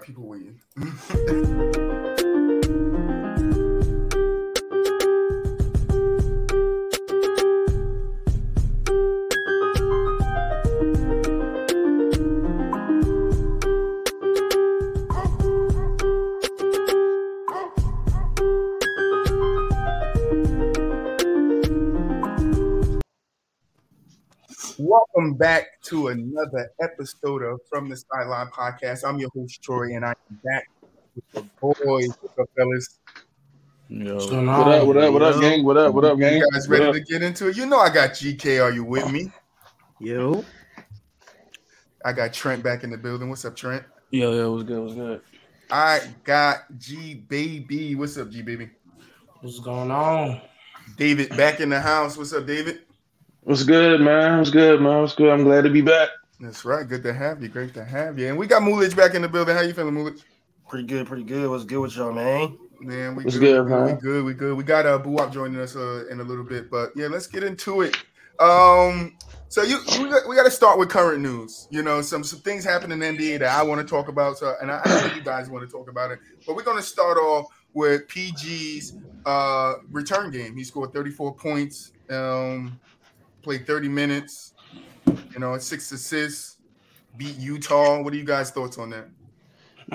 got people waiting. Welcome back to another episode of From the Sideline Podcast. I'm your host Troy, and I'm back with the boys. What's up, fellas? Yo. What up? What up? What up, Yo. gang? What up? What up, gang? You guys ready What to up? get into it? You know I got GK. Are you with me? Yo, I got Trent back in the building. What's up, Trent? Yo, yo, what's good? What's good? I got G Baby. What's up, G Baby? what's going on? David back in the house. What's up, David? What's good, man? What's good, man? What's good? I'm glad to be back. That's right. Good to have you. Great to have you. And we got Mulich back in the building. How you feeling, Mulich? Pretty good, pretty good. What's good with y'all, man? Man, we What's good. good, we, man? we good. We good. We got uh BooWop joining us uh, in a little bit, but yeah, let's get into it. Um, so you we got, we got to start with current news. You know, some some things happen in NBA that I want to talk about. So, and I, I know you guys want to talk about it, but we're gonna start off with PG's uh return game. He scored 34 points. Um, played 30 minutes. You know, six assists. Beat Utah. What are you guys' thoughts on that?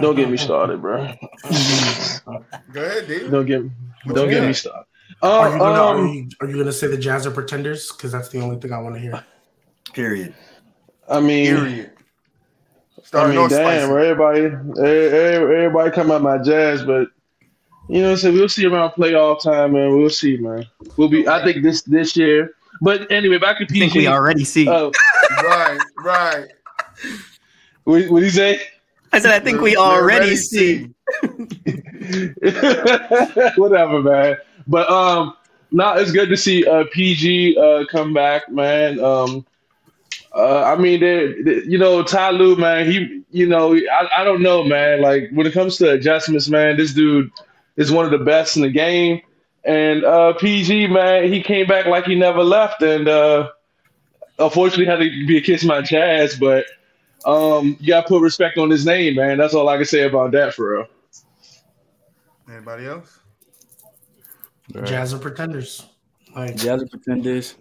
Don't get me started, bro. Go ahead, Dave. Don't get don't get me started. Are you, Uh, gonna, are, um, you, are you gonna say the Jazz are pretenders? Because that's the only thing I want to hear. Period. I mean, Period. I Starting mean, damn, spicy. everybody, everybody come at my jazz, but you know, what I'm saying we'll see around playoff time, man. We'll see, man. We'll be. I think this this year. But anyway, back to PG. I think we already see. Uh, right, right. what what do you say? I said I think we We're- we're already see. Whatever, man. But um, now it's good to see uh PG uh come back, man. Um, uh, I mean, they, they- you know, Ty Lue, man. He, you know, I, I don't know, man. Like when it comes to adjustments, man, this dude is one of the best in the game. And uh PG, man, he came back like he never left, and uh unfortunately had to be a kiss my jazz, but. Um, you gotta put respect on his name, man. That's all I can say about that for real. Anybody else? Jazz are pretenders. Like, Jazz are pretenders.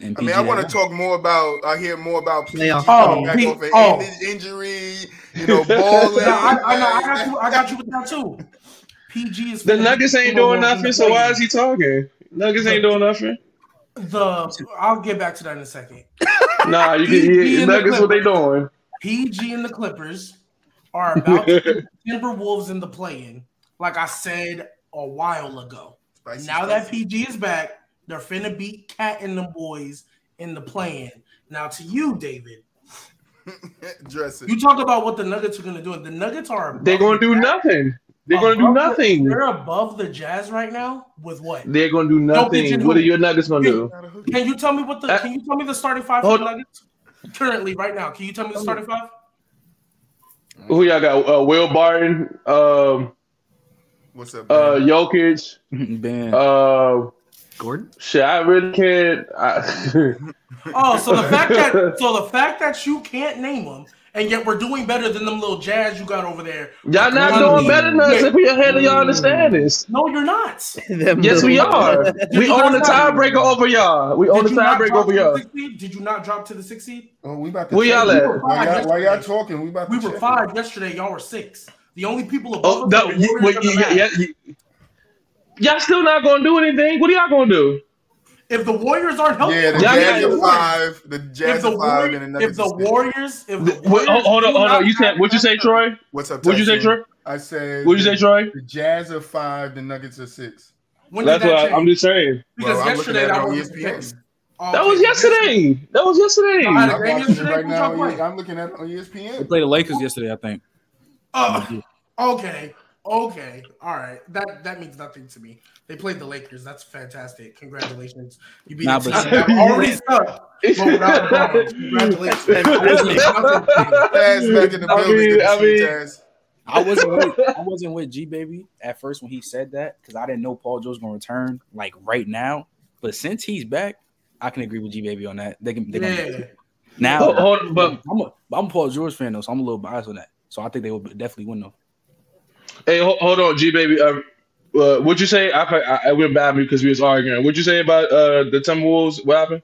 And I mean, I want to talk more about. I hear more about PG Playoff. coming Oh, back he- off an oh. injury. You know, balling. No, I, I, know, I got you. I got you with that too. PG is The Nuggets ain't doing nothing, so why is he talking? Nuggets ain't doing nothing. The I'll get back to that in a second. Nah, you He- can. he Yeah, the Nuggets, what they Clippers. doing? PG and the Clippers are about to put the Timberwolves in the play-in, like I said a while ago. Spicy, now that. PG is back, they're finna beat Cat and the boys in the play-in. Now to you, David, Dress it. you talk about what the Nuggets are gonna do. The Nuggets are They're gonna do Jazz- nothing. They're gonna do above the- nothing. They're above the Jazz right now with what? They're gonna do No, but nothing. What are your Nuggets gonna do? Can you tell me what the? Uh, Can you tell me the starting five for the Nuggets currently right now? Can you tell me the starting five? Who y'all got? Uh, Will Barton, um, What's up? uh. Jokic, Ben uh, Gordon. shit. I really can't. I, Oh, so the fact that so the fact that you can't name them, and yet we're doing better than them little Jazz you got over there. y'all not One doing lead. better than us if we ahead of y'all in the standings. No, you're not. Yes, we are. We own the tiebreaker over y'all. We own the Did you not tiebreaker over y'all. Did you not drop to the sixth seed? Oh, we about to. Where y'all at? We were While y'all, while y'all talking, we about We to were check. five yesterday. Y'all were six. The only people above Oh, us no, the you, wait, you, yeah, yeah, y'all still not gonna do anything. What are y'all gonna do? If the Warriors aren't healthy, Yeah, the Jazz are five. The Jazz the, are five, Warriors, and the Nuggets if the. Warriors, if the Warriors hold, hold on, hold on. You said what'd you say, Troy? What's up? What'd you say, Troy? I said. What'd you say, Troy? The Jazz are five. The Nuggets are six. When did That's that what I, change? I'm just saying. Because Well, I'm looking yesterday at that on E wasn't ESPN. Oh, That was yesterday. That was yesterday. I had a I'm game yesterday? right Who'd y'all now. I'm looking at it on ESPN. They played the Lakers yesterday, I think. Oh, okay, okay, all right. That that means nothing to me. They played the Lakers. That's fantastic. Congratulations. You beat Nah, a team that already sucked. but without LeBron. Congratulations. Nothing to me. Taz back in the I building. mean- I mean- Taz. I wasn't with, I wasn't with G baby at first when he said that because I didn't know Paul George was gonna return like right now. But since he's back, I can agree with G baby on that. They can they Yeah. gonna now. Hold, hold on, but I'm a, I'm a Paul George fan though, so I'm a little biased on that. So I think they will definitely win though. Hey, ho- hold on, G baby. Uh, uh, what'd you say? I I, I went by me because we was arguing. What'd you say about uh the Timberwolves? What happened?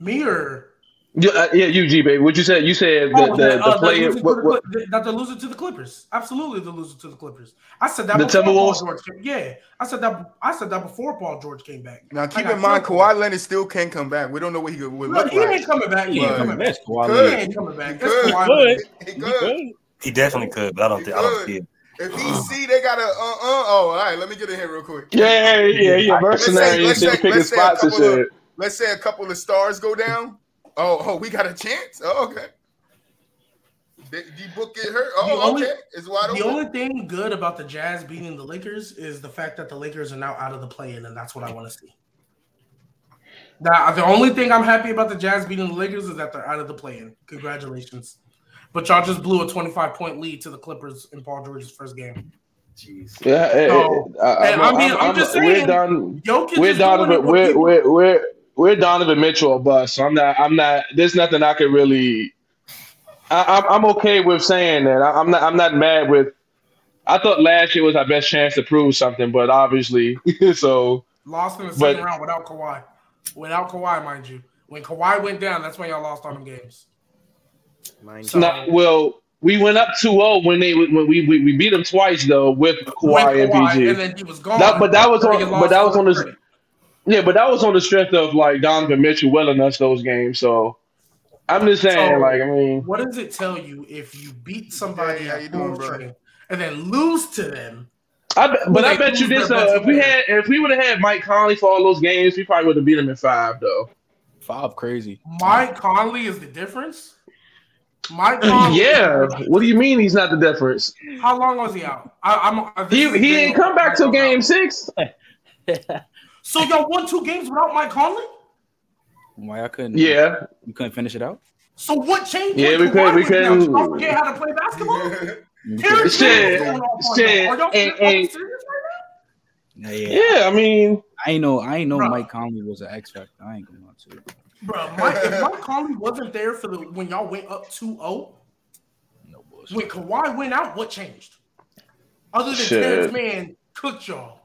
Me or Yeah, uh, yeah, you G baby. What'd you say? You said the Oh, the, that, the uh, player. they're losing to What, the what, Clip- that they're losing to the Clippers. Absolutely, they're losing to the Clippers. I said that The before Paul Timberwolves? George came. Yeah, I said that. I said that before Paul George came back. Now keep I in got mind, trouble. Kawhi Leonard still can't come back. We don't know what he would would Look, look he ain't coming back. He ain't coming back. That's Kawhi He Leonard. ain't coming back. That's could. Kawhi Good. Leonard. He He good. good. He definitely could, but I don't think I don't see it. If he see they got a uh uh oh, all right, let me get in here real quick. yeah, yeah, yeah, yeah. Let's say- Mercenary. let's He's say- picking let's say a spots and couple of- shit. Let's say a couple of stars go down. Oh, oh, we got a chance. Oh, okay. D book get hurt. The Oh, only- okay. It's wide The open. only thing good about the Jazz beating the Lakers is the fact that the Lakers are now out of the play-in, and that's what I want to see. Now, the only thing I'm happy about the Jazz beating the Lakers is that they're out of the play-in. Congratulations. But y'all just blew a 25 point lead to the Clippers in Paul George's first game. Jeez. Yeah, So- eh, I, and I mean, I'm just we're saying, done. Jokic We're is doing Donovan. it, We're we're we're we're Donovan Mitchell or bust. So I'm not. I'm not. There's nothing I could really. I, I'm I'm okay with saying that. I, I'm not. I'm not mad with. I thought last year was our best chance to prove something, but obviously, so lost in the But- second round without Kawhi. Without Kawhi, mind you. When Kawhi went down, that's when y'all lost on them games. Mine So- well. We went up 2-0 when they when we we, we beat them twice though with Kawhi With and PG. and then he was gone. That- but that was on- but that was on the- Yeah, but that was on the strength of like Donovan Mitchell willing us those games. So I'm just saying, So- like, I mean, What does it tell you if you beat somebody Hey, how at doing, home bro? training and then lose to them? I bet, but I bet you this. their Uh, if we had, if we would have had Mike Conley for all those games, we probably would have beat him in five, though. Five crazy. Mike Conley is the difference. Mike Conley. Yeah. What do you mean he's not the difference? How long was he out? I, I'm. uh, He is he video ain't come back Mike till Conley. game six. So y'all won two games without Mike Conley. Why I couldn't? Yeah. you couldn't finish it out. So what changed? Yeah, we couldn't- we couldn't- Did y'all forget how to play basketball? You Shit, Jones going off on shit. Are y'all and- are and- serious right Yeah, yeah. Yeah. I mean, I know. I ain't know Mike Conley was an X factor. I ain't gonna lie to you. Now? Bro, Mike, if Mike Conley wasn't there for the when y'all went up 2-0, No bullshit. when Kawhi went out, what changed? Other than Shit. Terance Mann cooked y'all.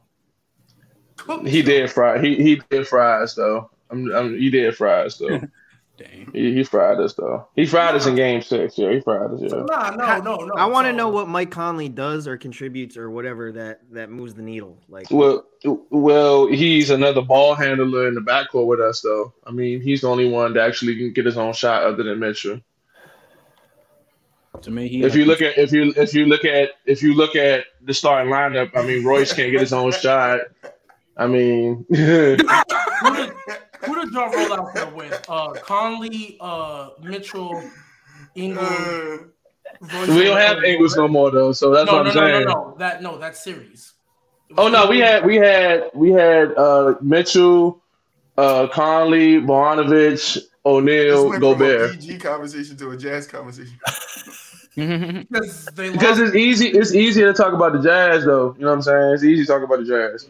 Cooked he y'all. did fry. He he did fry us though. I'm, I'm, he did fry us though. Dang. he, he fried us though. He fried us in game six. Yeah, he fried us. Yeah. nah, no, no, no. I want to know what Mike Conley does or contributes or whatever that that moves the needle. Like, Well, well, he's another ball handler in the backcourt with us, though. I mean, he's the only one that actually can get his own shot other than Mitchell. To me, he If you look at if you if you look at if you look at the starting lineup, I mean, Royce can't get his own shot. I mean, Who did, y'all roll out there with? Uh, Conley, uh, Mitchell, Ingram. Uh, we don't have O'Neal. Ingles no more though, so that's no, what no, I'm no, saying. no, no, That no, that series. Oh no, we had we had we had uh, Mitchell, uh, Conley, Bogdanovich, this O'Neal, went from a Gobert. PG conversation to a jazz conversation. because they Because lost. it's easy. It's easier to talk about the Jazz, though. You know what I'm saying? It's easy to talk about the Jazz.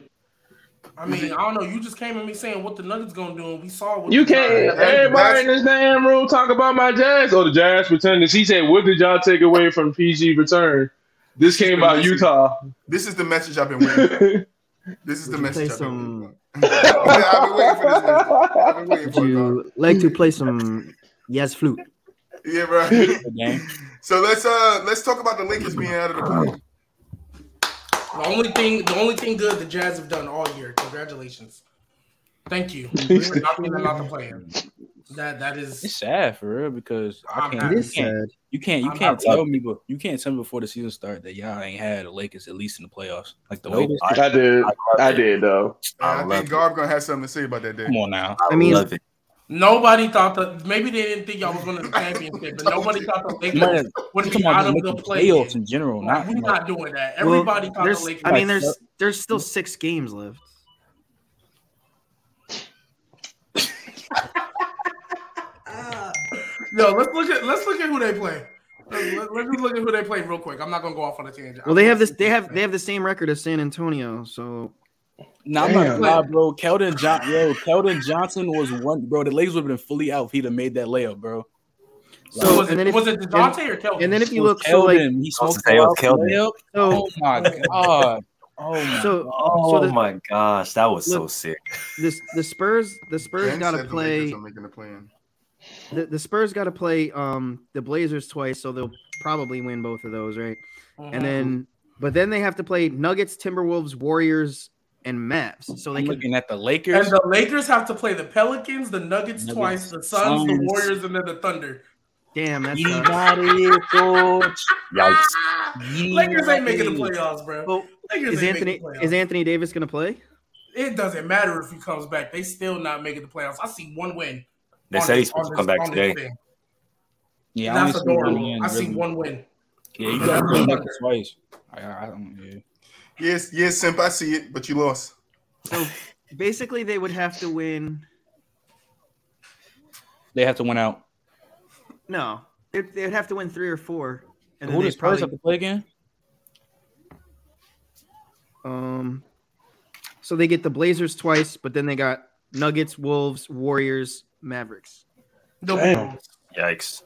I mean, I don't know. You just came at me saying what the Nuggets gonna do, and we saw what You the can't. Nuggets- Everybody in this damn room talk about my Jazz or the Jazz pretenders. He said, "What did y'all take away from PG return?" This came out Utah. This is the message I've been waiting. for. This is the Would you message I've been waiting some- for. I've been waiting for this. Message. I've been waiting would for it. you like to play some Yes flute? Yeah, bro. So let's uh let's talk about the Lakers being out of the play. The only thing, the only thing good the Jazz have done all year. Congratulations. Thank you. for knocking them out the play-in. That that It's sad for real because I can't. happy. You can't. sad. You can't. You I'm can't not- tell me, but you can't tell me before the season start that y'all ain't had the Lakers at least in the playoffs. Like the way. Nope. this- I did. I did though. I, I think it. Garb gonna have something to say about that day. Come on now. I mean, love it. Nobody thought that. Maybe they didn't think y'all was winning the championship, but nobody thought the Lakers Man, would be talking out of the playoffs in general, not We're like, not doing that. well, thought the Lakers. I mean, there's there's still six games left. No, let's look at let's look at who they play. Let's, let- let's look at who they play real quick. I'm not gonna go off on a tangent. Well, they have this. They have they have the same record as San Antonio. So Nah, I'm not Damn. gonna lie, bro. Keldon John, yo, Keldon Johnson was one, bro. The Lakers would have been fully out if he'd have made that layup, bro. So was, it, then if, was it Dejounte or Kelvin? and then if you look, so like, Keldon, he smoked gonna say it was the Keldon. layup. so Oh my god. Oh my so Oh so the, my gosh, that was so sick. this the Spurs the Spurs got to said the Lakers play the the, the Spurs got to play um the Blazers twice, so they'll probably win both of those, right? Mhm. And then but then they have to play Nuggets, Timberwolves, Warriors, and Mavs. So they I'm could looking at the Lakers. and the Lakers have to play the Pelicans, the Nuggets, Nuggets, twice, the Suns, the Warriors, and then the Thunder. damn that's You tough. it, coach. Yikes. You Lakers ain't making the playoffs, bro. Well, Lakers is ain't Anthony making the playoffs. is Anthony Davis gonna play? it doesn't matter if he comes back. They still not making the playoffs. I see one win. They on said he's supposed to come back today. thing. Yeah, I That's see one adorable. win, I see one win. Yeah, you got to play Nuggets twice. I, I, I don't. Yeah. Yes, yes, Simp, I see it, but you lost. So basically, they would have to win. They have to win out. No, they'd, they'd have to win three or four, and Who does Spurs probably have to play again? um. So they get the Blazers twice, but then they got Nuggets, Wolves, Warriors, Mavericks. They'll Damn. Yikes.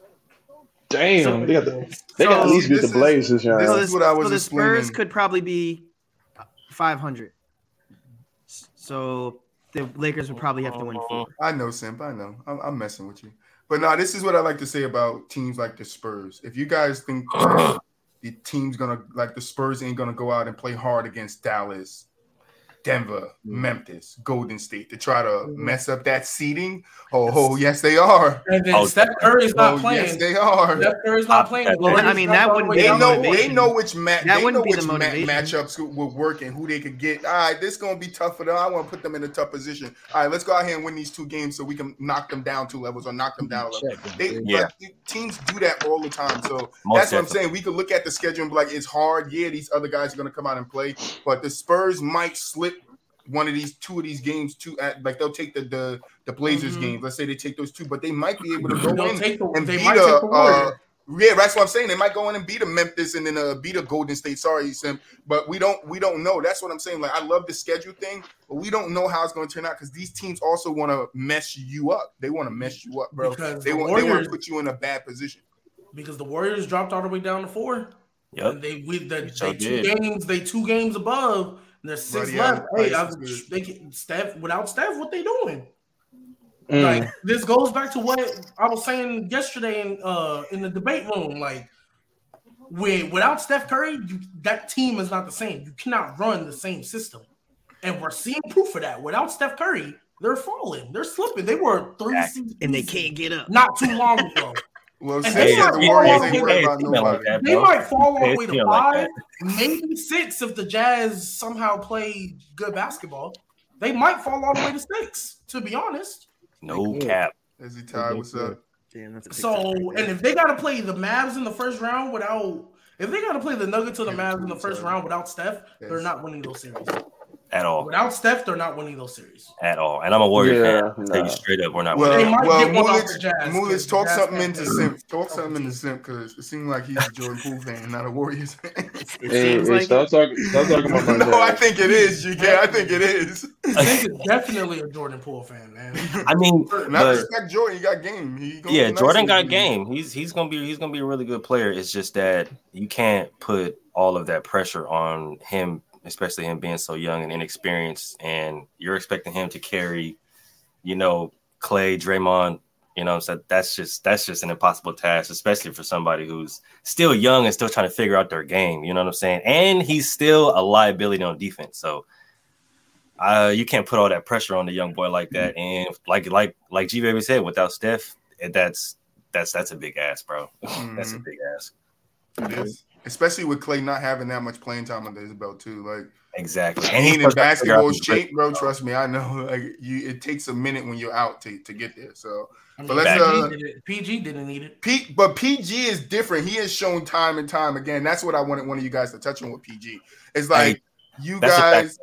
Damn, they got the, they got at least beat the this is- Blazers, y'all. this So, is what I was so the Spurs explaining. could probably be 500. So the Lakers would probably have to win four. I know, Simp. I know. I'm, I'm messing with you. But no, this is what I like to say about teams like the Spurs. If you guys think the team's gonna like the Spurs ain't gonna go out and play hard against Dallas, Denver, mm. Memphis, Golden State to try to mm. mess up that seeding, oh, oh yes they are. And then Oh, Steph Curry's not Oh playing. yes they are. Steph Curry's not playing. The Well, I mean, that wouldn't be They the know. four. They know which ma- That They know wouldn't be which the ma- matchups would would work and who they could get. All right, this gonna be tough for them. I want to put them in a tough position. All right, let's go out here and win these two games so we can knock them down two levels or knock them down. A level. They, Yeah. like, teams do that all the time. So Most that's what I'm saying. We could look at the schedule and be like, it's hard. Yeah, these other guys are going to come out and play, but the Spurs might slip one of these two of these games two at like they'll take the the, the Blazers Mhm. games. Let's say they take those two, but they might be able to go They'll in take the, and they beat might a, take the uh, yeah, that's what I'm saying. They might go in and beat a Memphis and then uh, beat a Golden State. Sorry, Sim, but we don't we don't know. That's what I'm saying. Like I love the schedule thing, but we don't know how it's going to turn out because these teams also want to mess you up. They want to mess you up, bro. Because They the want they want to put you in a bad position. because the Warriors dropped all the way down to four. Yep. And they with the, Sure they two games they two games above. And there's six Buddy, left. Hey, I, is they can, Steph without Steph, what they doing? Mm. Like this goes back to what I was saying yesterday in uh in the debate room. Like with without Steph Curry, you, that team is not the same. You cannot run the same system, and we're seeing proof of that. Without Steph Curry, they're falling, they're slipping. They were three Exactly. seasons And they can't get up. not too long ago. Well, And they might the fall Warriors ain't worried about nobody. that, They might fall all the way to feel like five, maybe six if the Jazz somehow play good basketball. They might fall all the way to six, to be honest. No cap. Is he tied, what's up? Damn, that's a big So, right and if they got to play the Mavs in the first round without, if they got to play the Nuggets or the Mavs in the first round without Steph, they're not winning those series. At all. Without Steph, they're not winning those series. At all. And I'm a Warrior Yeah, fan. I'll tell you straight up, we're not Well, They winning. might well, get one off Mulich, the Jazz, Mulich, 'cause talk Jazz something into play. Simp. Talk something into Simp because it seemed like he's a Jordan Poole fan, not a Warriors fan. It Hey, seems hey, like stop talking, stop talking about my no, I think it is, GK. I think it is. Zink is definitely a Jordan Poole fan, man. I mean, Not but respect Jordan. He got game. He yeah, Jordan got game. He's he's gonna be he's gonna be a really good player. It's just that you can't put all of that pressure on him, especially him being so young and inexperienced, and you're expecting him to carry, you know, Klay, Draymond. You know, so that's just that's just an impossible task, especially for somebody who's still young and still trying to figure out their game. You know what I'm saying? And he's still a liability on defense. So uh, you can't put all that pressure on the young boy like that. And like like like G baby said, without Steph, that's that's that's a big ass, bro. that's a Mhm. big ass. It is. Especially with Klay not having that much playing time under his belt too. Like Exactly. and he's in supposed to figure out basketball his shape, bro. Trust me, I know. Like you, it takes a minute when you're out to, to get there. So, I mean, But let's, PG, uh, did PG didn't need it. P, but PG is different. He has shown time and time again. That's what I wanted one of you guys to touch on with PG. It's like you that's a fact. guys,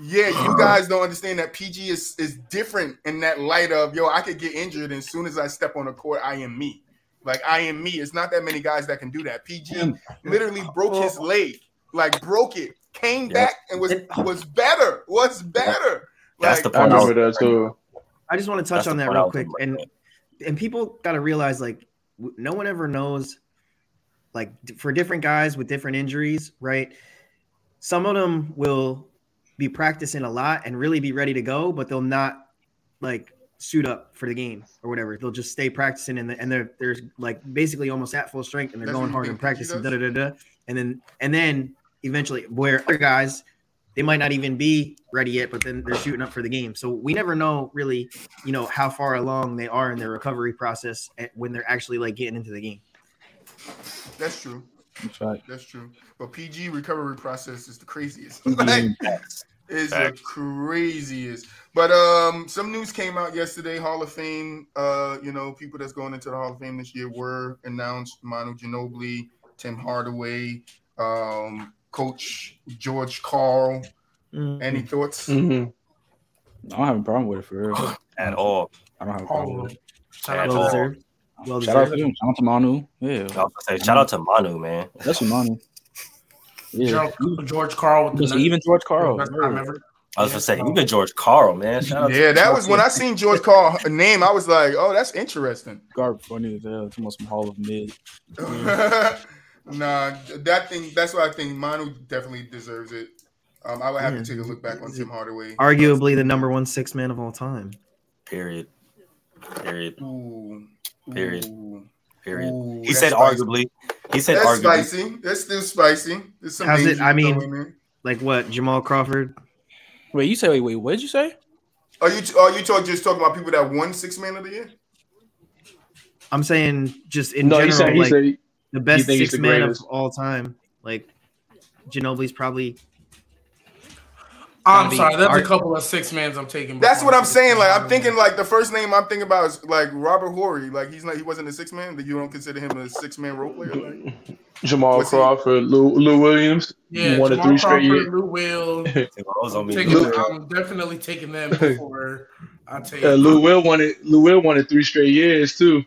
yeah, you guys don't understand that PG is is different in that light of yo. I could get injured, and as soon as I step on the court, I am me. Like I am me. It's not that many guys that can do that. PG mm. literally broke his oh. leg, like broke it, came Yep. back and was was better. Was better. That's Like, the I point. I was- remember that too. I just want to touch That's on that real quick, and and people got to realize like no one ever knows. Like for different guys with different injuries, right? Some of them will be practicing a lot and really be ready to go, but they'll not like suit up for the game or whatever. They'll just stay practicing and, the, and they're they're like basically almost at full strength and they're That's going what you hard and practicing da da da da. And then and then eventually where other guys they might not even be ready yet, but then they're shooting up for the game. So we never know really, you know, how far along they are in their recovery process at, when they're actually like getting into the game. That's true. That's right. That's true. But PG recovery process is the craziest. Like, Facts. is the craziest. But um, some news came out yesterday. Hall of Fame, uh, you know, people that's going into the Hall of Fame this year were announced: Manu Ginobili, Tim Hardaway, um, Coach George Karl. Any thoughts? Mhm. I don't have a problem with it for real. at all. I don't have a problem of with it. Shout At out Well to all. deserved. Well Shout out to deserved. him. Shout out to Manu. Yeah, I say, shout out to Manu, man. that's Manu. Yeah, George, George Karl with the even George Karl. best time ever. I was gonna say, even George Karl, man. Shout out to Yeah, that was when I seen George Karl name. I was like, "Oh, that's interesting." Garb funny as hell. Too much some Hall of Mid. nah, that thing. That's what I think. Manu definitely deserves it. Um, I would have Yeah. to take a look back on Tim Hardaway. Arguably the number one six man of all time. period. Period. Ooh, Period. Ooh, Period. ooh, He said spicy. arguably. He said That's arguably. spicy. That's still spicy. There's some How's it- I mean- throw in there. Like what? Jamal Crawford. Wait, you say wait, wait, what did you say? Are you are you talk, just talking about people that won six man of the year? I'm saying just in No, general, said like said the best six man of all time. Like Ginobili's probably I'm sorry, there's Art- a couple of six mans I'm taking. That's what I'm saying. Like I'm thinking like the first name I'm thinking about is like Robert Horry. Like he's not he wasn't a six man. That you don't consider him a six man role player. Like, Jamal What's he- Crawford, Lou, Lou Williams. yeah, one of Jamal three straight Crawford, years. Lou Will. Those on me. Taking, I'm definitely taking them before I take. Uh, Lou Will won it. Lou Will won it three straight years too.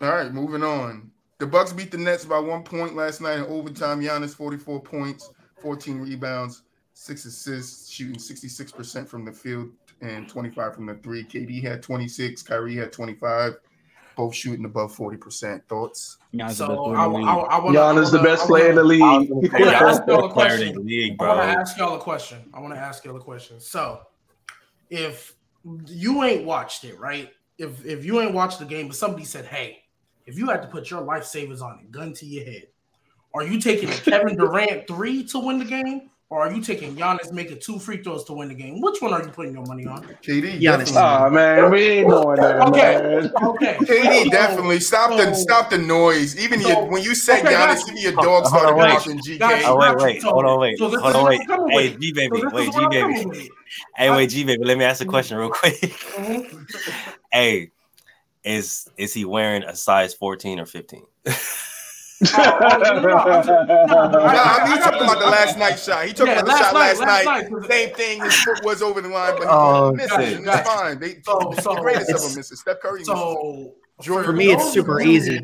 all right, moving on. The Bucks beat the Nets by one point last night in overtime. Giannis 44 points, 14 rebounds, six assists, shooting 66 percent from the field and 25 from the three. KD had 26. Kyrie had 25. Both shooting above 40 percent. Thoughts? Giannis so the best player I, in the I, league. I wanna, Giannis, the best player in the league. I wanna ask y'all a question. I want to ask y'all a question. I want to ask y'all a question. So, if you ain't watched it, right? If if you ain't watched the game, but somebody said, "Hey, if you had to put your life savers on it, gun to your head, are you taking Kevin Durant three to win the game, or are you taking Giannis making two free throws to win the game? Which one are you putting your money on?" KD. Giannis. Oh man, we ain't doing that, Okay. man. Okay, KD So- definitely stop the so- stop the noise. Even so- your, when you said okay, Giannis, even your dog started on, wait. barking. Guys, GK. Oh wait, wait, So- hold on, wait, so hold on, wait. Hey. G baby, this wait, G baby. coming with it. Hey, wait, G baby. Let me ask a question real quick. Mhm. hey, is is he wearing a size 14 or 15? Oh, oh, no, no, I'm just- no, I- I- he talking about the last night shot. He talking Yeah, about the last shot night, last, last night. night. Same thing. His foot was over the line, but he Oh, missed it. and gotcha. It's fine. They, So- the greatest of them misses. Steph Curry misses. So for me it's super of easy.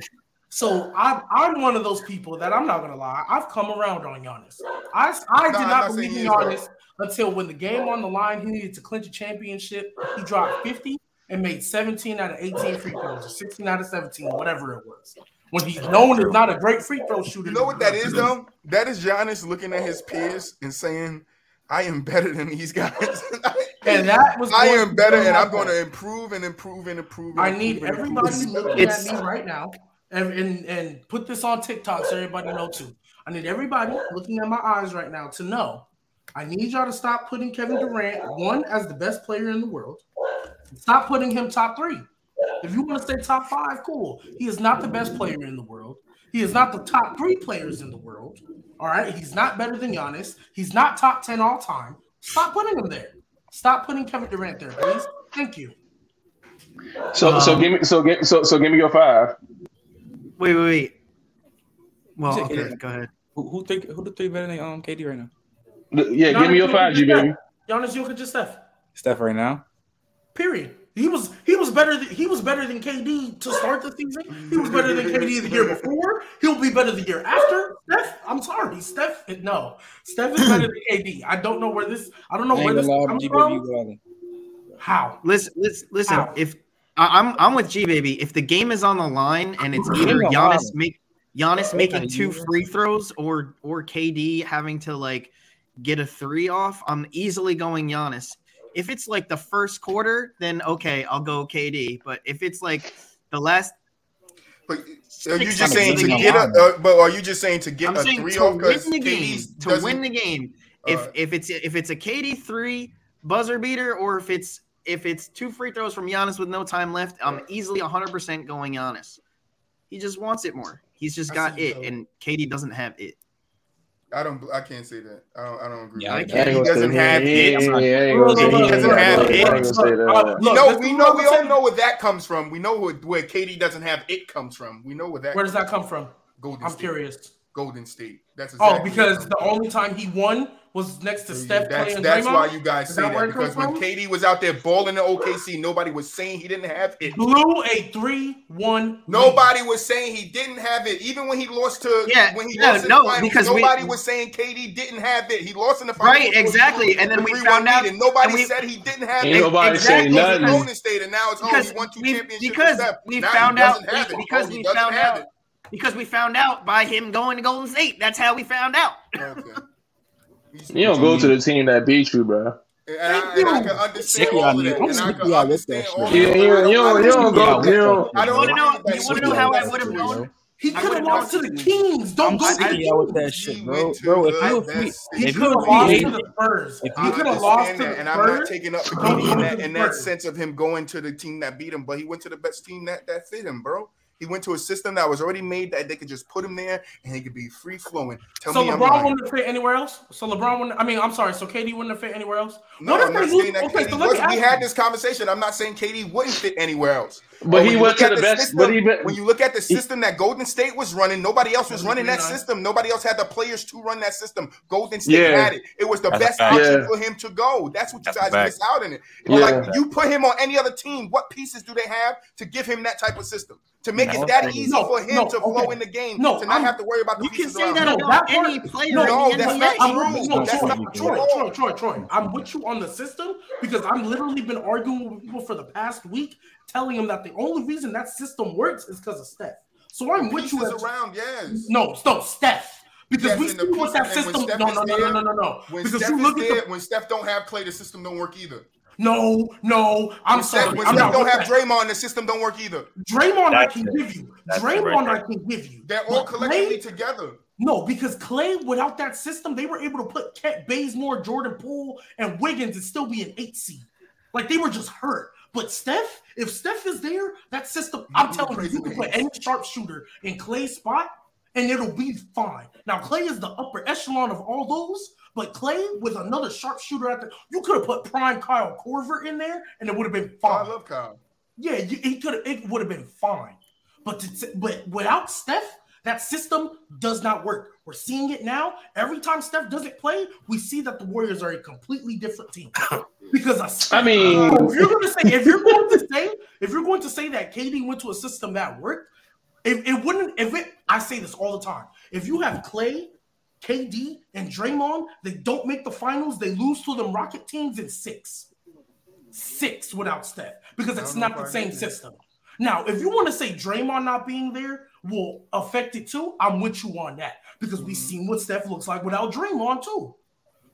So I, I'm one of those people that I'm not gonna lie. I've come around on Giannis. I, I No, did I'm not not believe in he is, Giannis until when the game on the line, he needed to clinch a championship. He dropped 50 and made 17 out of 18 free throws, or 16 out of 17, whatever it was. When he's known as not a great free throw shooter. You know what that is though? That is Giannis looking at his peers and saying, "I am better than these guys. And that was I am better, and I'm going to improve and improve and improve." And I need everybody looking at me right now and, and and put this on TikTok so everybody know too. I need everybody looking at my eyes right now to know. I need y'all to stop putting Kevin Durant one as the best player in the world. Stop putting him top three. If you want to say top five, cool. He is not the best player in the world. He is not the top three players in the world. All right. He's not better than Giannis. He's not top 10 all time. Stop putting him there. Stop putting Kevin Durant there, please. Thank you. So so Um, give me so give so so give me your five. Wait, wait, wait. Well, okay, KD. go ahead. Who, who think who the three better than um KD right now? Yeah, give me your five, G baby. Giannis Jokic Steph. Steph right now. Period. He was he was better than he was better than KD to start the season. He was better than KD the year before. He'll be better the year after. Steph, I'm sorry, Steph. No, Steph is better than KD. I don't know where this. I don't know I where this gonna comes from. baby, you go Allen. How? Listen, listen, listen. Ow. If I- I'm I'm with G baby. If the game is on the line and it's either Ain't Giannis problem. make Giannis making two free throws or or KD having to like get a three off, I'm easily going Giannis. If it's like the first quarter, then okay, I'll go KD. But if it's like the last, But are you just saying to get a? Uh, but are you just saying to get I'm a three to off win the game, to win the game. If Alright. if it's if it's a KD three buzzer beater or if it's if it's two free throws from Giannis with no time left, I'm easily 100 percent going Giannis. He just wants it more. He's just got it, and KD doesn't have it. I don't. I can't say that. I don't. I don't agree. Yeah, with I that. can't. He doesn't have that. it. Yeah, yeah, yeah, I look, look, he doesn't have look, it. I look, say look, that. uh, We know. We know. We all know where that comes from. We know where, where KD doesn't have it comes from. We know where that. Where does comes that come from? Golden I'm State. curious. Golden State. That's Oh, because the only time he won was next to from. Steph, Klay, That's, and that's Draymond. why you guys Is say that that, because comes when from? KD was out there balling in OKC, nobody was saying he didn't have it. blew a three-one. Nobody was saying he didn't have it. Even when he lost to Yeah, when he no, lost in no, the finals, because we- nobody was saying KD didn't have it. He lost in the finals. Right, exactly. State, And then we found out- and nobody and we- said he didn't have Ain't it. nobody Exactly, saying Because nothing. Golden State, and now it's oh, because he won two we championships. because we Now found out doesn't have it. because Oh, we found out because we found out by him going to Golden State. That's how we found out. Okay. You don't go to the team that beat you, bro. And I, and I you. can understand Sneaky all on of you. that. I'm And I can out with that understand all of that. you, you, don't, you don't go. You don't. I don't wanna know- agree with that you wanna know how I would've known? He could have would've lost to the Kings. Don't go to the y'all with that He shit, bro. Bro, if you best if He could have lost to the Spurs. if He I could have lost to that, the and I'm not Spurs. taking up the Don't KD in that in that sense of him going to the team that beat him, but he went to the best team that that fit him, bro. He went to a system that was already made that they could just put him there and he could be free flowing. Tell So me I'm LeBron wouldn't fit anywhere else. So LeBron wouldn't. I mean, I'm sorry. So KD wouldn't have fit anywhere else. No, What I'm not saying that okay, KD so wasn't. We ask had this conversation. I'm not saying KD wouldn't fit anywhere else. But he when you went to at the best. system- But he been. when you look at the system that Golden State was running, nobody else was running that system. Nobody else had the players to run that system. Golden State Yeah. had it. It was the That's best option Yeah. for him to go. That's what you That's a guys fact. miss out in it. Yeah. Like you put him on any other team, what pieces do they have to give him that type of system to make No, it that easy no, for him no, to flow okay. in the game No, to not I'm- have to worry about the You can pieces say that him. No, about any player no, in that's not I'm true. with, no, That's Troy, not Troy, true. Troy, Troy, Troy. I'm with you on the system because I've literally been arguing with people for the past week, telling them that the only reason that system works is because of Steph. So I'm with you. Around, yes. no, no, Steph. Because Yes, we and see the what that pieces- and when system. Steph No, is no, no, no, no, no, no. When Because Steph you is look at there, the when Steph don't have play, the system don't work either. No, no. I'm When Steph, sorry. when I'm Steph not don't have that. Draymond, the system don't work either. Draymond, I can it. give you. That's it Draymond, right I can give you. They're all But collectively Klay- together. No, because Klay, without that system, they were able to put Kent Bazemore, Jordan Poole, and Wiggins and still be an eight seed. Like they were just hurt. But Steph, if Steph is there, that system, I'm You telling you, crazy you can put any sharpshooter in Klay's spot and it'll be fine. Now, Klay is the upper echelon of all those, but Klay with another sharpshooter at the, you could have put prime Kyle Korver in there and it would have been Oh, I fine. love Kyle. Yeah, you, he could have. It would have been fine, but to, but without Steph, that system does not work. We're seeing it now. Every time Steph doesn't play, we see that the Warriors are a completely different team because of Steph. I mean- if you're going to say if you're going to say if you're going to say that KD went to a system that worked, if it wouldn't. If it, I say this all the time. If you have Klay. KD and Draymond, they don't make the finals. They lose to them Rocket teams in six six without Steph because it's don't know not if the same agree. system. Now, if you want to say Draymond not being there will affect it too, I'm with you on that because we've Mhm. seen what Steph looks like without Draymond too.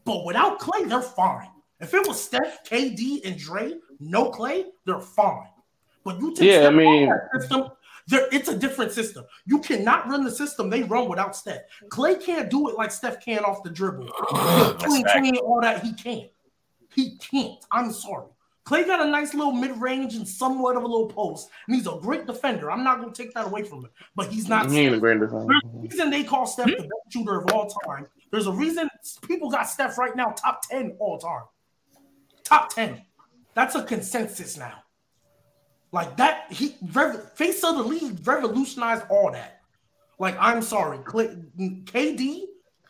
But without Klay, they're fine. If it was Steph, KD, and Dre, no Klay, they're fine. But you take Yeah, I Steph out mean- of that system, there, it's a different system. You cannot run the system they run without Steph. Klay can't do it like Steph can off the dribble. That's Clean, fact. clean, all that. He can't. He can't. I'm sorry. Klay got a nice little mid range and somewhat of a little post, and he's a great defender. I'm not going to take that away from him, but he's not. He ain't a great defender. There's a reason they call Steph the hmm? best shooter of all time. There's a reason people got Steph right now top 10 all time. Top 10. That's a consensus now. Like that, he rev- face of the league revolutionized all that. Like, I'm sorry, Klay, KD,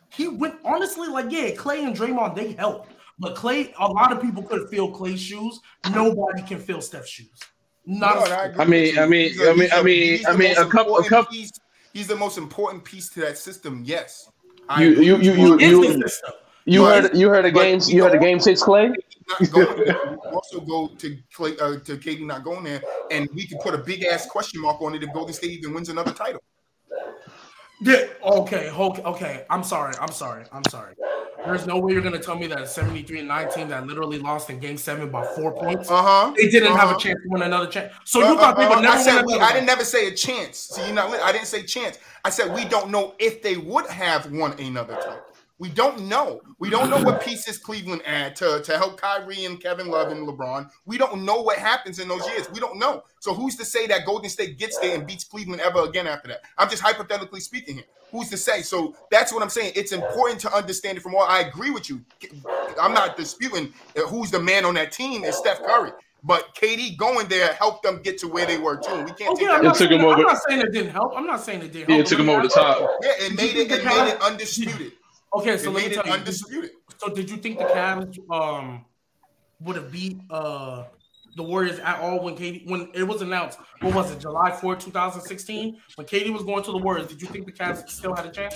he went honestly, like, yeah, Klay and Draymond, they helped. But Klay, a lot of people could feel Klay's shoes. Nobody can feel Steph's shoes. Not No, a- and I agree I mean- I mean- He's a- I mean- he's mean- I mean, a couple- a couple- piece- He's the most important piece to that system. Yes, I You- agree you- you- you- that. He is you- You heard you heard a game you heard a game six Klay? Not going there, also go to Klay, uh, to KD not going there, and we can put a big ass question mark on it if Golden State even wins another title. Yeah. Okay. Okay. Okay. I'm sorry. I'm sorry. I'm sorry. There's no way you're gonna tell me that a 73 and 19 that literally lost in Game Seven by four points. Uh huh. They didn't have uh-huh. a chance to win another chance. So you thought they would never I said we, I didn't never say a chance. See, you know, I didn't say chance. I said we don't know if they would have won another title. We don't know. We don't know what pieces Cleveland add to, to help Kyrie and Kevin Love and LeBron. We don't know what happens in those years. We don't know. So who's to say that Golden State gets there and beats Cleveland ever again after that? I'm just hypothetically speaking here. Who's to say? So that's what I'm saying. It's important to understand it from all. I agree with you. I'm not disputing that who's the man on that team is Steph Curry. But KD going there helped them get to where they were too. We can't Oh, take yeah, I'm that. not, took saying, him I'm not saying it didn't help. I'm not saying it didn't Yeah, help. it took him over the top. Yeah, it made it, it made it undisputed. Okay, It so let me made it tell you. undisputed. So did you think the Cavs um would have beat uh the Warriors at all when KD when it was announced? What was it, July 4, 2016? When KD was going to the Warriors, did you think the Cavs still had a chance?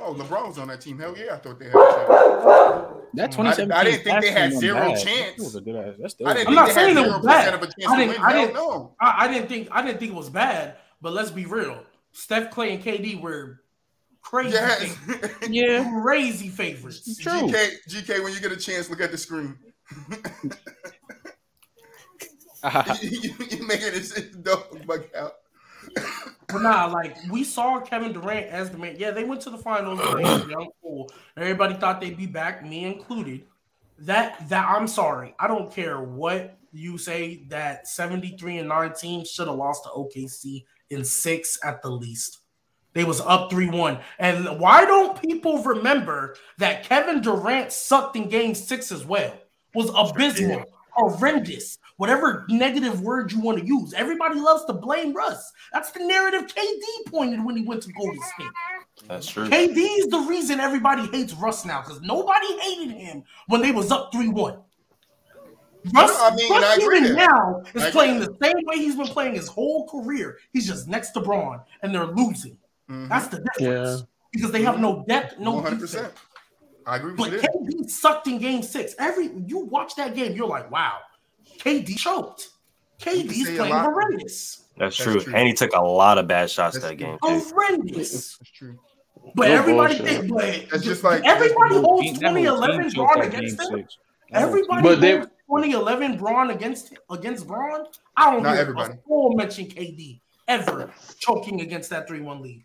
Oh, LeBron was on that team. Hell yeah, I thought they had a chance. That I- 2017 I didn't think they had zero bad. chance. That was a good ass. That's still I didn't I'm think not saying it zero was bad. percent of a chance I didn't- win. I didn't- no. I, I didn't think I didn't think it was bad, but let's be real. Steph, Klay, and KD were crazy, Yes. favorites. yeah. crazy favorites. True. GK, GK, when you get a chance, look at the screen. you, you making this dog bug out. But nah, like we saw Kevin Durant as the man. Yeah, they went to the finals. Young, cool. Everybody thought they'd be back, me included. That that I'm sorry. I don't care what you say. That 73 and 19 should have lost to OKC in six at the least. They was up 3-1. And why don't people remember that Kevin Durant sucked in game six as well? Was abysmal, horrendous, whatever negative word you want to use. Everybody loves to blame Russ. That's the narrative KD pointed when he went to Golden State. That's true. KD is the reason everybody hates Russ now because nobody hated him when they was up 3-1. Russ, I mean, Russ I agree even now is I agree playing the same way he's been playing his whole career. He's just next to Bron, and they're losing. Mhm. That's the difference. Yeah. Because they have no depth, no 100%. defense. I agree with But you there. KD sucked in game six. Every you watch that game, you're like, wow, KD choked. KD's say a playing lot. horrendous. That's That's true. true. And he took a lot of bad shots That's that game. Horrendous. That's true. But No everybody bullshit. think, but That's just like- everybody that's- holds That whole team 2011 choked Bron against him. six. Everybody But they- holds 2011 Bron against against Bron. I don't Not hear everybody. a soul mention KD ever choking against that 3-1 lead.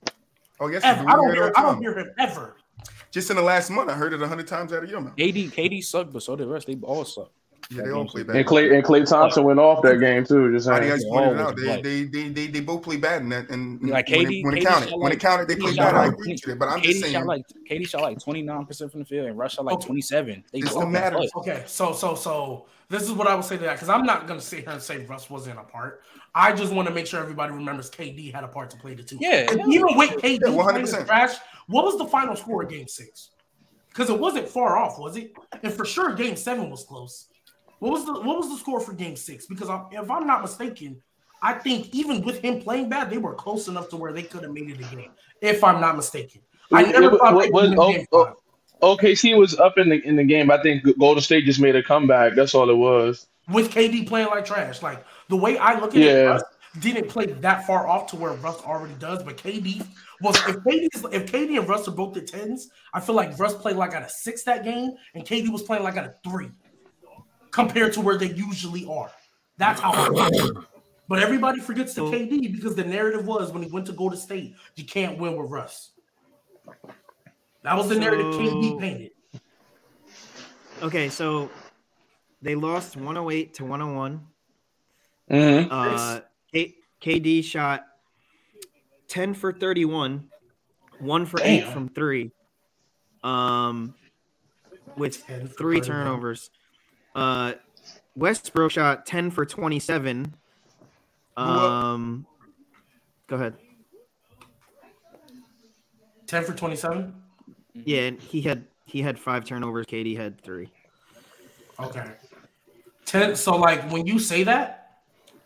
Oh, yes, Ever. I do. don't hear hear it all I don't hear him ever. Just in the last month, I heard it a hundred times out of your mouth. KD, KD sucked, but so did the rest. They all suck. Yeah, they all play bad. And Klay and Klay Thompson went off that game too. Just I saying. guys They pointed it all out. They, like- they, they, they, they both play bad in that. And Like when, KD it, when it counted, shot when it counted, they played shot bad. I agree with you. But I'm KD just saying, shot like KD shot like 29 percent from the field, and Russ shot like 27. They It both still got matters. clutch. Okay, so so so this is what I would say to that because I'm not gonna sit here and say Russ wasn't a part. I just want to make sure everybody remembers KD had a part to play the two. Yeah, And yeah. even with KD Yeah, playing 100%. the trash, what was the final score of Game Six? Because it wasn't far off, was it? And for sure, Game Seven was close. What was the what was the score for Game Six? Because I, if I'm not mistaken, I think even with him playing bad, they were close enough to where they could have made it a game. If I'm not mistaken, I It- never it- thought what- they what- would win Game oh, Five. OKC was up in the in the game. I think Golden State just made a comeback. That's all it was. with KD playing like trash. Like the way I look at it, Yeah. Russ didn't play that far off to where Russ already does. But KD was if KD if KD and Russ are both at tens, I feel like Russ played like at a six that game, and KD was playing like at a three compared to where they usually are. That's how. I feel. But everybody forgets the KD because the narrative was when he went to Golden State, you can't win with Russ. That was the narrative KD painted. Okay, so they lost 108 to 101. Mm-hmm. Uh, K- KD shot 10 for 31, one for eight from three, um, with three turnovers. Uh, Westbrook shot 10 for 27. Um, go ahead. Ten for twenty-seven. Yeah, and he had he had five turnovers. KD had three. Okay. 10 so like when you say that,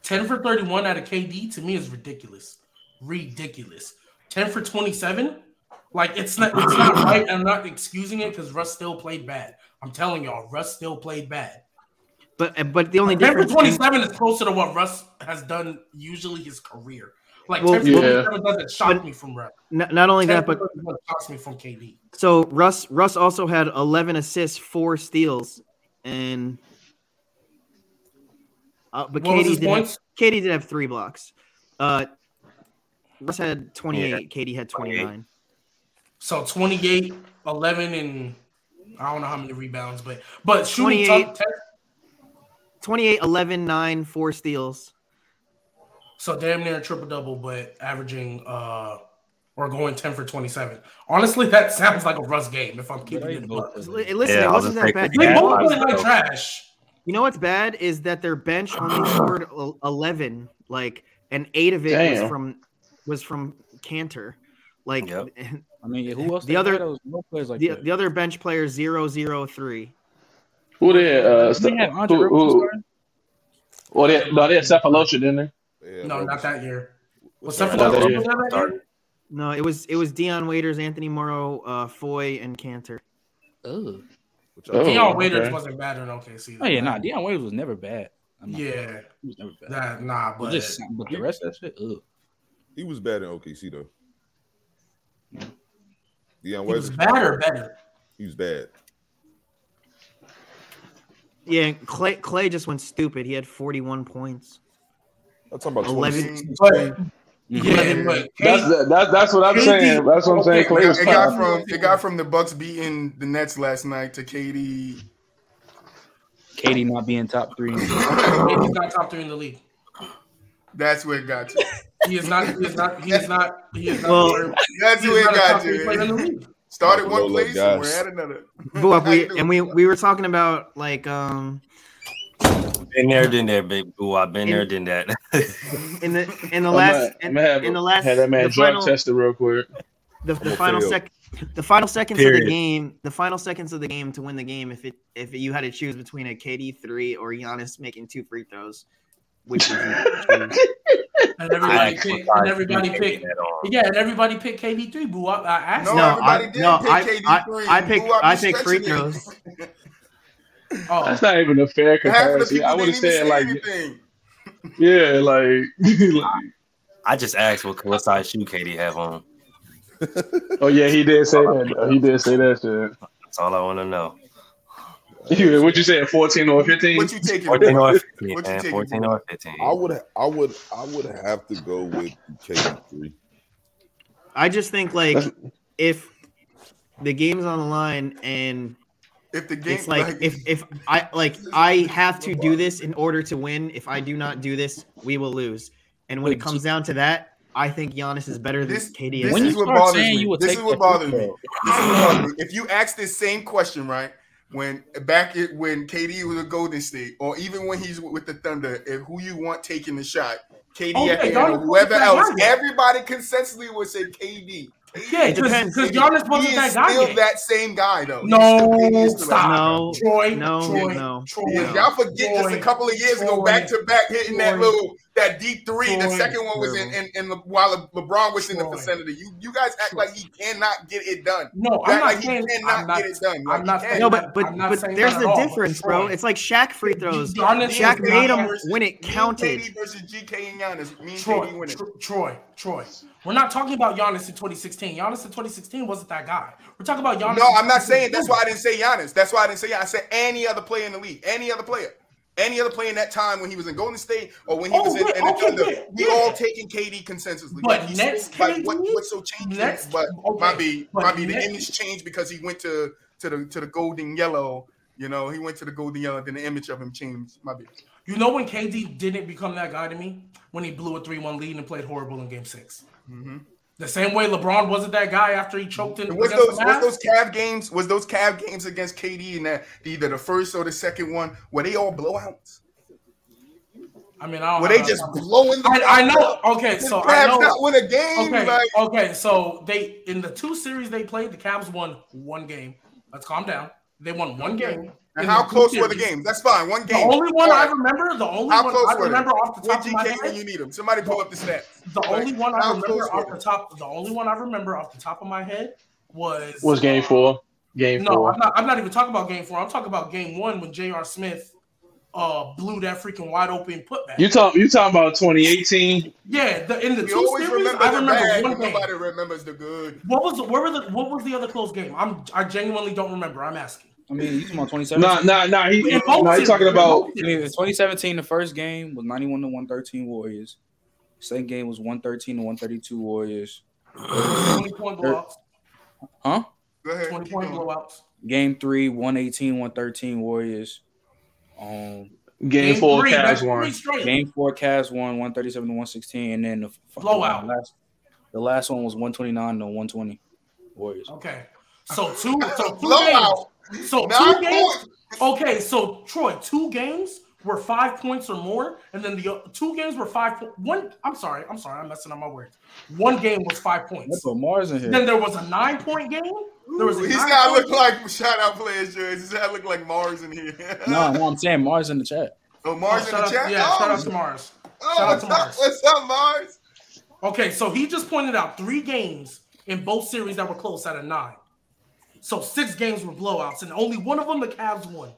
10 for 31 out of KD to me is ridiculous. Ridiculous. 10 for 27, like it's not it's not right. I'm not excusing it because Russ still played bad. I'm telling y'all, Russ still played bad. But but the only 10 for difference 27 is closer to what Russ has done usually his career. Like Well, 10 for yeah. 27 doesn't shock But- me from Russ. not, not only 10 that, but shocks me from KD. so Russ Russ also had 11 assists, four steals, and uh, but What was KD his did have. KD did have three blocks. Uh, Russ had 28. KD had 29. So 28, 11, and I don't know how many rebounds, but but shooting 28. top 10, 28, 11, 9, four steals. so damn near a triple double, but averaging uh or going 10 for 27. Honestly, that sounds like a Russ game if I'm keeping it. Li- Bucks. Listen, Yeah, it I was wasn't that bad. They both I play like was- trash. You know what's bad is that their bench only scored el- 11, like, and eight of it was from was from Kanter. Like Yep. I mean, who else? The other- had? There was no players like the, that. the other bench player zero zero three. Who they? Uh, Didn't they have who, Andre Roberson who, well, they, no, they had Sefolosha, didn't they? Yeah, No, bro. not that year. Was Sorry, that not that for year. that No, it was it was Dion Waiters, Anthony Morrow, uh, Foy, and Kanter. Ugh. What y'all- Oh, Dion Waiters okay. wasn't bad in OKC. Oh yeah, nah. Dion Waiters was never bad. I'm not- Yeah, he was never bad. that nah, but but just but the rest of that shit, ugh. He was bad in OKC though. Dion he was Waiters, bad or better. he was bad. Yeah, Klay Klay just went stupid. He had forty one points. I'm talking about 11 But yeah, but That's KD, that's that's what I'm KD saying. That's what I'm saying. okay, Klay It got fine. from it got from the Bucks beating the Nets last night to KD. KD not being top three. KD's not top three in the league. That's where it got to. He is not. He is not. He is not. He is not. Well, That's he where it got top three player in the to. Started one Low, low place and we're at another. BooWop, How you we, and we we were talking about like um Been there, done that, big boo. I've been there, done that. in the in the I'm last gonna- I'm in, gonna have, in the last have that man the drug final, tested real quick. the, the gonna final fail. sec the final seconds of the game the final seconds of the game to win the game if it if you had to choose between a KD three or Giannis making two free throws, which would you? And everybody I picked. And everybody thought picked. Yeah, and everybody picked KD three. BooWop. I asked. No, him. No, everybody I- did no, pick I- KD I- three. I picked- Who out I there picked free throws. Oh, That's not even a fair Half of the comparison. I would have said like, anything. yeah, like, like- I just asked what, what size shoe KD have on. oh yeah, he did say that. though. He did say that shit. That's all I want to know. Yeah, what you saying, fourteen or fifteen? What you taking? 14 or 15, man. 14 or 15. I would, I would, I would have to go with KD three. I just think like if the game's on the line and If the game, it's like if if I like I have to do this in order to win. If I do not do this, we will lose. And when it comes down to that, I think Giannis is better than This- KD. this is. When is you what start bothers saying me. you would This take is what the bothers me. This is what bothers me. If you ask this same question, right, when back it when KD was a Golden State, or even when he's with the Thunder, if who you want taking the shot, KD Oh, at yeah, the end, or whoever else, everybody consensually would say KD. Yeah, It because depends. Giannis wasn't he that is guy still yet. that same guy though. No, still- KD is stop. No, Troy, no, Troy, no, Troy. Yeah, y'all forget just a couple of years ago, back to back, hitting that little that D three. the second one was in, in, in the, while Le- LeBron was in the vicinity. You you guys act Troy. like he cannot get it done. No, I'm not like he saying. cannot I'm not, get it done. Like, I'm not saying no, but but I'm not but there's that the all. difference, Troy. bro. It's like Shaq free throws. Giannis Shaq made them when it counted. KD versus GK and Giannis. Me and Troy, KD winning. Troy, Troy. We're not talking about Giannis in 2016. Giannis in 2016 wasn't that guy. We're talking about Giannis. No, I'm not saying. That's why I didn't say Giannis. That's why I didn't say. Giannis. I said any other player in the league. Any other player. Any other player in that time when he was in Golden State or when he Oh, was in, in the okay, Thunder, yeah, we yeah. all taking KD consensusly. But Like, Nets so- like, what, what's so changed? Nets- but okay, might be but might be the image changed because he went to to the to the golden yellow. You know, he went to the golden yellow. Then the image of him changed. Might be. You know when KD didn't become that guy to me? When he blew a 3-1 lead and played horrible in game 6 Mm-hmm. The same way LeBron wasn't that guy after he choked in Was those the was those Cav games? Was those Cav games against KD and that either the first or the second one? Were they all blowouts? I mean, I don't Were they just blowing? The I, I know. Okay, so the I Cavs know. not win a game? Okay, Like, okay. So they in the two series they played, the Cavs won one game. Let's calm down. They won one game. And how the two close were the games? That's fine. One game. The game. only one All I remember, the only How one close I were they? remember off the With top of my GK when head, you need them. Somebody pull up the stats. the Like, only one I remember close were off the top, the only one I remember off the top of my head was Was game four? Game No, four. I'm not. I'm not even talking about game four. I'm talking about game one when J.R. Smith uh blew that freaking wide open putback. You talk you talking about 2018? yeah, the, in the We two series, remember I remember bad, one but game. nobody remembers the good. What was where were the what was the other close game? I'm I genuinely don't remember. I'm asking. I mean, you talking about 2017? Nah, nah, nah. He, In nah, he talking about I mean, 2017, the first game was 91 to 113 Warriors. Second game was 113 to 132 Warriors. Twenty point blowouts. Huh? Go ahead. 20 point blowouts. Game three, 118, 113 Warriors. Um, game four, three, Cavs won. game four, Cavs won 137 to 116, and then the Blowout. The last, the last one was 129 to 120 Warriors. Okay. So two so two Blowout. Games. So two Nine games. points. Okay, so Troy, two games were five points or more, and then the two games were five. Po- one, I'm sorry, I'm sorry, I'm messing up my words. One game was five Let's points. put Mars in here. Then there was a nine point game. There was a He's nine got to point- look like shout out players jerseys. He's got to look like Mars in here. No, no, I'm saying Mars in the chat. Oh, Oh, Mars in the out, chat. yeah, oh. oh, shout out to Mars. oh, shout out what's to up? Mars. What's up, Mars? Okay, so he just pointed out three games in both series that were close out of nine. So six games were blowouts, and only one of them the Cavs won.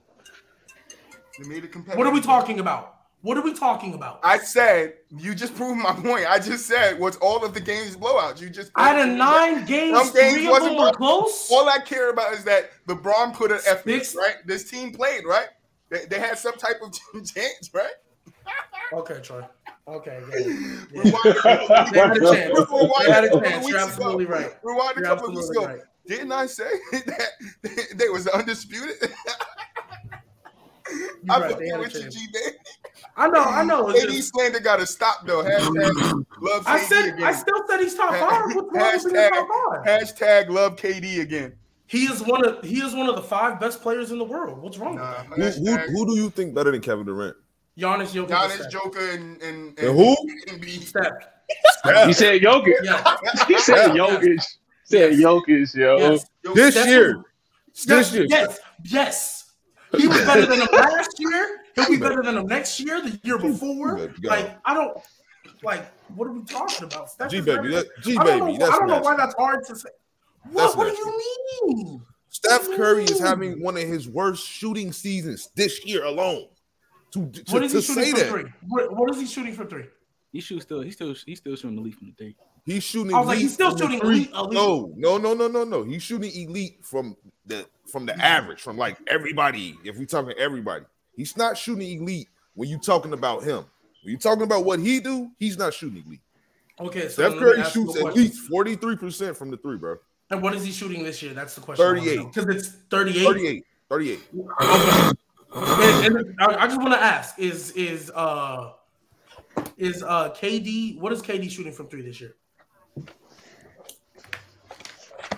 They made it competitive. What are we talking about? What are we talking about? I said you just proved my point. I just said was all of the games blowouts. You just Out of nine games, Some games three of them were close. All I care about is that LeBron put an effort, right? This team played, right? They, they had some type of chance, right? Okay, Troy. Okay, good. Rewind They had a chance. Rewind They had a chance. You're ago. absolutely right. Rewind a You're couple weeks ago. right. Didn't I say that they was undisputed? I'm right. They fucking with you. G man. I know. I know. It's AD just- slander got to stop though. Hashtag love I said. again. I still said he's top five. What's wrong with Hashtag- top five? Hashtag love KD again. He is one of. He is one of the five best players in the world. What's wrong Nah, with that? Who, who, who do you think better than Kevin Durant? Giannis, Jokic, Giannis, Steph. Joker, and and, And who? Embiid. Steph. He said Jokic. Yeah. He said Yeah. Jokic. Said Jokic, yo. Yes. Yo, This Steph year. Yes. This year. Yes. Yes. He was better than him last year. He'll be better than him next year, the year before. Like I don't. Like what are we talking about? Steph G is baby, better that, G I don't baby, know, that's I don't know why that's hard to say. What? What do you mean? Steph Curry is having one of his worst shooting seasons this year alone. To, to, What is he to shooting say from that, three? What, what is he shooting from three? He shoots still. He's still. He's still shooting the lead from the three. He's shooting. I was like, elite he's still shooting elite- elite. No, no, no, no, no, no. He's shooting elite from the from the average, from like everybody. If we talking everybody, he's not shooting elite when you talking about him. When you talking about what he do, he's not shooting elite. Okay, so Steph Curry ask you a shoots at least forty three percent from the three, bro. And what is he shooting this year? That's the question. 38. Because it's 38. 38, 38. Okay. and, and I, I just want to ask: Is is uh is uh KD? What is KD shooting from three this year?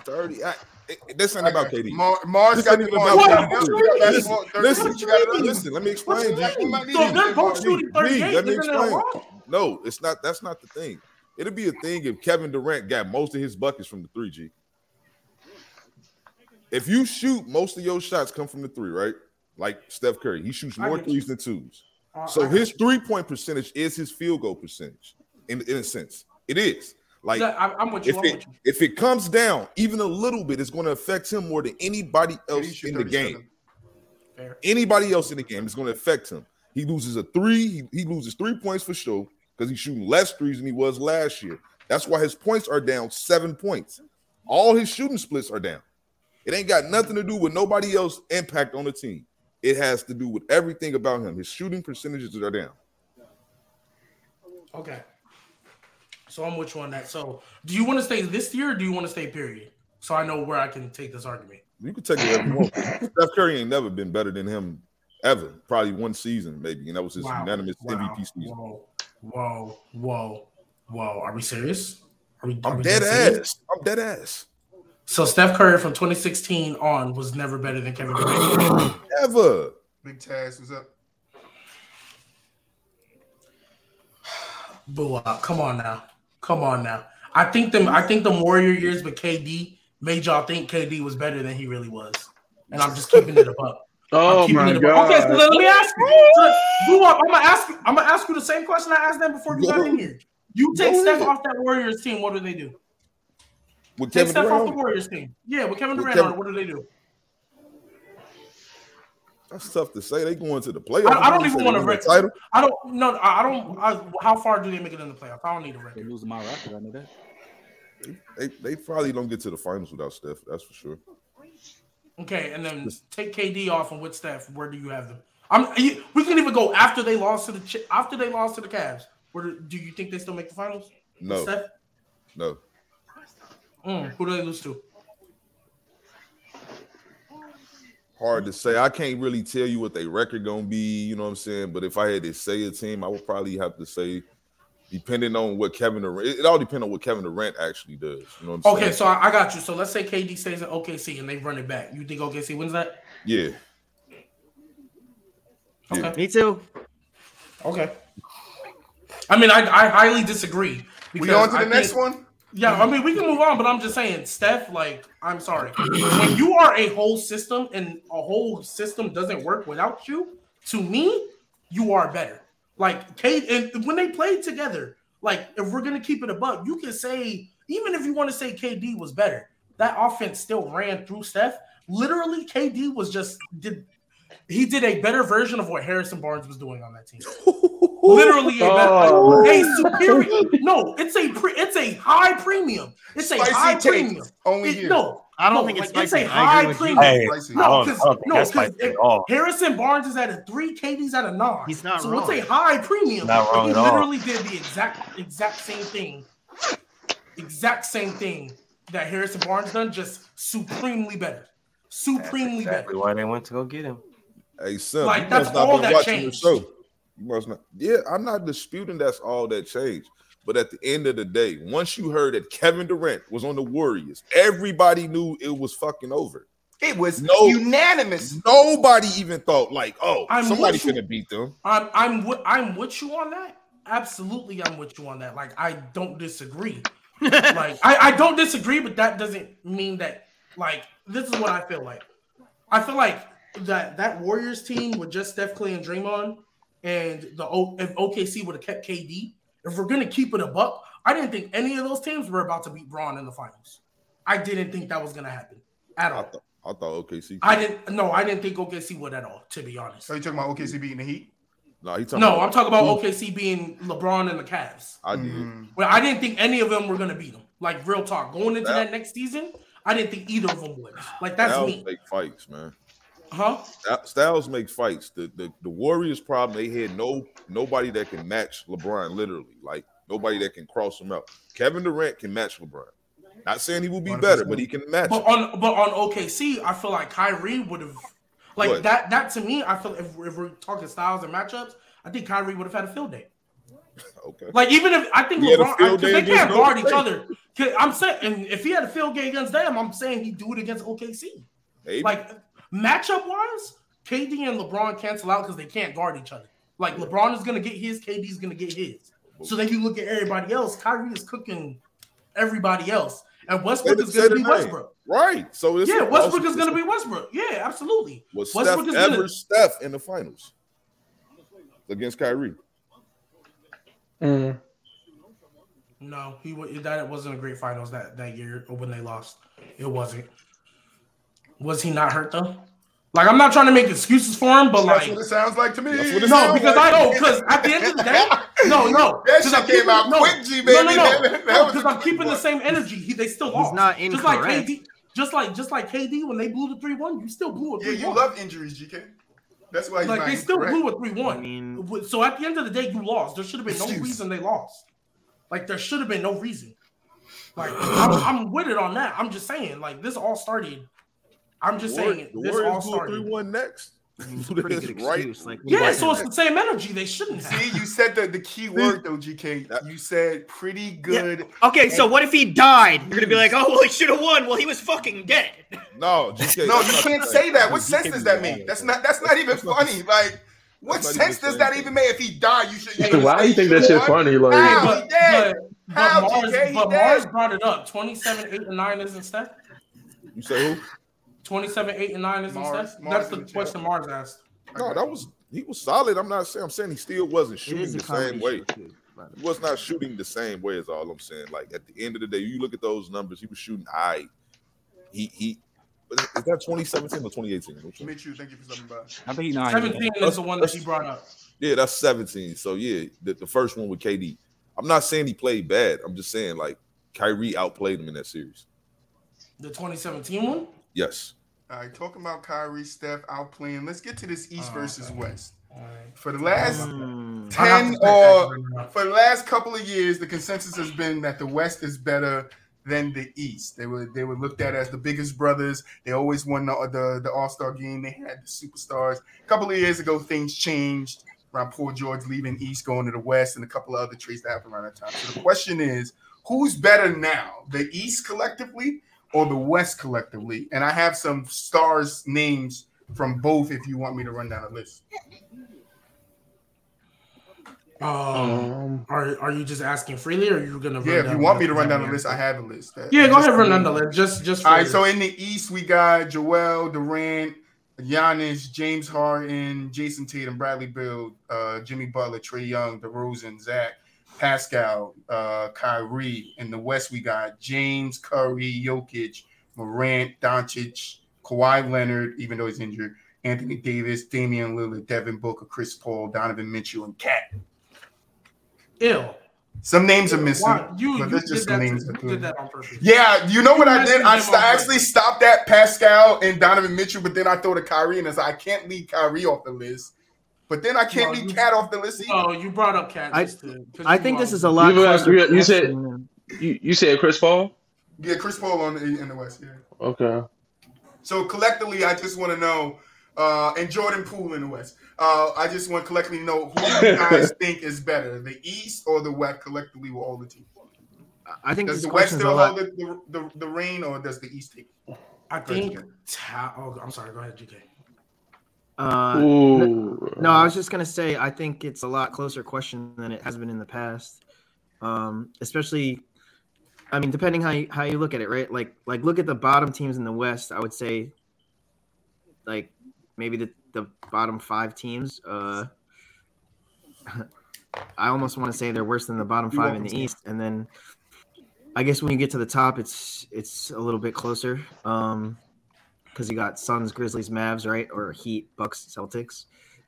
30. I, it, this ain't about KD. Mar- Mars got the even Mars. about KD. Listen. Listen, listen, listen. let me explain. the G. You might need So they're both shooting 38. let me explain. No, it's not. That's not the thing. It'll be a thing if Kevin Durant got most of his buckets from the three G. If you shoot, most of your shots come from the three, right? Like Steph Curry, he shoots more threes than twos. Uh, So his three point percentage is his field goal percentage. In, in a sense, it is. Like Yeah, I, I'm with you. if I'm it with you. if it comes down even a little bit, it's going to affect him more than anybody else in the game. Fair. Anybody else in the game is going to affect him. He loses a three. He, he loses three points for sure because he's shooting less threes than he was last year. That's why his points are down seven points. All his shooting splits are down. It ain't got nothing to do with nobody else impact on the team. It has to do with everything about him. His shooting percentages are down. Okay. So I'm with you on that. So do you want to stay this year or do you want to stay period? So I know where I can take this argument. You can take it wherever you. Steph Curry ain't never been better than him ever. Probably one season, maybe, and that was his Wow. unanimous Wow. MVP season. Whoa, whoa, whoa, whoa. Are we serious? Are we, are I'm we dead serious? ass. I'm dead ass. So Steph Curry from 2016 on was never better than Kevin Durant. Ever. Big Taz was up. BooWop. Come on now. Come on now. I think them I think the Warrior years with KD made y'all think KD was better than he really was. And I'm just keeping it above. Oh my it above. Okay, so let me ask you. So, BooWop. I'm gonna ask you. I'm gonna ask you the same question I asked them before you got in here. You take Go Steph off that Warriors team, what do they do? With Take Kevin Steph off the Warriors team. Yeah, with Kevin With Durant Kevin- on it, what do they do? That's tough to say. They going to the playoffs. I, I don't even want they to win record. title. I don't. No, I I don't. I, how far do they make it in the playoffs? I don't need a They record. lose to my Raptors. I know that. They, they probably don't get to the finals without Steph. That's for sure. Okay, and then take KD off and with Steph, where do you have them? I'm. you- We can even go after they lost to the after they lost to the Cavs. Where do, do you think they still make the finals? No, Steph? no. Mm, who do they lose to? Hard to say. I can't really tell you what their record gonna be. You know what I'm saying? But if I had to say a team, I would probably have to say, depending on what Kevin Durant. It, it all depends on what Kevin Durant actually does. You know what I'm Okay, saying? so I, I got you. So let's say KD stays at OKC and they run it back. You think OKC wins that? yeah. Yeah. Okay. Me too. Okay. I mean, I, I highly disagree. We because on to the I next think- one. Yeah, I mean, we can move on, but I'm just saying, Steph, like, I'm sorry. When you are a whole system and a whole system doesn't work without you, to me, you are better. Like, K, and when they played together, like, if we're to keep it above, you can say, even if you want to say KD was better, that offense still ran through Steph. Literally, KD was just, did he did a better version of what Harrison Barnes was doing on that team. Literally a better, Oh, a superior. No, it's a pre, it's a high premium. It's a high take. premium. Only It- here. no, I don't no, think it's like, spicy. it's a I agree high premium. Hey, No, because no, because spicy. Harrison Barnes is at a three, KD's at a nine. He's not so wrong. it's a high premium. Not wrong he at all. literally did the exact exact same thing, exact same thing that Harrison Barnes done, just supremely better, supremely Exactly better. why they went to go get him. Hey, son, Like, you that's must not all been that watching changed. the show. You must not. Yeah, I'm not disputing that's all that changed. But at the end of the day, once you heard that Kevin Durant was on the Warriors, everybody knew it was fucking over. It was No. unanimous. Nobody even thought like, oh, I'm somebody with you. finna beat them. I'm I'm with I'm with you on that. Absolutely, I'm with you on that. Like I don't disagree. like I, I don't disagree, but that doesn't mean that like this is what I feel like. I feel like that that Warriors team with just Steph Klay and Draymond and the o, if OKC would have kept KD, if we're gonna keep it a buck, I didn't think any of those teams were about to beat Bron in the finals. I didn't think that was gonna happen at I all. thought I thought OKC. I didn't no, I didn't think OKC would at all, to be honest. So you talking about OKC beating the Heat? no, he talking No, about I'm talking about OKC being LeBron and the Cavs. I did. Mm. Well, I didn't think any of them were gonna beat them. Like real talk, going into Yeah. that next season, I didn't think either of them would. Like that's Styles me, make fights, man. Huh? Styles make fights. The, the the Warriors problem they had no nobody that can match LeBron. Literally, like nobody that can cross him out. Kevin Durant can match LeBron. Not saying he will be better, but he can match. But on but on OKC, I feel like Kyrie would have, like What? that. That to me, I feel if, if we're talking styles and matchups, I think Kyrie would have had a field day. Okay. Like even if I think He LeBron, because they can't guard each other. I'm saying, and if he had a field game against them, I'm saying he'd do it against OKC. Maybe. Like matchup wise, KD and LeBron cancel out because they can't guard each other. Like LeBron is gonna get his, KD's gonna get his. So then you look at everybody else. Kyrie is cooking everybody else, and Westbrook is gonna be. Westbrook. right. So it's Yeah, Westbrook is gonna be Westbrook. Yeah, absolutely. Was Westbrook Steph is gonna- ever Steph in the finals against Kyrie? Mm. No, he that wasn't a great finals that that year when they lost. It wasn't. Was he not hurt though? Like I'm not trying to make excuses for him, but That's like what it sounds like to me. That's what it No, because like. I know because at the end of the day, no, no, That 'cause shit I'm came keeping- out no, quick, G, No, baby. no, no, That- that no, was because a I'm quick keeping the same energy. He, they still lost. He's not Just like. KD, just like just like KD when they blew the three one, you still blew a Yeah, you love injuries, GK. That's why he's like they still incorrect. blew a three I one. mean, So at the end of the day, you lost. There should have been no reason they lost. Like there should have been no reason. Like I'm, I'm with it on that. I'm just saying, like this all started. I'm just War- saying the this all Warriors blew started. three one next. it's pretty good Right. excuse. Like, Yeah, so it's the same energy. They shouldn't have. See, you said the, the key word though, GK. You said pretty good. okay, so what if he died? You're gonna be like, oh well, he should have won. Well, he was fucking dead. No, GK, No, you can't say that. What You sense does that make? That's not. That's not even funny. Like, what That's sense does that even make? If he died, you should. you're gonna Why do you think that he shit funny? Like, How? But, he but, How, but Mars, GK? But. Mars brought it up. 27, 8, and 9 isn't Steph. You say who? 27, 8, and 9 isn't Mars- Steph. Mars That's the the question Mars asked. No, that was he was solid. I'm not saying I'm saying he still wasn't shooting the same way. show, too, He was not shooting the same way. Is all I'm saying. Like at the end of the day, you look at those numbers. He was shooting high. He he Is that 2017 or 2018? Which one? Minshew, thank you for stopping by. I think he's not. 17 is the one that he brought up. Yeah, that's 17. So yeah, the, the first one with KD. I'm not saying he played bad. I'm just saying like Kyrie outplayed him in that series. The 2017 one? Yes. All right, talking about Kyrie, Steph outplaying. Let's get to this East Oh, versus okay. West. All right. For the last Mm. 10 or for the last couple of years, the consensus has been that the West is better than the East. They were they were looked at as the biggest brothers. They always won the the, the All Star game. They had the superstars. A couple of years ago, things changed around Paul George leaving East, going to the West, and a couple of other trades that happened around that time. So the question is, who's better now, the East collectively or the West collectively? And I have some stars names from both if you want me to run down a list. Um, are are you just asking freely, or are you gonna? Run Yeah, if down you want me to run down the list, I have a list. that- Yeah, go ahead, run down the list. Just just. All right, so in the East, we got Joel, Durant, Giannis, James Harden, Jayson Tatum, Bradley Beal, uh, Jimmy Butler, Trae Young, DeRozan, Zach, Pascal, uh, Kyrie. In the West, we got James, Curry, Jokic, Morant, Doncic, Kawhi Leonard, even though he's injured, Anthony Davis, Damian Lillard, Devin Booker, Chris Paul, Donovan Mitchell, and Cat. ill. Some names are missing. You but you just did that, names you did that on purpose. Yeah, you know what I did? I, st- actually stopped at Pascal and Donovan Mitchell, but then I throw to Kyrie and I said I can't leave Kyrie off the list. But then I can't No, leave Cat off the list either. Oh, you brought up Cat. I- just I think this is a lot. You- closer you- you said- you, you said Chris Paul? Yeah, Chris Paul on the, in the West. Yeah. Okay. So collectively, I just want to know, uh, and Jordan Poole in the West. Uh, I just want to collectively know who you guys think is better, the East or the West, collectively with all the teams. I think Does the West question is still hold the, the, the, the reign, or does the East take? I think. Ta- oh, I'm sorry. Go ahead, GK. Uh, Ooh. No, I was just gonna say I think it's a lot closer question than it has been in the past. Um, especially, I mean, depending how you, how you look at it, right? Like like look at the bottom teams in the West. I would say, like maybe the the bottom five teams. Uh, I almost want to say they're worse than the bottom five in the East, and then I guess when you get to the top, it's it's a little bit closer. Um, because you got Suns, Grizzlies, Mavs, right, or Heat, Bucks, Celtics.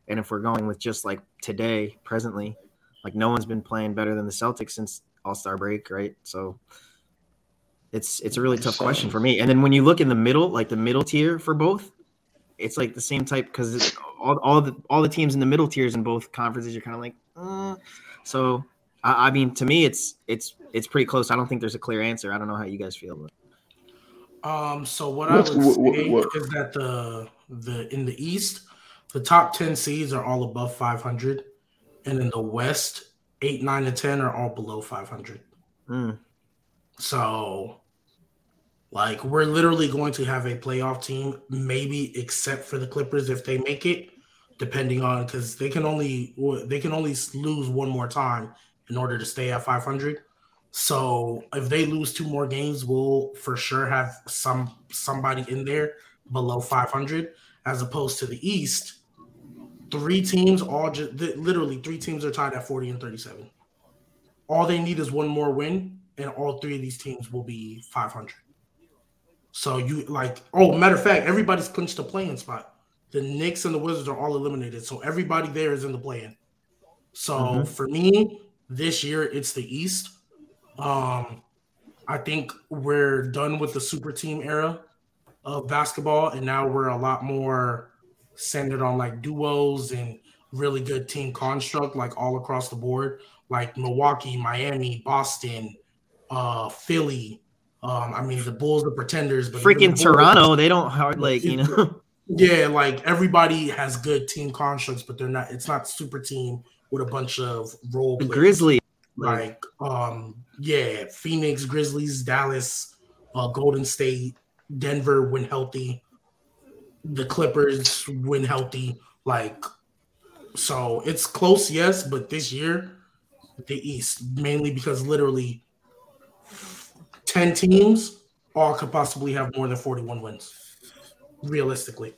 And if we're going with just like today, presently, like no one's been playing better than the Celtics since All Star break, right? So it's it's a really tough question for me. And then when you look in the middle, like the middle tier for both, it's like the same type because all, all the all the teams in the middle tiers in both conferences, you're kind of like, uh. so. I, I mean, to me, it's it's it's pretty close. I don't think there's a clear answer. I don't know how you guys feel. But. Um, so what I What's- would what- what- say what- is that the the in the East, the top ten seeds are all above 500, and in the West, eight, nine, and ten are all below 500. Mm. So, like, we're literally going to have a playoff team, maybe except for the Clippers if they make it, depending on because they can only they can only lose one more time in order to stay at 500. So if they lose two more games, we'll for sure have some somebody in there below 500, as opposed to the East. Three teams, all just literally three teams are tied at 40 and 37. All they need is one more win, and all three of these teams will be 500. So you like, oh, matter of fact, everybody's clinched a playing spot. The Knicks and the Wizards are all eliminated, so everybody there is in the play-in. So Mhm. for me, this year it's the East. Um, I think we're done with the super team era of basketball, and now we're a lot more centered on like duos and really good team construct, like all across the board, like Milwaukee, Miami, Boston, uh, Philly. Um, I mean, the Bulls, the pretenders, but Freaking the Bulls- Toronto, they don't hard like you know. yeah, like everybody has good team constructs, but they're not. It's not super team with a bunch of role the players. Grizzlies, like, like um yeah phoenix grizzlies dallas uh golden state denver when healthy the clippers when healthy like so it's close yes but this year the east mainly because literally 10 teams all could possibly have more than 41 wins realistically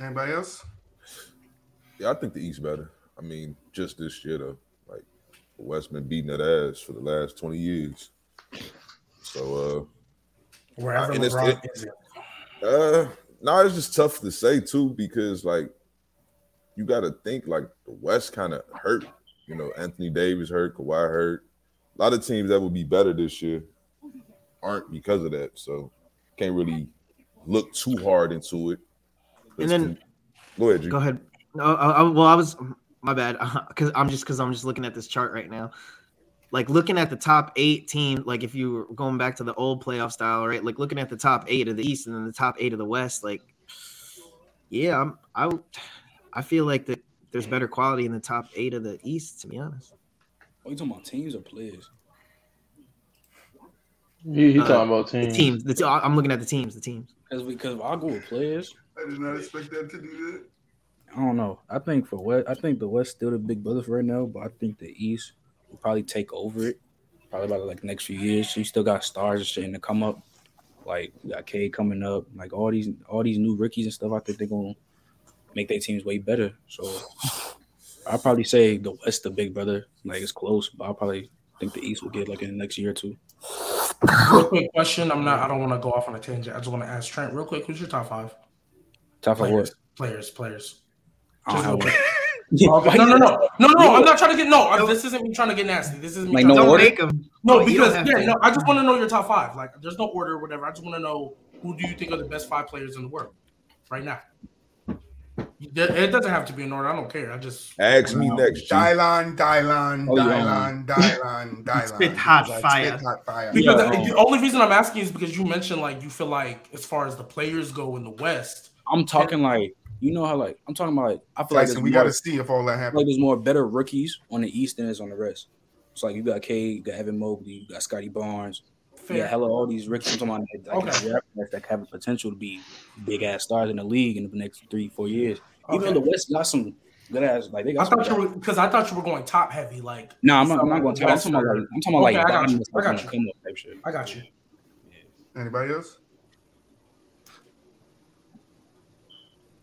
Anybody else? Yeah, I think the East better. I mean, just this year though. Like the West been beating that ass for the last 20 years. So uh Wherever And it's- LeBron it- is. Uh, no, it's just tough to say too because like you got to think like the West kind of hurt. You know, Anthony Davis hurt, Kawhi hurt. A lot of teams that would be better this year aren't because of that. So can't really look too hard into it. And then- go ahead, G. Go ahead. No, I, I, well, I was my bad because I'm just because I'm just looking at this chart right now. Like looking at the top eight team, like if you were going back to the old playoff style, right? Like looking at the top eight of the East and then the top eight of the West, like yeah, I'm I I feel like that there's better quality in the top eight of the East, to be honest. Are you talking about teams or players? He, he Uh, talking about The teams. teams, the te- I'm looking at the teams, the teams. Because because I'll go with players. I did not expect that to do that. I don't know. I think for West, I think the West still the big brother for right now, but I think the East will probably take over it. Probably about like next few years. You still got stars and shit to come up. Like we got K coming up. Like all these all these new rookies and stuff. I think they're gonna make their teams way better. So I'll probably say the West the big brother. Like it's close, but I'll probably think the East will get like in the next year or two. Real quick question. I'm not. I don't want to go off on a tangent. I just want to ask Trent real quick. Who's your top five Top five what? players? Players. Players. I don't have one. No, no, no, no, no. I'm not trying to get no. I- This isn't me trying to get nasty. This is me. Like, no to- order? make. No, because yeah, to. no. I just want to know your top five. Like, there's no order or whatever. I just want to know who do you think are the best five players in the world right now. It doesn't have to be in order. I don't care. I just Ask me next, G. Dylan, Dylan, Oh, yeah. Dylan, Dylan, Dylan. Spit hot Like, fire. spit hot fire. because Yeah, the, the only reason I'm asking is because you mentioned like you feel like as far as the players go in the West, I'm talking like you know how like I'm talking about like I feel like Tyson, there's we more- got to see if all that happens. like there's more better rookies on the East than is on the rest. It's like you got K, you got Evan Mobley, you got Scottie Barnes, fair. yeah, hella all these rookies. I'm talking about like, Okay. rappers that have the potential to be big ass stars in the league in the next three, four years. Even though the West got some good ass, like they I got. some thought you were because I thought you were going top heavy. Like, No, I'm not. I'm not going to. I'm talking about like I'm talking about like Okay, I got you. I got you. come up type shit. I got you. Anybody else?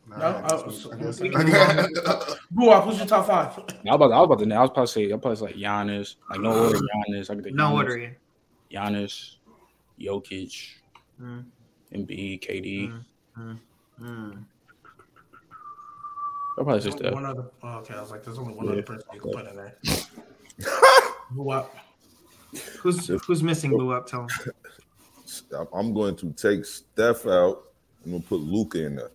No, Nah, I guess I- we- so- I guess- we can move on. BooWop. Who's your top five? I was about. To, I was about to. I was probably say. I probably say like Giannis. Like no order. Giannis. I could think No Giannis, order. yeah. Giannis, Jokic, Mm. Embiid, KD. Mm. Mm. I'll probably say There's Steph. one other. oh, okay, I was like, there's only one Yeah. other person you can put in there. BooWop. Who's who's missing? Blue up. Tell him. I'm- I'm going to take Steph out. I'm gonna put Luka in there.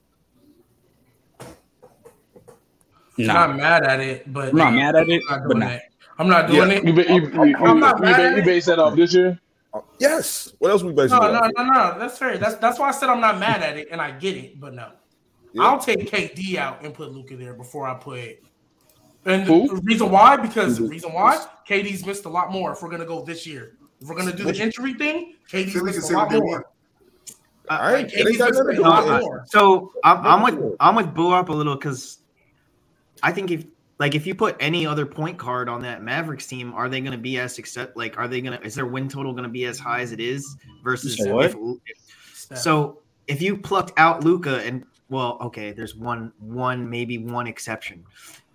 I'm Nah, not mad at it, but I'm not mad at it, I'm not but doing it. I'm not doing You, it. ba- you, you, you, I'm not you, mad ba- at you base that off this year? Uh, Yes. What else we base? No, it no, off? no, no. That's fair. That's that's why I said I'm not mad at it, and I get it, but no. Yeah. I'll take KD out and put Luka there before I put. And Who? the reason why? Because the reason why KD's missed a lot more. If we're gonna go this year, if we're gonna do the injury thing, KD's Philly missed a lot more. want. I ain't, it KD's missed a No, lot I- more. So I'm, I'm with I'm with BooWop a little because I think if like if you put any other point card on that Mavericks team, are they going to be as success? Like, are they going to is their win total going to be as high as it is versus You what? if- Steph. so if you plucked out Luka and well, okay, there's one one maybe one exception,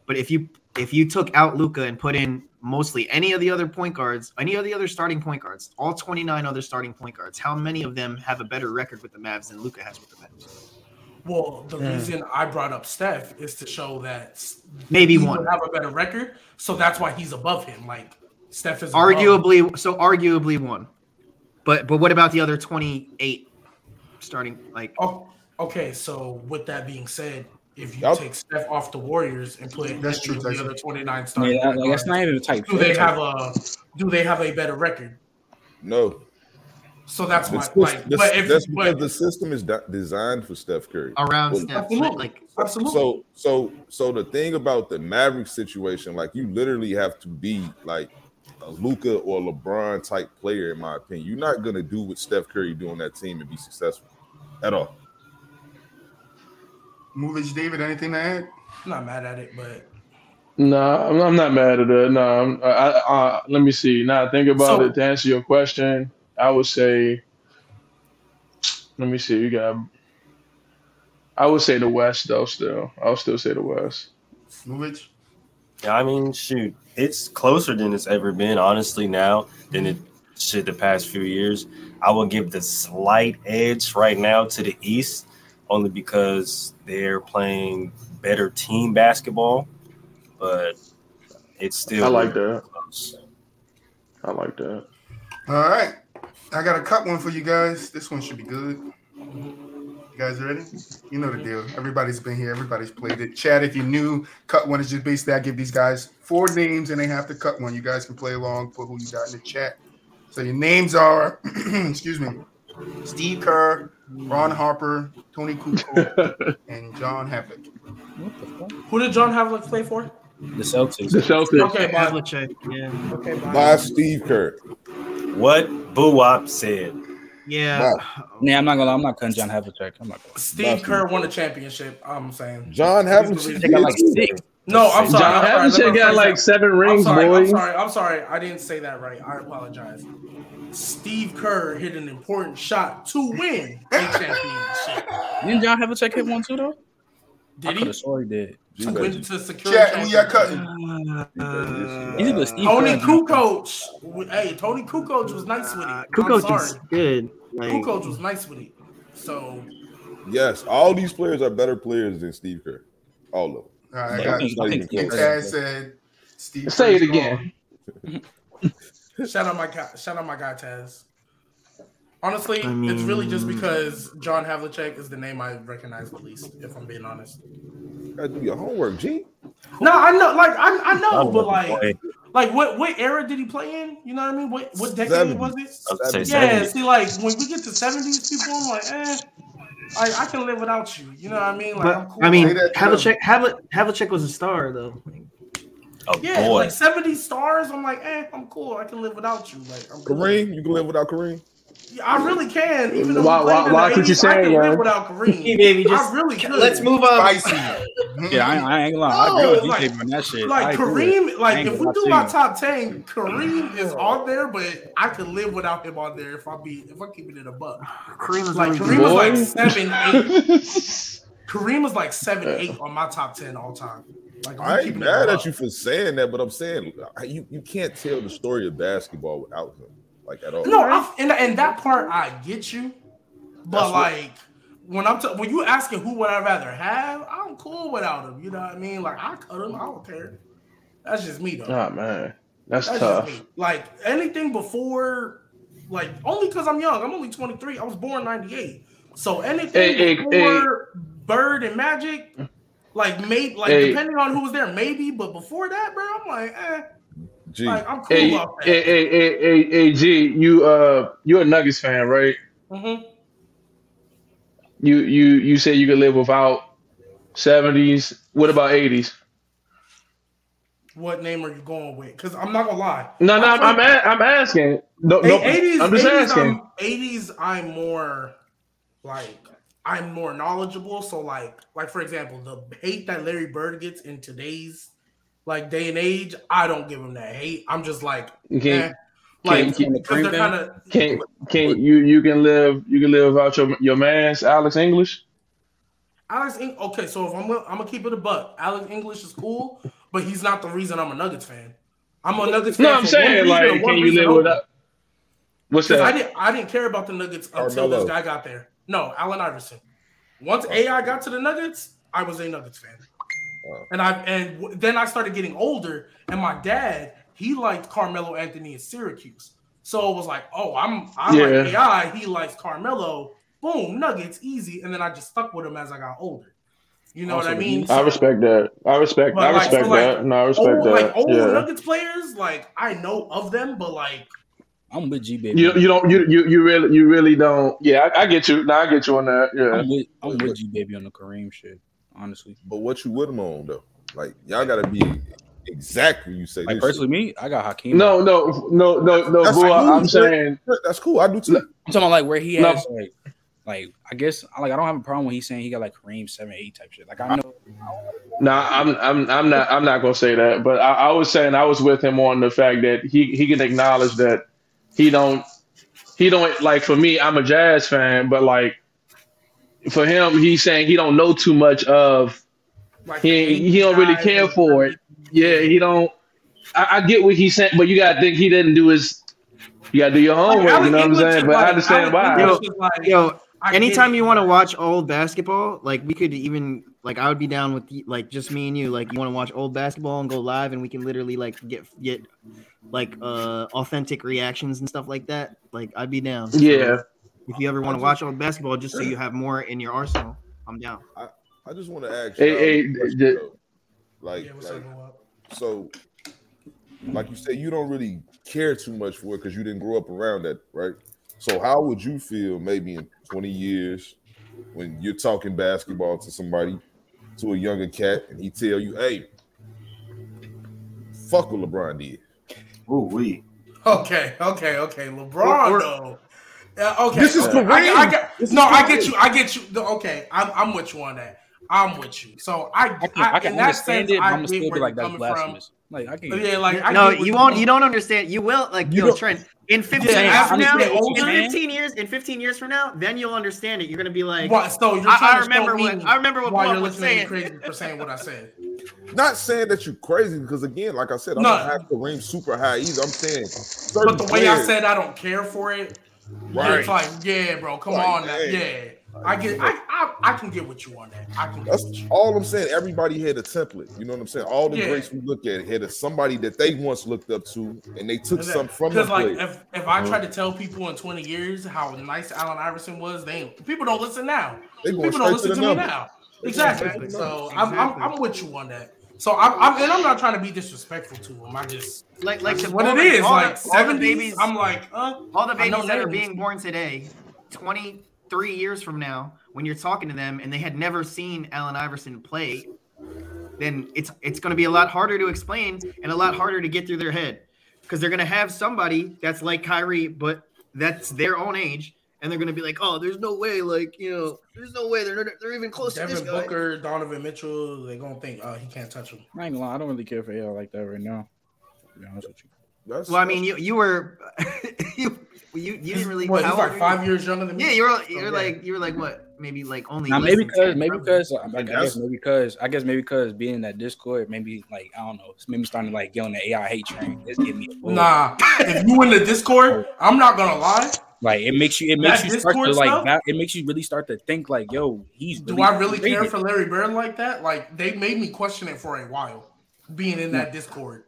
but if you if you took out Luka and put in mostly any of the other point guards, any of the other starting point guards, all 29 other starting point guards, how many of them have a better record with the Mavs than Luka has with the Mavs? Well, the reason I brought up Steph is to show that Maybe he one. would have a better record, so that's why he's above him. Like Steph is above. Arguably, so arguably one. But but what about the other 28 starting like Oh, okay, so with that being said, if you Yup. take Steph off the Warriors and put That's true, the Tyson. other 29 starting yeah, like, that's not even a type. do they have a do they have a better record? No. So that's The my sys- like. the- But if that's because but, the system is de- designed for Steph Curry. around Well, Steph? absolutely, Like absolutely. So so so the thing about the Maverick situation, like you literally have to be like a Luka or LeBron type player, in my opinion. You're not gonna do what Steph Curry do on that team and be successful at all. Movage David, anything to add? I'm not mad at it, but No, I'm, I'm not mad at it. No, I'm, I, I, let me see. Now, think about So- it. To answer your question, I would say, let me see. You got, I would say the West, though, still. I'll still say the West. Movage? Yeah, I mean, shoot, it's closer than it's ever been, honestly, now than it should the past few years. I will give the slight edge right now to the East, only because they're playing better team basketball. But it's still I like that. close. I like that. All right. I got a cut one for you guys. This one should be good. You guys ready? You know the deal. Everybody's been here. Everybody's played it. Chad, if you're new, cut one is just basically I give these guys four names and they have to cut one. You guys can play along, put who you got in the chat. So your names are, excuse me, Steve Kerr, Ron Harper, Toni Kukoc, and John Havlicek. What the fuck? Who did John Havlicek play for? The Celtics. The Celtics. Okay. Havlicek, yeah, Okay, bye. By Steve Kerr. What BooWop said. yeah. Yeah, I'm not gonna. lie, I'm not cutting John Havlicek. I'm not. Gonna. Steve Kerr won the championship. I'm saying. John Havlicek. They got like six. No, I'm sorry. John I'm sorry. Let Havlicek got like that. seven I'm rings, sorry, boy. I'm sorry. I'm sorry. I didn't say that right. I apologize. Steve Kerr hit an important shot to win a championship. Didn't John Havlicek hit one too though? Did could he? have swore he did. To win to secure. Chat, who y'all championship. cutting? He's either Steve Tony Kerr or John Kukoc. Hey, Toni Kukoc was nice with it. Uh, Kukoc sorry. is good. Like, Kukoc was nice with it. So Yes, all these players are better players than Steve Kerr. All of them. All right, I got I think, think And Steve Chad said Steve Say it Kerr's again. shout out my guy. Shout out my guy Taz. Honestly, I it's really just because John Havlicek is the name I recognize the least. If I'm being honest. Gotta do your homework, G. No, I know, like I, I know, Oh, but like, boy. like what what era did he play in? You know what I mean? What what decade 70s. was it? I was gonna say Yeah, 70s. see, like when we get to seventies, people, I'm like, eh, I, I can live without you. You know what I mean? Like, I'm but cool. I mean, Say that to Havlicek, Havlicek, Havlicek was a star though. Oh yeah, boy. like seventy stars. I'm like, eh, I'm cool. I can live without you. Like, I'm cool. Kareem, you can live without Kareem. Yeah, I really can. Even though Why- he played why- in why the could you 80s, I say can that? live without Kareem. Hey, baby, just I really could. let's move on. spicy. Yeah, I, I ain't gonna lie. I agree with like- DJ on that shit. Like agree with it. Kareem, like if we do lie my top ten, Kareem is on there, but I could live without him on there if I be if I keep it in a buck. Kareem was Like really Kareem was like seven, eight. Kareem was like seven, eight on my top ten all time. Like if we I ain't keeping it mad at buck. you for saying that, but I'm saying you, you can't tell the story of basketball without him, like at all. No, I, and and that part I get you, but That's what- like when I'm t- when you asking who would I rather have, I'm cool without him. You know what I mean? Like I cut him, I don't care. That's just me though. Oh man, that's, That's tough. just me. Like anything before, like only because I'm young. I'm only 23. I was born 98. So anything Hey, hey, before Bird and Magic, like maybe like Hey. depending on who was there, maybe. But before that, bro, I'm like, eh, G, like I'm cool Hey, off that. hey, hey, hey, hey, hey, G, you uh, you're a Nuggets fan, right? Mm-hmm. You you you say you could live without seventies. What about eighties? What name are you going with? Because I'm not gonna lie. No, no, I'm I'm, a- I'm asking. No, no, 80s, I'm just 80s, asking. I'm, 80s, I'm more like I'm more knowledgeable. So like, like for example, the hate that Larry Bird gets in today's like day and age, I don't give him that hate. I'm just like, You can't, eh. like can't- because they're kind of can't, can't you you can live you can live without your your man's Alex English. Alex. Eng- okay, so if I'm gonna, I'm gonna keep it a buck. Alex English is cool, but he's not the reason I'm a Nuggets fan. I'm a Nuggets fan. No, I'm saying one reason like, one can you reason live without? What's Because I didn't I didn't care about the Nuggets until Carmelo. this guy got there. No, Allen Iverson. Once AI got to the Nuggets, I was a Nuggets fan. Wow. And I and w- then I started getting older, and my dad he liked Carmelo Anthony in Syracuse. So it was like, oh, I'm I Yeah. like AI, he likes Carmelo. Boom, Nuggets, easy. And then I just stuck with him as I got older. You know Also, what I mean? I respect that. I respect. But, I like, respect so, like, that. No, I respect old, that. like old yeah. Nuggets players, like I know of them, but like I'm with G baby. You you don't you you you really you really don't. Yeah, I, I get you. No, I get you on that. Yeah. I'm with I'm with G baby on the Kareem shit. Honestly, but what you with him on though? Like y'all gotta be exact when you say like this. personally, me, I got Hakeem. No, no, no, no, no, That's boy. cool, I'm saying that's cool. I do too. I'm talking about like where he No. has like, like I guess like I don't have a problem when he's saying he got like Kareem seven eight type shit. Like I know, Nah, I'm I'm I'm not I'm not gonna say that, but I, I was saying I was with him on the fact that he he can acknowledge that he don't he don't like for me I'm a jazz fan, but like for him he's saying he don't know too much of like he he don't really care for it. Yeah, he don't. I, I get what he's saying, but you gotta think he didn't do his You gotta do your homework. You know what I'm saying? But I understand why. Yo, Yo, anytime you want to watch old basketball, like we could even like I would be down with the- like just me and you. Like you want to watch old basketball and go live, and we can literally like get get like uh authentic reactions and stuff like that. Like I'd be down. So, Yeah. If you ever want to watch old basketball, just so you have more in your arsenal, I'm down. I just want to ask Hey, y'all hey, a the- like, Yeah, like so like you said you don't really care too much for it because you didn't grow up around that right so how would you feel maybe in 20 years when you're talking basketball to somebody to a younger cat and he tell you hey fuck what lebron did Ooh, we. Okay, okay, okay. LeBron Or- or- though. Yeah, okay. This is okay. Kareem. I, I get, This is no, I get you. I get you. The- Okay, I'm, I'm with you on that. I'm with you. So I, I can, I, can understand sense, it, I I'm gonna still be like you're that's coming from. blasphemous. Like I can't. Yeah, like I No, get where you you're won't. You don't understand. You will like You yo, Trent. In 15 Yeah, years from now, get in older- 15 years, in 15 years from now, then you'll understand it. You're gonna be like, What? So you're I- trying I to remember what- me I remember what why Paul you're was looking at me saying. crazy for saying what I said. not saying that you're crazy because again like i said i No. don't have Kareem super high either i'm saying But the way I said I don't care for it, Right. it's like, yeah, bro, come Like, on now, yeah. I get, I, I, I can get with you on that. I can get That's all I'm saying. Everybody had a template. You know what I'm saying? All the Yeah. greats we look at had a, somebody that they once looked up to, and they took something from Because like if, if I uh-huh. try to tell people in 20 years how nice Allen Iverson was, they people don't listen now. They People don't straight to listen to, me now. They Exactly. straight to the So numbers. I'm, I'm I'm with you on that. So I'm, I'm and I'm not trying to be disrespectful to him. I just like, like what it the- all the- Like all the 70s. babies- I'm like, uh, all the babies that are being born today, 23 years from now, when you're talking to them and they had never seen Allen Iverson play, then it's it's going to be a lot harder to explain and a lot harder to get through their head because they're going to have somebody that's like Kyrie, but that's their own age, and they're going to be like, oh, there's no way, like you know, there's no way they're they're even close to this Devin guy. Booker, Donovan Mitchell, they're gonna think, oh, he can't touch him. I ain't gonna lie, I don't really care for AL like that right now. To be honest with you. That's, Well, I mean, you you were you you, you didn't really. What, how he's like five years younger than me. Yeah, you're Oh, you're yeah. like you were like what? Maybe like only. Now maybe because maybe because I, I guess maybe because I guess maybe because being in that Discord, maybe like I don't know, maybe starting to like get on the AI hate train. It's getting me a Nah, if you in the Discord, I'm not gonna lie. Like it makes you, it makes That you start to like, stuff? va- it makes you really start to think like, yo, he's. Do I really crazy. care for Larry Bird like that? Like they made me question it for a while, being in that hmm. Discord.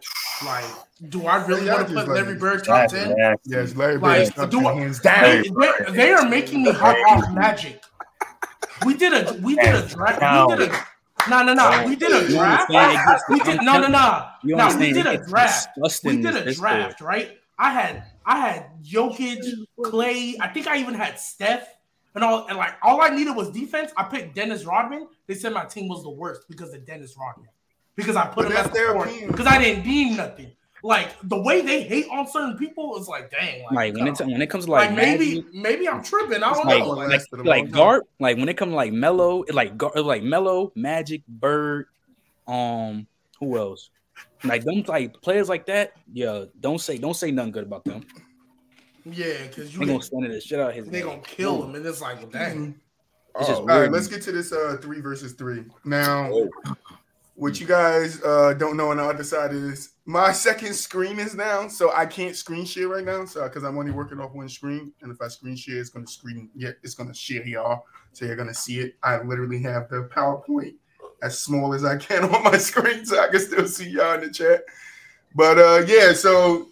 Like, do I really Yeah, want to put like- Larry Bird top That's ten? Yes, Larry Bird Like, top do 10 I- hands They, down. they, they are making me hop off Magic. We did a we did a draft. We did a no no no. We did a draft. understand? It gets- We did no no no. You No, we did a draft. We did a draft, right? I had I had Jokic, Klay. I think I even had Steph, and all. And like all I needed was defense. I picked Dennis Rodman. They said my team was the worst because of Dennis Rodman. Because I put But him that's at their the court. Because I didn't deem nothing. Like the way they hate on certain people is like, dang. Like, Like when come it when it comes to like, like, maybe Magic, maybe I'm tripping. I don't like know. Well, like lasted like long like when it comes to like Melo, it like Gar, like Melo, Magic, Bird, um, who else? Like them like players like that, yeah. Don't say don't say nothing good about them. Yeah, because you They gonna stand the shit out of his. they name. gonna kill him, and it's like, well, dang. It's Oh, All right, let's get to this uh three versus three. Now, oh, what you guys uh don't know on the other side is my second screen is down, so I can't screen share right now. So because I'm only working off one screen, and if I screen share, it's gonna screen yeah, it's gonna share y'all, so you're gonna see it. I literally have the PowerPoint as small as I can on my screen, so I can still see y'all in the chat. But uh yeah, so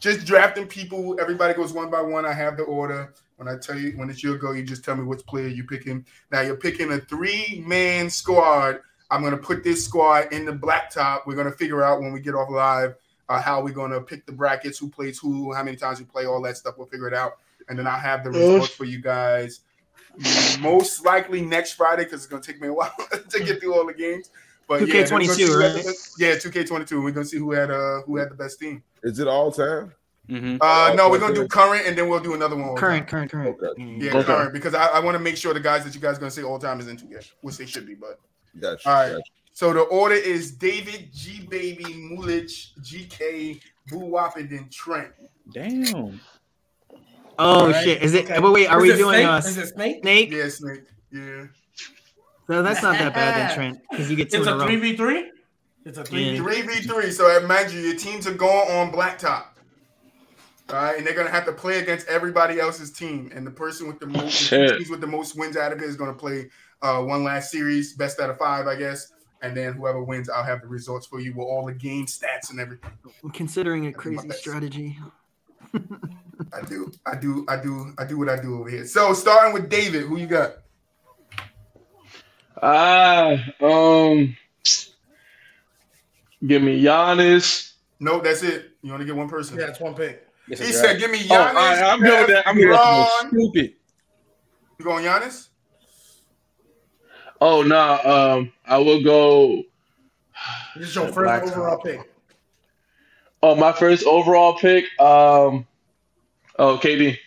just drafting people, everybody goes one by one. I have the order. When I tell you when it's your go, you just tell me which player you're picking. Now you're picking a three-man squad. I'm gonna put this squad in the blacktop. We're gonna figure out when we get off live uh, how we're gonna pick the brackets, who plays who, how many times we play, all that stuff. We'll figure it out, and then I'll have the results for you guys. Most likely next Friday because it's gonna take me a while to get through all the games. But yeah, 2K22, we're gonna see who had right? the- Yeah, 2K22. We're gonna see who had uh who had the best team. is it all time? Mhm. Uh, no, we're gonna do current, and then we'll do another one. Current, time. current, current. Okay. Yeah, Okay. current, because I, I want to make sure the guys that you guys are gonna say all time is into it, which they should be. But Got you. All right. got so the order is David, G Baby, Muulidge, GK, BooWop, and then Trent. Damn. Oh Alright, shit! Is it? okay. But wait, are Is we doing snake? uh, Is it snake? snake? Yeah, Snake. Yeah. No, that's not that bad then, Trent, because you get two It's in a a row. three v three. It's a three v three. Three v three. So imagine your teams are going on blacktop. All right, and they're gonna have to play against everybody else's team, and the person with the most Shit. teams with the most wins out of it is gonna play uh, one last series, best out of five, I guess. And then whoever wins, I'll have the results for you with all the game stats and everything. I'm considering a crazy strategy. I do, I do, I do, I do what I do over here. So starting with David, who you got? Ah, um, give me Giannis. No, that's it. You only get one person. Yeah, it's one pick. It's He draft. said, "Give me Oh, Giannis." all right, I'm good with that. I'm good with that. Stupid. You going Giannis? Oh no, um, I will go. This is your first Black overall pick. Oh, my first overall pick. Um, oh, KD.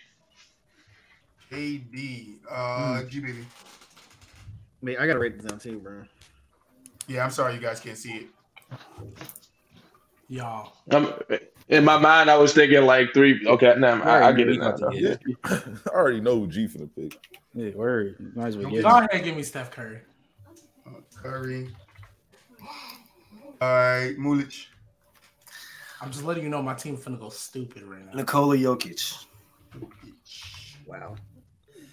KD. Hmm. Uh, G baby. Wait, I gotta write this down too, bro. Yeah, I'm sorry you guys can't see it. Y'all. Um, in my mind, I was thinking like three. Okay, nah, I, I get it now. Yeah. I already know who G finna pick. Yeah, word. Might as well get Go ahead and give me Steph Curry. Uh, Curry. All right, Muulidge. I'm just letting you know my team finna go stupid right now. Nikola Jokic. Wow.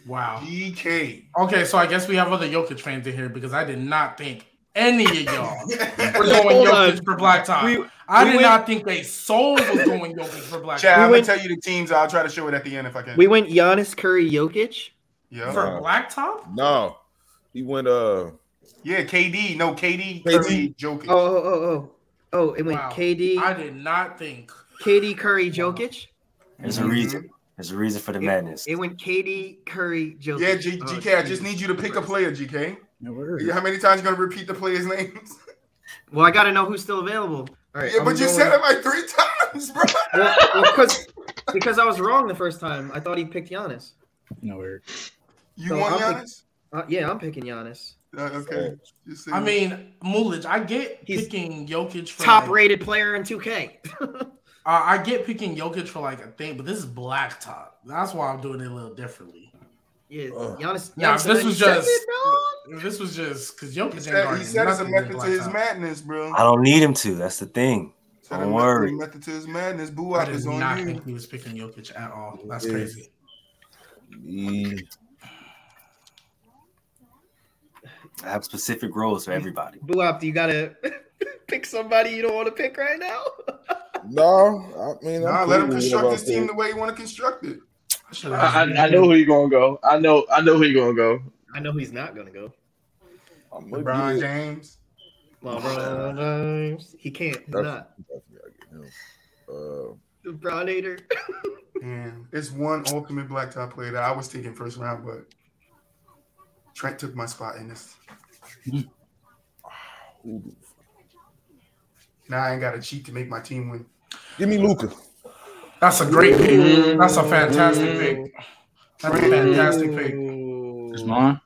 Wow. DK. Okay, so I guess we have other Jokic fans in here because I did not think any of y'all were Chad, going Jokic on. for Black Top. We- I we did went- not think a soul was going Jokic for Black I'm Top. gonna went- tell you the teams. I'll try to show it at the end if I can. We went Giannis, Curry, Jokic. yeah. For Black Top? No, he went. Uh, Yeah, KD. No, KD. KD. Curry, Jokic. Oh, oh, oh, oh. Oh, it went Wow. KD, I did not think. KD, Curry, Jokic. There's a Mhm. reason. There's a reason for the madness. It went KD, Curry, Jokic. Yeah, G- Oh, GK. I just need you to pick a player, GK. Yeah, word. Yeah, How many times you gonna repeat the players' names? Well, I gotta know who's still available. All right. Yeah, I'm but you going- said it like three times, bro. Well, well, because because I was wrong the first time. I thought he picked Giannis. No word. You So want I'm pick- Giannis? Uh, yeah, I'm picking Giannis. Uh, okay. Just I mean, Muulidge, I get He's picking Jokic for Top like, rated player in 2K. uh, I get picking Jokic for like a thing, but this is Black Top. That's why I'm doing it a little differently. yeah, Ugh. Giannis. Nah, Giannis this was just- dog. If This was just because Jokic he ain't said, guarding he said it's a method to his Top. madness, bro. I don't need him to. That's the thing. Said Don't a worry. Method, method to his madness. Boo I up did is not on you. think he was picking Jokic at all. That's Yeah. crazy. he, I have specific roles for everybody. BooWop, do you gotta pick somebody you don't want to pick right now? no, I mean, Nah, I'm let him construct what his team said. the way you want to construct it. I, I, I know who you gonna go. I know. I know who you gonna go. I know he's not gonna go. I'm gonna LeBron get- James. LeBron James. He can't. He's not. definitely gotta get. Uh, LeBron hater. And it's one ultimate blacktop player that I was taking first round, but Trent took my spot in this. Who do- Now I ain't got to cheat to make my team win. Give me Luka. That's a great pick. That's a fantastic pick. That's a fantastic pick. It's mine.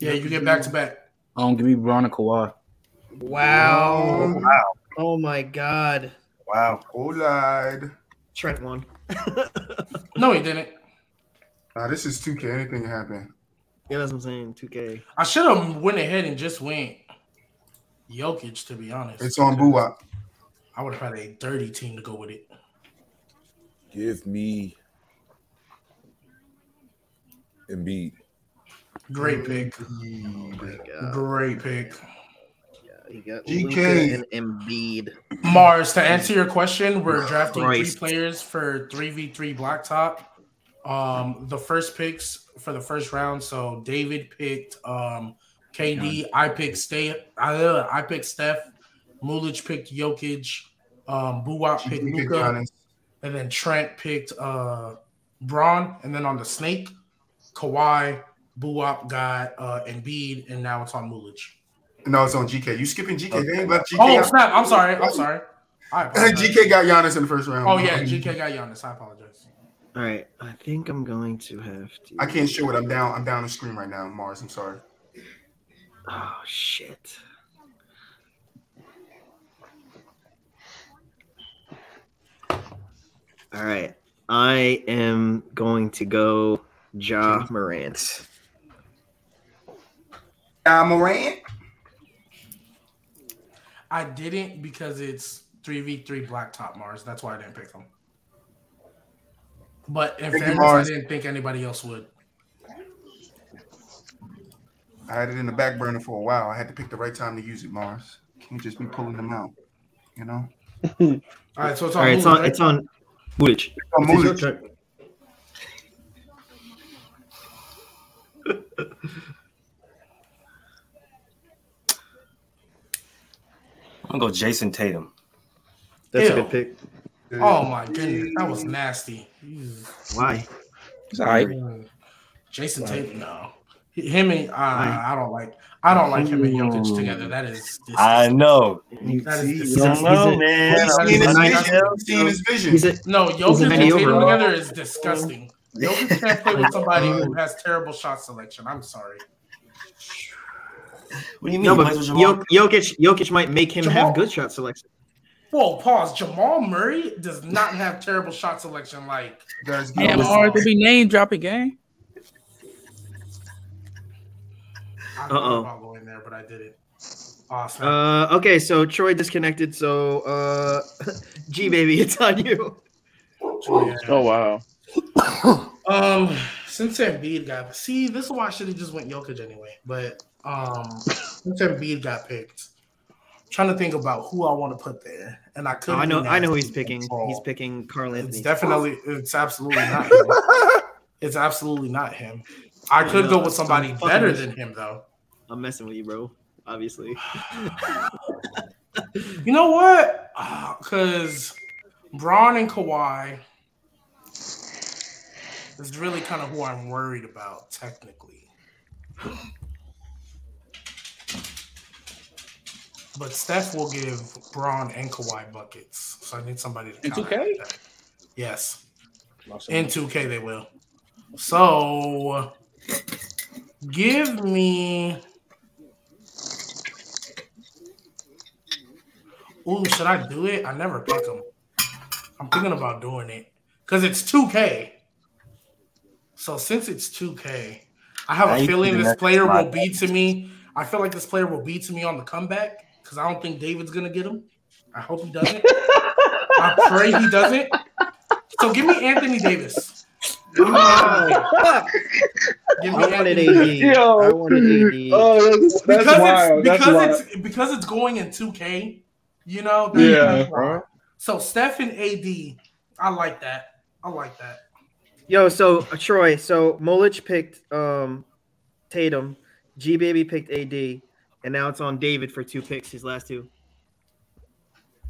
Yeah, you get back to back. Um, give me Bron and Kawhi. Wow. Wow. Oh my God. Wow. Who lied. Trent won. No, he didn't. Nah, this is 2K. Anything can happen. Yeah, that's what I'm saying. 2K. I should have went ahead and just went Jokic. To be honest, It's on BooWop. I would have had a dirty team to go with it. Give me Embiid. Great pick. Oh my Great pick. Yeah, he got GK. And Embiid. Mars, to answer your question, we're drafting Christ. three players for 3v3 blacktop. Um, the first picks for the first round. So David picked um KD. I picked Stay. I, uh, I picked Steph. Muulidge picked Jokic. Um, BooWop picked Luka, and then Trent picked uh Bron. And then on the snake, Kawhi, BooWop got uh Embiid, and now it's on Muulidge. No, it's on GK. You skipping GK. They ain't left GK. Oh out. snap! I'm sorry. I'm sorry. I. GK got Giannis in the first round. Oh yeah, GK got Giannis. I apologize. All right. I think I'm going to have to. I can't show it. I'm down. I'm down the screen right now, Mars. I'm sorry. Oh shit. All right. I am going to go Ja Morant. Uh, Morant. I didn't because it's three v three blacktop Mars. That's why I didn't pick him. But in Thank fairness, I didn't think anybody else would. I had it in the back burner for a while. I had to pick the right time to use it, Mars. Can't just be pulling them out, you know. All right, so it's All on. right, it's Hulu, on. It's on. Muulidge. Oh, It's your Muulidge. turn. I'm gonna go Jayson Tatum. That's Ew. a good pick. Oh my goodness, that was nasty. Why? It's all right. Jayson Tatum, no. Him and uh, I don't like. I don't like him and Jokic together. That is. Disgusting. I know. That See, is you a- disgusting. he's a- man. He's I seeing his vision. He's seeing his vision. He's a, No, He's Jokic and Tatum overall. together is disgusting. Jokic can't play with somebody who has terrible shot selection. I'm sorry. What do you mean? no, but plays with Jamal? Jok- Jokic, Jokic might make him Jamal- have good shot selection. Whoa, pause. Jamal Murray does not have terrible shot selection. Like, Guys, Yeah, Damn, give hard to be name dropping game. Uh-oh. thought about going there, but I didn't. Awesome. Uh, okay, so Troy disconnected. So, uh, G baby, it's on you. Oh wow. Um, since Embiid got see, this is why I should have just went Jokic anyway. But um, since Embiid got picked, I'm trying to think about who I want to put there, and I could. Oh, I know, I know who he's picking. Paul. He's picking Karl It's definitely, it's absolutely not him. it's absolutely not him. I I could know, go with somebody fucking better than him, though. I'm messing with you, bro. Obviously. You know what? Ah, because Bron and Kawhi is really kind of who I'm worried about, technically. But Steph will give Bron and Kawhi buckets, so I need somebody to In 2K? that. Yes, in 2K they will. So give me. Ooh, should I do it? I never pick them. I'm thinking about doing it because it's 2K. So since it's 2K, I have Now a feeling this player will slide. be to me. I feel like this player will be to me on the comeback because I don't think David's gonna get him. I hope he doesn't. I pray he doesn't. So give me Anthony Davis. Give me Anthony Fuck! Give I wanted Anthony AD. Yo. I wanted AD. Oh, that's, that's because wild. it's That's because wild. it's because it's going in 2K. You know. Yeah. that's. So Steph and AD, I like that. I like that. Yo, so uh, Troy, so Muulidge picked um Tatum, G Baby picked AD, and now it's on David for two picks, his last two.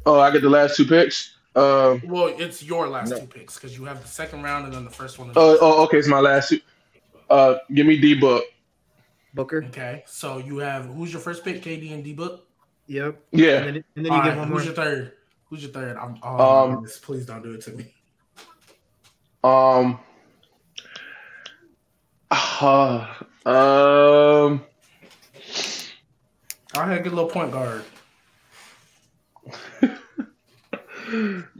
Oh, I get the last two picks. Um. Well, it's your last No. two picks because you have the second round and then the first one. Oh, oh, okay. It's my last two. Uh, give me D book. Booker. Okay, so you have who's your first pick? KD and D Book. Yep. Yeah. And then, and then you All get right, one more. who's your third? Who's your third? I'm, oh, Um, goodness, please don't do it to me. Um. Uh, um. I had a good little point guard.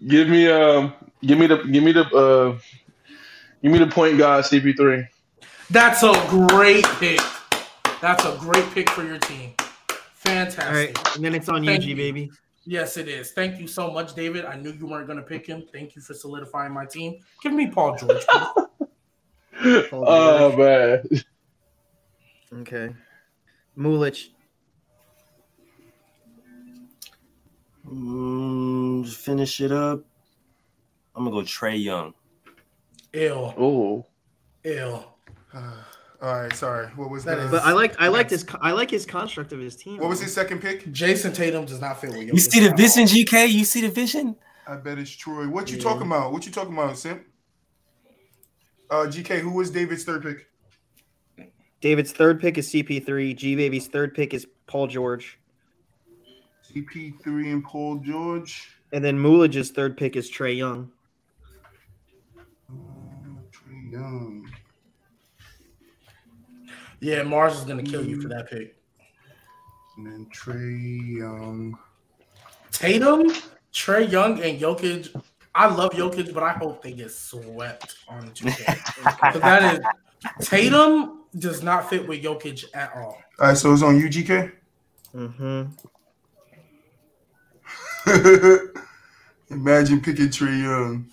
Give me um. Give me the. Give me the. Uh. Give me the point guard CP3. That's a great pick. That's a great pick for your team. Fantastic. All right, and then it's on you, Thank G you. Baby. Yes, it is. Thank you so much, David. I knew you weren't going to pick him. Thank you for solidifying my team. Give me Paul George. please. Oh man. Okay. Muulidge. Mm, finish it up. I'm gonna go Trae Young. Ill. Oh. Ill. All right, sorry. What was That that? is- But I like I like his I like his construct of his team. What was his second pick? Jayson Tatum does not fit with You You see the vision, GK? You see the vision? I bet it's Troy. What you Yeah. talking about? What you talking about, Sim? Uh, GK, who was David's third pick? David's third pick is CP3. G Baby's third pick is Paul George. CP3 and Paul George. And then Muulidge's third pick is Trae Young. Uh, Trae Young. Yeah, Mars is going to kill you for that pick. And then Trae Young. Tatum, Trey Young, and Jokic. I love Jokic, but I hope they get swept on the 2K. 'Cause that is Tatum does not fit with Jokic at all. All right, so it's on you, GK. Mm-hmm. Imagine picking Trae Young.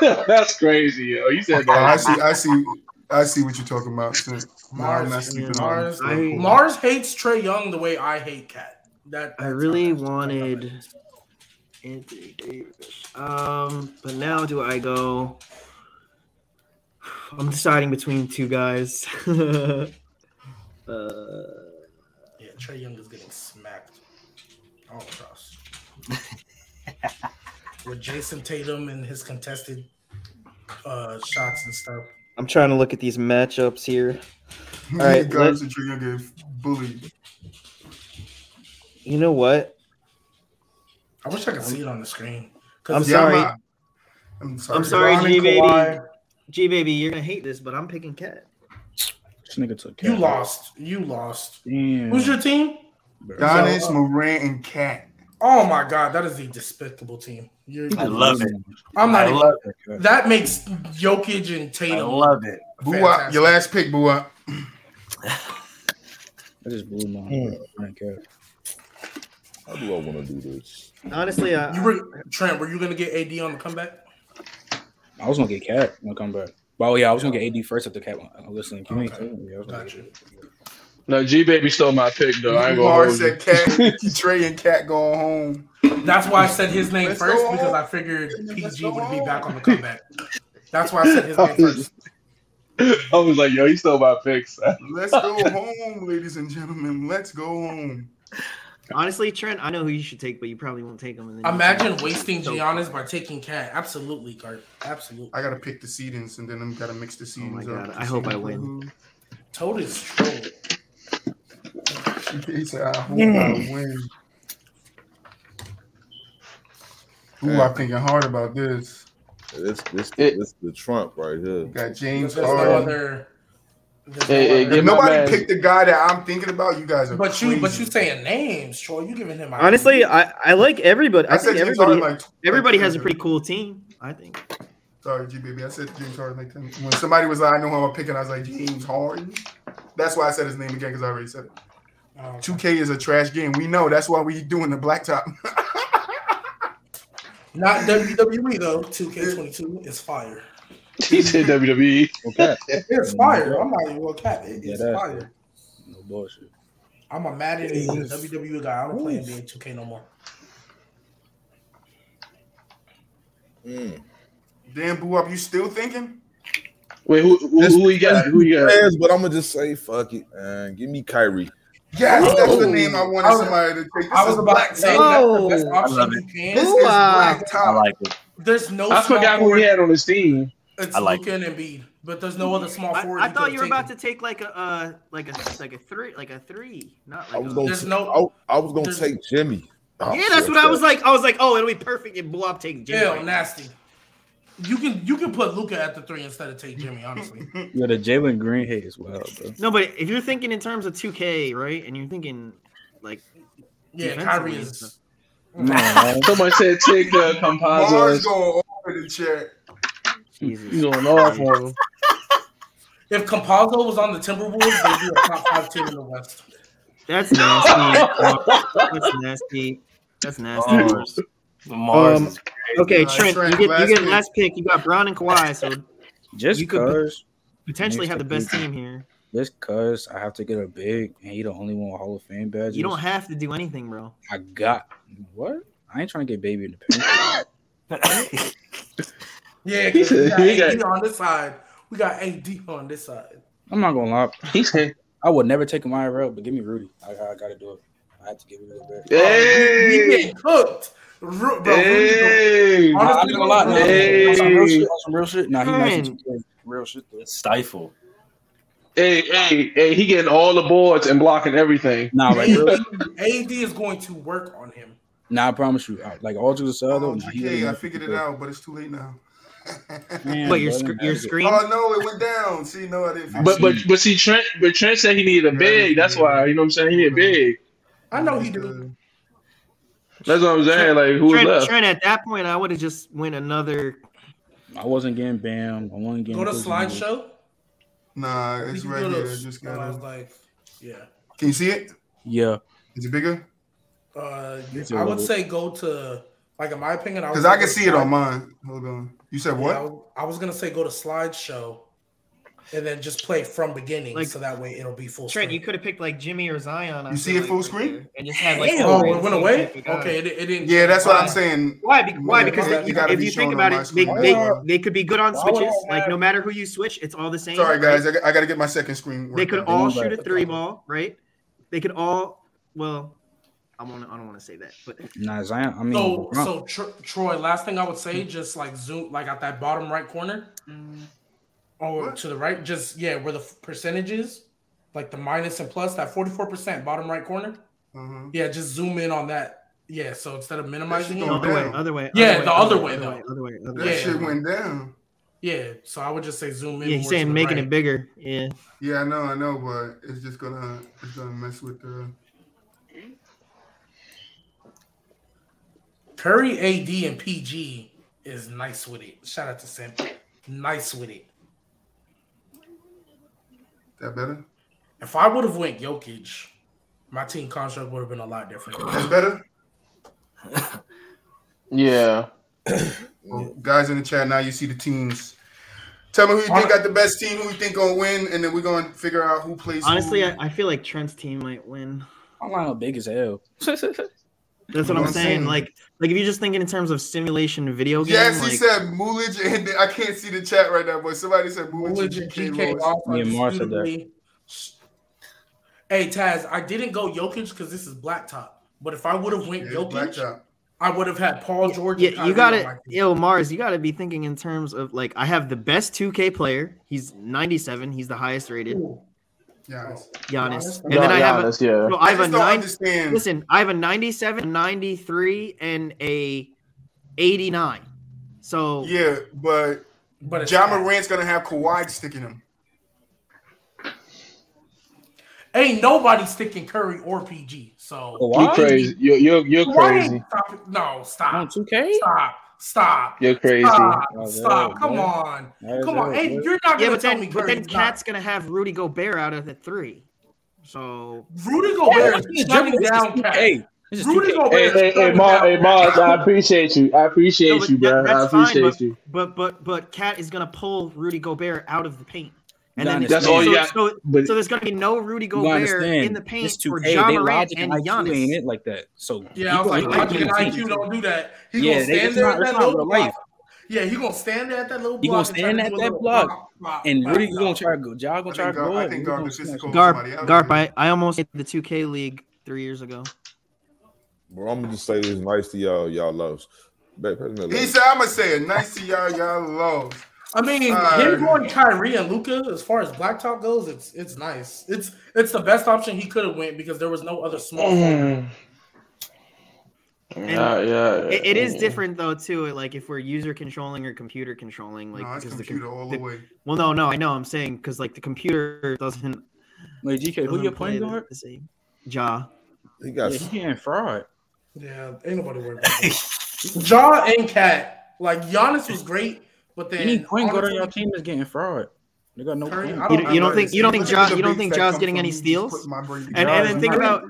That's crazy, yo. You said Oh, I see. I see. I see what you're talking about. So, no, Mars, not Mars. I- Mars hates Trae Young the way I hate KAT. That I really how- wanted- Anthony Davis. Um, but now do I go? I'm deciding between two guys. uh, Yeah, Trey Young is getting smacked. Oh, trust. With Jayson Tatum and his contested uh, shots and stuff. I'm trying to look at these matchups here. All right, guys are trying to get bullied. You know what? I wish I could see it on the screen. I'm it's- sorry. not- I'm sorry. I'm sorry, LeBron G baby. Kawhi. G baby, you're gonna hate this, but I'm picking KAT. This nigga took You lost. You lost. Damn. Who's your team? Bro. Giannis, So, uh, Morant, and KAT. Oh my god, that is a despicable team. You're, I love it. I'm not I even. love it. That makes Jokic and Tatum. I love it. Boo your last pick, Boo I just blew my Hmm. Frank KAT. How do I want to do this? Honestly, uh, You were Trent. Were you gonna get AD on the comeback? I was gonna get KAT when I come back. But oh yeah, I was gonna get AD first if the KAT. I'm listening. Can Okay. Yeah, I was gonna Got you. No, G baby stole my pick though. I ain't gonna Mars hold you. said KAT, Trae, and KAT going home. That's why I said his name Let's first because home. I figured PG go would be back on the comeback. That's why I said his name first. I was like, yo, he stole my picks. Let's go home, ladies and gentlemen. Let's go home. honestly, Trent, I know who you should take, but you probably won't take him. And then you Imagine wasting So- Giannis by taking KAT. Absolutely, Kurt. Absolutely. I gotta pick the seedings and then I'm gotta mix the Oh my God, up. I hope I win. Toad is trolling. He said, I hope I mm. win. Ooh, I'm thinking hard about this. This this It- this the Trump right here. Got James There's no Harden. Hey, hey, If nobody man- picked the guy that I'm thinking about, you guys are but you, but you saying names, Troy. You giving him. Honestly, I, I like everybody. I, I said think everybody like everybody like has a pretty cool team. I think. Sorry, G baby. I said James Harden like 10. When somebody was like, I know who I'm picking, I was like James Harden. That's why I said his name again because I already said it. Oh, 2K is a trash game. We know. That's why we doing the blacktop. not WWE though. 2K22 is fire. he said. WWE. Okay. It's fire. I'm not even gonna cap it. Yeah, It's that's- fire. No bullshit. I'm a Madden and WWE guy. I don't play NBA 2K no more. Mm. Damn, boo up. You still thinking? Wait, who who, who you got? Who you got? Yes, but I'm gonna just say fuck it, man. Give me Kyrie. Yes, that's the name I wanted somebody to take. This I was about to say blacktop. that's the best Oh. option I love you it. can. This is Ooh, ah. I like it. There's no. I small forgot who forward. he had on his team. It's I like Luka and Embiid, but there's no other small I, forward. I thought you were about to take like a uh, like a like a three like a three, not I like. was A, gonna There's t- no- I, I was gonna take Jimmy. Oh, yeah, that's fuck what I was like. I was like, oh, it'll be perfect if Blow Up takes Jimmy. Ew, right now. nasty. You can you can put Luka at the three instead of take Jimmy. Honestly, Yeah, the Jalen Green hate as well, bro. No, but if you're thinking in terms of 2K, right, and you're thinking like yeah, Defensively Kyrie and is. stuff. No, Somebody said take uh, Mars composites. going over the chat. Jesus. You going off on him? If Campazzo was on the Timberwolves, they'd be a top five team in the West. That's nasty. That's nasty. That's nasty. Oh. Mars. Mars Um, is Okay, Trent, Trent, you get last you get pick. last pick. You got Brown and Kawhi, so just You could- cause, potentially have the best PG. team here. just cause I have to get a big, and he the only one with Hall of Fame badges. You don't have to do anything, bro. I got what? I ain't trying to get baby in the paint. Yeah, He 'cause we said got he got- AD on this side. We got AD on this side. I'm not gonna lie. He said, I would never take him IRL, but give me Rudy. I, I gotta do it. I have to give it a bit. We "Hey, getting cooked, Ru- bro. Rudy's hey." Honestly, I'm not gonna lie. Hey. on some real shit. On some real shit. Nah, he nice Man. real shit though. stifle. Hey, hey, hey, he getting all the boards and blocking everything. Nah, like real. AD is going to work on him. Nah, I promise you. Like all jokes aside, though. Oh, nah, he GK, really I figured it chill. out, but it's too late now. Man, But your bro, sc- your screen. oh no, it went down. See, no, I didn't. But but but see Trent but Trent said he needed a big. That's why you know what I'm saying. He needed a big. I know he do. That's what I'm saying. Like who was Trent, left? Trent, at that point, I would have just went another. I wasn't getting Bam. I wasn't getting. Go to slideshow. Nah, it's can right here. to- I just I was got it. like, yeah. Can you see it? Yeah, Is it bigger? Uh, It's a I would little- say go to Like in my opinion, Because I gonna can go see it on mine. Hold on. You said Yeah, what? I, was, I was gonna say go to slideshow, and then just play from beginning, Like- so that way it'll be full Trent, screen. you could have picked like Jimmy or Zion. I You see it full right screen? and just had like Hell, Oh, it went away. type of guy. Okay, it, it didn't. Yeah, that's what I'm saying. Why? Be- Why? Because it- they, if be you think about it, they, they, Why they could be good on switches. Like no matter who you switch, it's all the same. Sorry, guys. I, got- I got to get my second screen. They could all They shoot a three ball, right? They could all. Well, I want. I don't want to say that, but Nah, Zion. I mean, So, LeBron- so Tr- Troy, last thing I would say, just like zoom, like at that bottom right corner, mm. Or What? to the right, just yeah, where the percentages, like the minus and plus, that forty-four percent bottom right corner. Uh-huh. Yeah, just zoom in on that. Yeah, so instead of minimizing That it, other way, down. other way. Yeah, the other way, other though. way, other way, other That way. Yeah. shit went down. yeah. So I would just say zoom in. Yeah, he's saying making right. it bigger. Yeah. Yeah, I know, I know, but it's just gonna it's gonna mess with the. Curry, AD, and PG is nice with it. Shout out to Sim. Nice with it. That better? If I would have went Jokic, my team construct would have been a lot different. That's better. Yeah. Well, guys in the chat now, you see the teams. Tell me who you think got the best team, who you think gonna win, and then we're gonna figure out who plays. Honestly, who. I, I feel like Trent's team might win. I'm not big as hell. That's what You know I'm what I'm saying. saying? Like, like if you're just thinking in terms of simulation video game, yes, like, he said Muulidge, and I can't see the chat right now, but somebody said Muulidge, Muulidge and and GK. GK Lewis. are Me and Mar said that. indisputably- Hey Taz, I didn't go Jokic because this is blacktop. But if I would have went Yeah, Jokic, blacktop. I would have had Paul George. yeah, you got on to. Yo, Mars, you got to be thinking in terms of like I have the best 2K player. He's 97. He's the highest rated. Ooh. Yeah, Giannis. And Yeah, then I have a yeah. so I I have a just don't nine. understand. Listen, I have a 97, 93, and a 89. So Yeah, but But it's Ja Morant's gonna have Kawhi sticking him. ain't nobody sticking Curry or PG. So You Kawhi? crazy. You're you're, you're crazy. Stop it. No, On stop. 2K? Stop. Stop. You're crazy. Stop. Oh, Stop. yeah, Come yeah. on. That is Come on. Hey, you're not gonna but tell then me but then KAT's gonna have Rudy Gobert out of the three. So Rudy Gobert is It's shutting down KAT. 2K. It's just Rudy 2K. Gobert Hey, is hey, hey, shutting Mar, hey, Mars, I appreciate you. I appreciate No, but you, that- bro. I that's fine, appreciate but- you. but but but KAT is gonna pull Rudy Gobert out of the paint. And then gotta That's all so, got. so, But so there's gonna be no Rudy You Gobert in the paint It's for 2K. Ja They Morant logic and and IQ ain't Giannis. it like that. So Yeah, I was you like, gonna Logic win and IQ don't do that. He Yeah, gonna they- stand there not- at that little block. life. Yeah, he gonna stand there at that little block. He gonna and try stand at that block. block, block, And Rudy, you gonna try to go. Y'all gonna try to go Gar- I think You Gar gonna could physically smash call him. Garp, Garp. I, I almost hit the 2K league three years ago. Bro, I'm gonna just say this nice to y'all, y'all loves. Back, pass me that He said, "I'm gonna say it. Nice to y'all, y'all love." I mean, Uh, him going Kyrie and Luka, as far as blacktop goes, it's it's nice. It's it's the best option he could have went because there was no other small. forward. Yeah, yeah. It, it is different though too. Like if we're user controlling or computer controlling, like no, it's because the, computer all the- the way. well, no, no, I know. I'm saying because like the computer doesn't. Wait, GK, who doesn't you playing the, guard? the same. Ja. He Yeah, got he getting fraud. Yeah, ain't nobody worried about that. Ja and KAT, like Giannis was great, but then Any point guard on your team is getting fraud. They got no Curry, point. I You, don't- you don't think you don't think Look Ja at the you don't think that Ja's come getting any steals? putting my brain And and then think about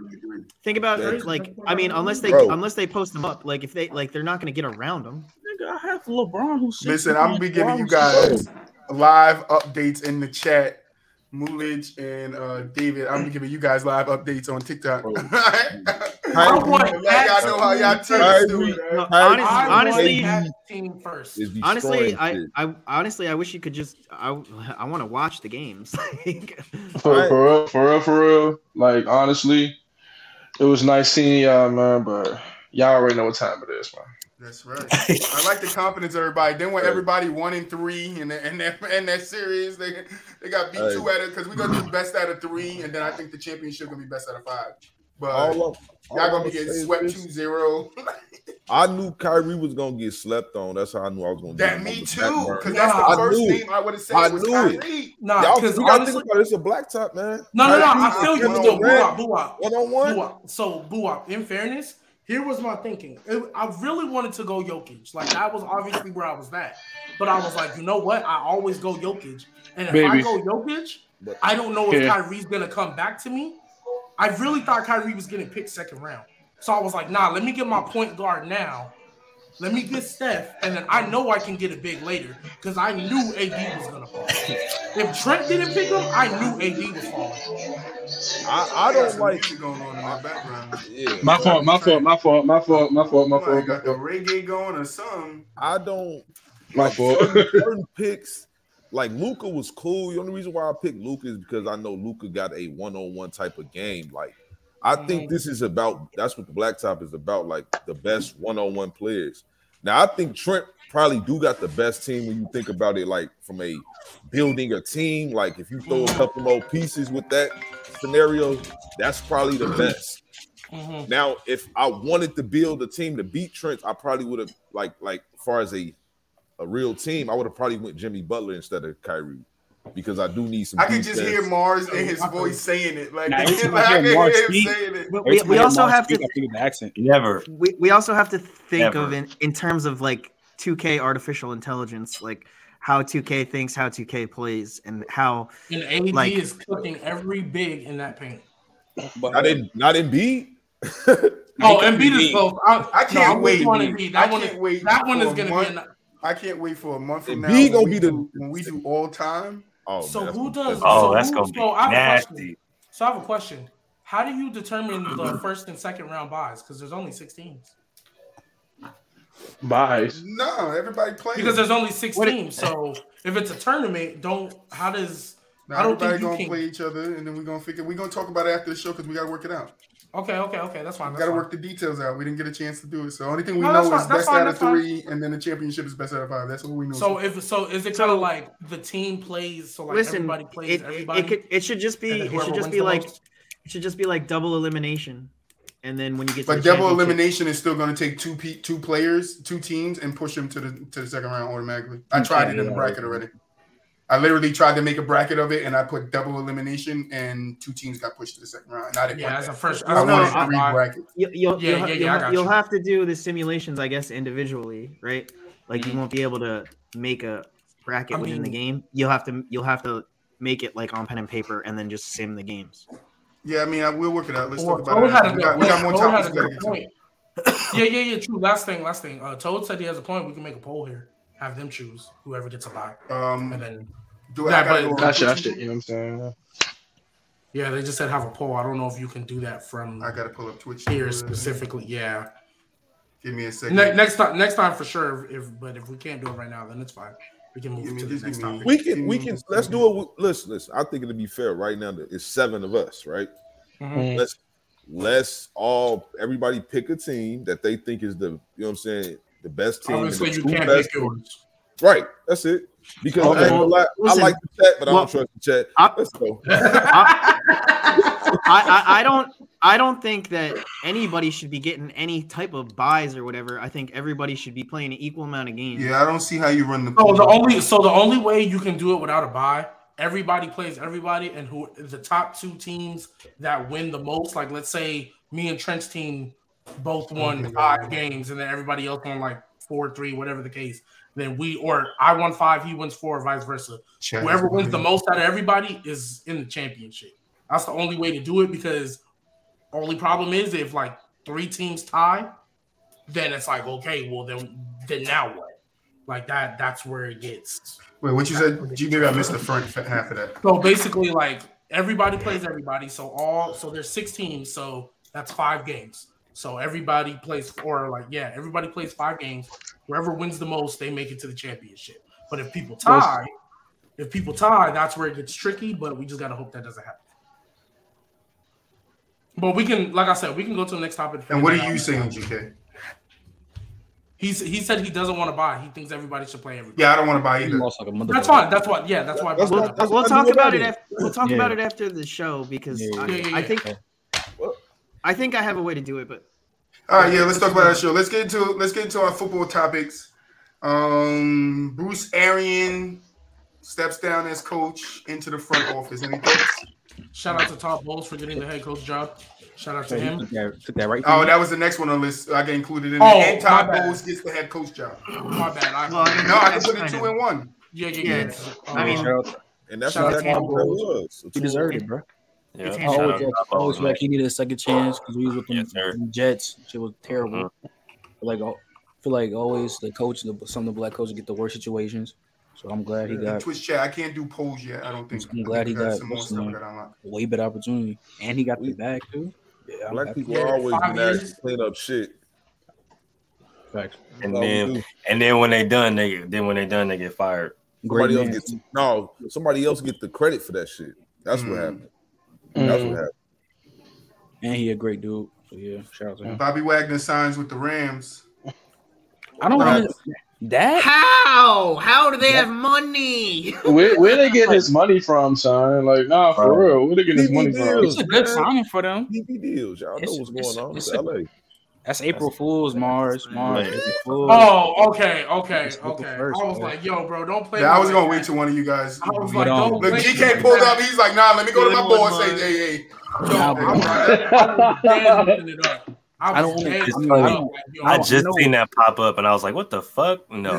think about Curry's like I mean unless they Bro. unless they post them up like if they like they're not going to get around them. Nigga, I have LeBron who's Listen, I'm gonna be giving you guys live updates in the chat. Muulidge and uh, David, I'm gonna be giving you guys live updates on TikTok. Bro. I want Let y'all know how y'all teams Kyrie- doing. No, right? honest, honestly, team first. honestly, I. I honestly I wish you could just I I want to watch the games. For, for real, for real, for real. Like honestly, it was nice seeing y'all, man. But y'all already know what time it is, man. That's right. I like the confidence, everybody. Then when everybody one and three in that in that in that series, they they got beat two out of because we're gonna do best out of three, and then I think the championship gonna be best out of five. But all, I'm- all y'all I'm gonna be getting swept this. 2-0. I knew Kyrie was gonna get slept on. That's how I knew I was gonna. Do that me too, because that's Nah, the I first knew name I would have said I was knew it. Kyrie. Nah, because we gotta think about it. It's a blacktop, man. no, no, no. Kyrie I feel you one still. on BooWop, one. BooWop. One on one. So, BooWop, in fairness, here was my thinking. It- I really wanted to go Jokic. Like, that was obviously where I was at. But I was like, you know what? I always go Jokic. And if I go Jokic, I don't know if Yeah. Kyrie's going to come back to me. I really thought Kyrie was getting picked second round. So I was like, nah, let me get my point guard now. Let me get Steph, and then I know I can get a big later because I knew AD was gonna fall. If Trent didn't pick him, I knew AD was falling. I, I don't like. music going on in the background. Yeah, My fault, my fault, my fault, my fault, my fault, my fault, my got the reggae going or something. I don't. My like, fault. Certain, certain picks, like Luka was cool. The only reason why I picked Luka is because I know Luka got a one-on-one type of game. Like, I think mm-hmm. this is about. That's what the blacktop is about. Like the best one-on-one players. Now, I think Trent probably do got the best team when you think about it. Like from a building a team. Like if you throw a couple more pieces with that scenario, that's probably the best. Mhm. Now, if I wanted to build a team to beat Trent, I probably would have like like as far as a a real team, I would have probably went Jimmy Butler instead of Kyrie because I do need some. I can just hear Mars in his voice saying it. Like, Nah, I like I hear can Mars hear him speak- saying it. But we, we also Mars have to speak, think of the accent. Never. we, we also have to think Ever. of in, in terms of like 2K artificial intelligence, like how 2K thinks, how 2K plays, and how And AD Like- is cooking every big in that paint. But Not in not in B. Oh, Embiid is both. I, I can't no, wait. On I Embiid. That one, can't is, wait that one is going to month. be. An, I can't wait for a month from And now. B gonna be the- when we do all time. Oh, so man, who does? Oh, so that's who- gonna be so I have a question. nasty. So I have a question. How do you determine the first and second round buys? Because there's only six teams. Buys. No, everybody plays. Because there's only six What it- So if it's a tournament, don't. How does? Now, I don't think everybody you gonna can- play each other, and then we're gonna figure. We're gonna talk about it after the show because we gotta work it out. Okay, okay, okay. That's fine. We That's gotta work the details out. We didn't get a chance to do it, so the only thing we No, know is fine, best fine, out of that's fine. three, and then the championship is best out of five. That's what we know. So if so, is it kind of like the team plays? So like listen, everybody plays it, it, everybody. it could it should just be it should just be like most? it should just be like double elimination, and then when you get to but the double elimination is still going to take two pe- two players, two teams, and push them to the to the second round automatically. I tried it in the bracket already. I literally tried to make a bracket of it, and I put double elimination, and two teams got pushed to the second round. And I didn't Yeah, want as a first. I Well, no, wanted I- three brackets. You, you'll, Yeah, you'll, yeah, you'll, yeah, you'll you. have to do the simulations, I guess, individually, right? Like Mm-hmm. you won't be able to make a bracket I within the game. You'll have to you'll have to make it like on pen and paper, and then just sim the games. Yeah, I mean, I will work it out. Let's Well, talk about Toad it. We got, we got more Toad had a gotta good get to. point. yeah, yeah, yeah. True. Last thing, last thing. Uh, Toad said he has a point. We can make a poll here. Have them choose whoever gets a buy, and Um, then do I Yeah, gotta but- go on That shit, that Twitch? shit, you know what I'm saying? yeah, they just said have a poll. I don't know if you can do that from I gotta pull up Twitch here specifically. Yeah. Give me a second. Ne- next time, next time for sure. If but if we can't do it right now, then it's fine. We can move Give me- to the next give me- topic. We can we can let's do it. With, listen, listen. I think it'll be fair right now. That it's seven of us, right? Mhm. Let's let's all everybody pick a team that they think is the you know what I'm saying the best team. and the Obviously, you can't pick yours. Right, that's it. Because Okay. I, ain't gonna I like the chat, but I don't trust the chat. I- Let's go. I, I, I don't I don't think that anybody should be getting any type of buys or whatever. I think everybody should be playing an equal amount of games. Yeah, I don't see how you run the. So the only so the only way you can do it without a buy, everybody plays everybody, and who the top two teams that win the most, like let's say me and Trent's team both won Okay. five games, and then everybody else won like four, three, whatever the case. Then we or I won five, he wins four, vice versa. Chat Whoever is wins the mm-hmm. most out of everybody is in the championship. That's the only way to do it because only problem is if like three teams tie, then it's like okay, well then then now what? Like that that's where it gets. Wait, what you said? G, maybe I missed the front half of that. So basically like everybody plays everybody. So all so there's six teams, so that's five games. So everybody plays or like yeah, everybody plays five games. Whoever wins the most, they make it to the championship. But if people tie, if people tie, that's where it gets tricky. But we just gotta hope that doesn't happen. But we can, like I said, we can go to the next topic. And what are you saying, GK? He's he said he doesn't want to buy. He thinks everybody should play everybody. Yeah, I don't want to buy He either. lost like a. That's fine. That's why. Yeah, that's why. I That's brought what- that's we'll talk about about it. it. After, we'll talk Yeah. about it after the show because Yeah, I, yeah, yeah, I yeah. think I think I have a way to do it, but All right, yeah, let's talk about that show. Let's get into let's get into our football topics. Um, Bruce Arians steps down as coach into the front office. Any thoughts? Shout out to Todd Bowles for getting the head coach job. Shout out to him. took that, took that right. Oh, that was the next one on the list. I got included in Oh. And Todd. Bowles gets the head coach job. My bad. I, Well, I No, I can put it two and one. yeah, yeah, yeah, yeah. Um, I mean, And that's Shout what that to game Todd was. he deserved it, bro. Yeah. It's I always, out I always feel like he needed a second chance because he was with them, Yes, them Jets. Shit was terrible. Mhm. Like, oh, feel like always the coach, the, some of the black coaches get the worst situations. So I'm glad he In got Twitch chat, I can't do polls yet. I don't think. I'm I glad think he we got some more what's stuff the we name? got way better opportunity, and he got the We- bag too. Yeah, Black people are always five been asked to clean up shit. Facts. And That's then and then when they done, they then when they done, they get fired. Great Somebody else man. gets no. Somebody else get the credit for that shit. That's what Mm. That's what happened. and he a great dude. So yeah, shout out to him. Bobby Wagner signs with the Rams. I don't What want happened? that. How? How do they have money? Where where they get this money from, son? Like, nah, for Bro. real. Where they get this money from? It's a good signing for them. TV deals. Y'all know It's- what's it's- going on. it's It's a- LA. That's April Fools, Mars, Mars. Right. April uh, Fools. Oh, okay, okay, okay. first, I was bro. like, yo, bro, don't play. Yeah, I was gonna wait till one of you guys. I was like, don't play GK me pulled up. He's like, nah, let me go to my Good boy and say, man. hey, hey. Nah, I was dead looking it up. I I was don't- dead I looking mean, I don't- I just know. seen that pop up and I was like, what the fuck? No.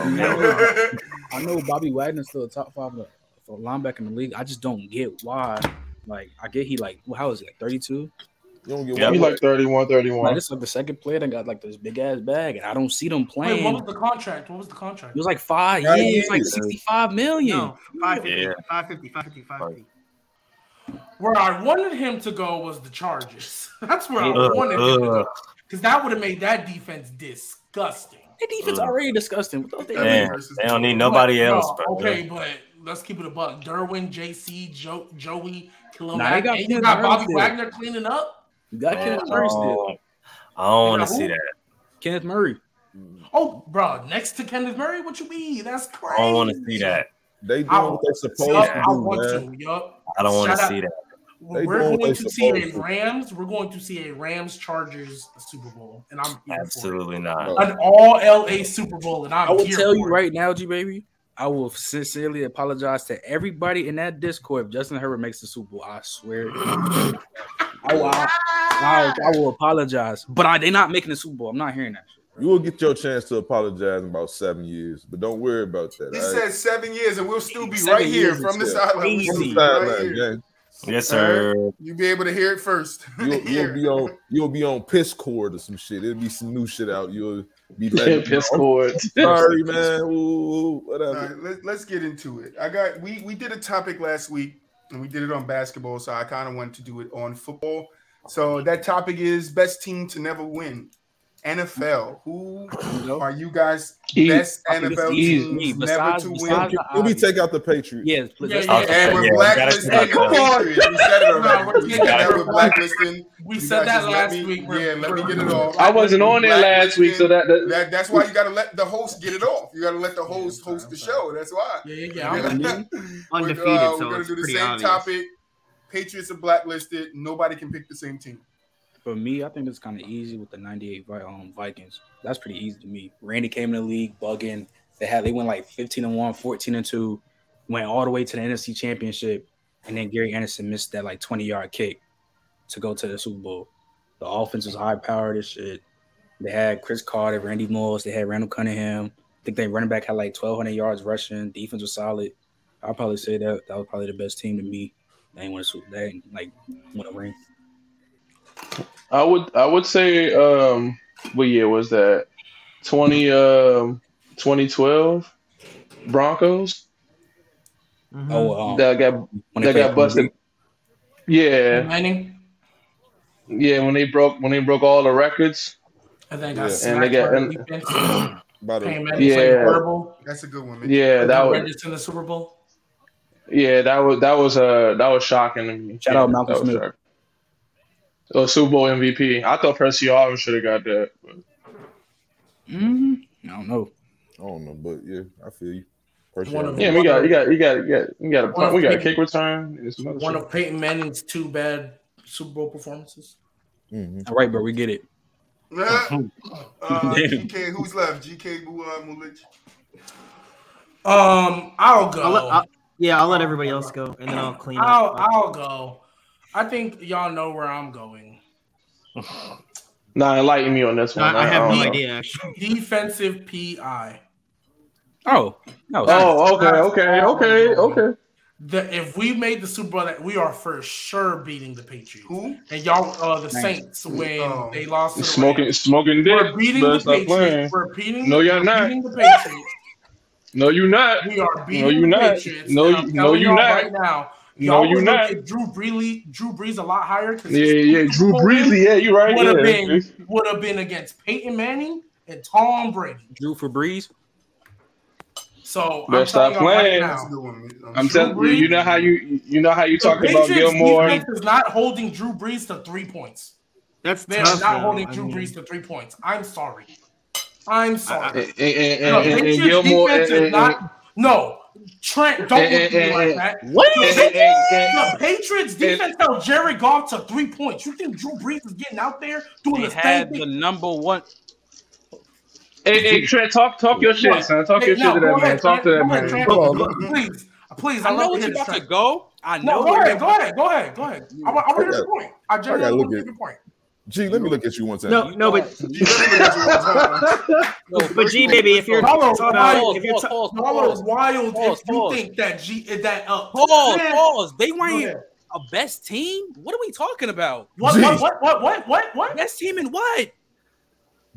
I know Bobby Wagner's still a top five for- for linebacker in the league. I just don't get why. Like, I get he like, well, how is it? Thirty two. You don't get Yeah, one. He like 31, 31. Like, this is like the second player that got like this big ass bag, and I don't see them Wait, playing. what was the contract? What was the contract? it was like five Five years, like sixty five million. No, 550, Yeah. 550, 550, 550. Where I wanted him to go was the Chargers. That's where I Ugh, wanted him to go. Because that would have made that defense disgusting. Their defense Ugh. already disgusting. What the hell? Man, they don't need nobody But, else, no. Okay, but let's keep it a buck. Derwin, JC, Joe, Joey, Khalil Nah, they got and you got Bobby. Wagner cleaning up. You got Man, Kenneth I Murray still. don't, I don't want to see that. Kenneth Murray. Oh, bro, next to Kenneth Murray, what you mean? That's crazy. I don't want to see that. They doing I, what they're supposed yup, to I do, want man. to. Yup. I don't want to see that. They We're going to see a supposed to. Rams. We're going to see a Rams Chargers Super Bowl, and I'm here for it. Absolutely not. An all LA Super Bowl, and I'm I will here tell you it. right now, G baby. I will sincerely apologize to everybody in that Discord if Justin Herbert makes the Super Bowl. I swear. I, will- I, I, I will apologize, but I, they're not making the Super Bowl. I'm not hearing that. Shit. You will get your chance to apologize in about seven years, but don't worry about that. He all right? said seven years, and we'll still be Seven right here from the is sideline. We'll still right Sideline, here. gang. Yes, sir. You'll be able to hear it first. You'll, you'll be on you'll be on piss cord or some shit. It'll be some new shit out. You'll be Yeah, like, piss cords. sorry, man. Ooh, whatever. right, let, let's get into it. I got we we did a topic last week and we did it on basketball, so I kind of wanted to do it on football. So that topic is best team to never win. NFL. Who You are you guys Easy. best I think it's NFL easy. teams Besides- never to win? Let me obvious- take out the Patriots. Yes, please. Yeah, let's yeah, talk yeah. And about we're Yeah, we gotta come the on. We said it already. we're We getting said that that. we're blacklisting. We You said that last me- week. We're- Yeah, let me get it off. I wasn't on there last week, so that, that That, that's why you got to let the host get it off. You got to let the host host the show. That's why. Yeah, yeah, yeah. I'm- Undefeated, We're, uh, so we're gonna do the same topic. Patriots are blacklisted. Nobody can pick the same team. For me, I think it's kind of easy with the '98 um, Vikings. That's pretty easy to me. Randy came in the league bugging. They had they went like 15 and one, 14 and two, went all the way to the NFC Championship, and then Gary Anderson missed that like 20 yard kick to go to the Super Bowl. The offense was high powered as shit. They had Cris Carter, Randy Moss. They had Randall Cunningham. I think they running back had like 1,200 yards rushing. Defense was solid. I'll probably say that that was probably the best team to me. They ain't win a Super. They ain't like win a ring. I would I would say um what year was that? 20 um 2012 Broncos Mhm. Oh, um, that got that got played busted. Yeah, Manning, yeah, when they broke when they broke all the records. and then Yeah. got And they got- and- the. About Payne a, Yeah. horrible. That's a good one. Man. Yeah, that was in the Super Bowl. yeah, that was that was uh that was shocking to me. Shout Yeah, out Malcolm that was Smith. Shocking. Oh, Super Bowl MVP. I thought Percy Harvin should have got that. but- Mhm. I don't know. I don't know, but yeah, I feel you. One of- Yeah, we got you got you got you got you got a punt, we got a Peyton- kick return. and some other One shit. of Peyton Manning's two bad Super Bowl performances. Mhm. All right, bro, we get it. uh, GK, who's left? GK, Bua, Muulidge. Um, I'll go. I'll let, I'll, yeah, I'll let everybody else go, and then I'll clean I'll up. I'll go. I think y'all know where I'm going. nah, enlighten me on this one. I, I have I no know. idea. Defensive PI. Oh. No, oh, okay, okay, okay, okay. The, if we made the Super Bowl, we are for sure beating the Patriots. Who? And y'all, uh, the nice. Saints, when oh. they lost, the smoking, Rams. smoking dick. We're beating the Patriots. We're beating. No, you're not. Beating the Patriots. no, you're not. We are beating no, you're not. the Patriots. No, you, no, you're not. Right now, Y'all no, you're not. Drew Brees, Drew Brees a lot higher. Yeah, yeah, Drew Brees. Yeah, you're right. Would have yeah. been would have been against Peyton Manning and Tom Brady. Drew for Brees. So I'm stop playing. Right now, I'm telling you, you know how you you know how you talk about Gilmore. Defense is not holding Drew Brees to three points. That's they're not man. holding Drew I mean, Brees to three points. I'm sorry. I'm sorry. I, Gilmore, not, no, Trent, don't hey, look hey, hey, like that. What do you think? The Patriots defense held Jared Goff to three points. You think Drew Brees is getting out there doing they the had same thing? the number one. Hey, hey, Trent, talk, talk your shit, son. Talk your no, shit to that ahead, man. Talk to that man. Ahead, Trent, please, please. I, I know what you're about to go. I know. No, go, ahead, go ahead. Go ahead. Go ahead. I, want to hear your point. I, I want to look at your point. G, let me look at you one time. No, no, but but G, baby, if you're Paul talking wild, if you're ta- pause, pause, wild, pause, if you think that G that uh, pause, pause, they weren't a best team. What are we talking about? What, what, what, what, what, what, what? Best team and what?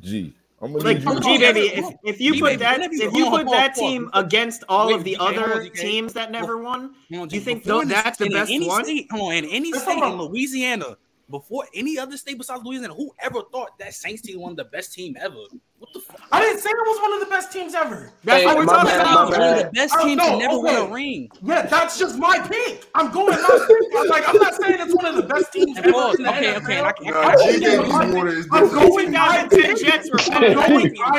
G. I'm gonna like G, baby, if, if you G, put that if you put that team against all of the other teams that never won, do you think that's the best one? Come on, in any state in Louisiana before any other state besides Louisiana, who ever thought that Saints team won the best team ever? What the fuck? I didn't say it was one of the best teams ever. That's hey, we're talking bad, about. One of the best oh, teams know, to never okay. win a ring. Yeah, that's just my pick. I'm going. I'm like, I'm not saying it's one of the best teams ever. Okay, okay. okay. I, can, no, I, I, I'm going. I'm going. I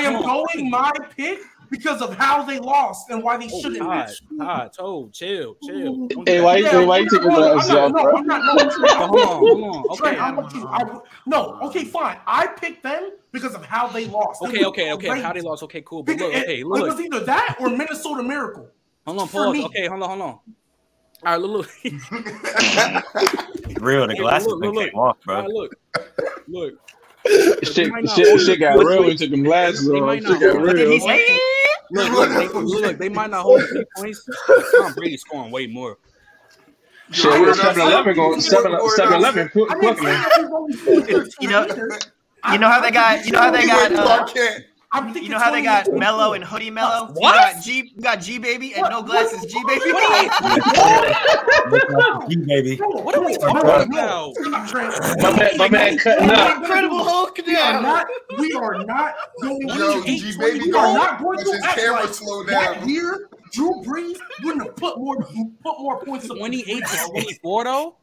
am going my pick because of how they lost and why they oh, shouldn't. Todd, Todd, Toad, chill, chill. Hey, why, yeah, why you taking that as No, bro. No, okay, fine. I picked them because of how they lost. Okay, okay, okay. Great. How they lost? Okay, cool. But look, okay, look. It was either that or Minnesota Miracle. Hold on, pause. Okay, hold on, hold on. All right, look, look. Real, the glasses hey, look, look, look. Off, bro. Right, look, look shit, shit, shit got real. He took them glasses off. Shit got real. Look, look, they, look, they might not hold the points. Tom Brady's scoring way more. Shit, we're 7 Eleven going 7 Eleven. You know, you know how they got, you know how they got. Uh, I'm thinking you know how they got Mellow and Hoodie Mellow? What? You got G, Baby and what? No Glasses G Baby. What, G Baby. What are we talking about? My man, my man cutting up. Incredible Hulk. We are not. We are not going. Yo, G Baby, we are not going to act like slow down. that year. Drew Brees wouldn't have put more put more points. Twenty eight to twenty four though.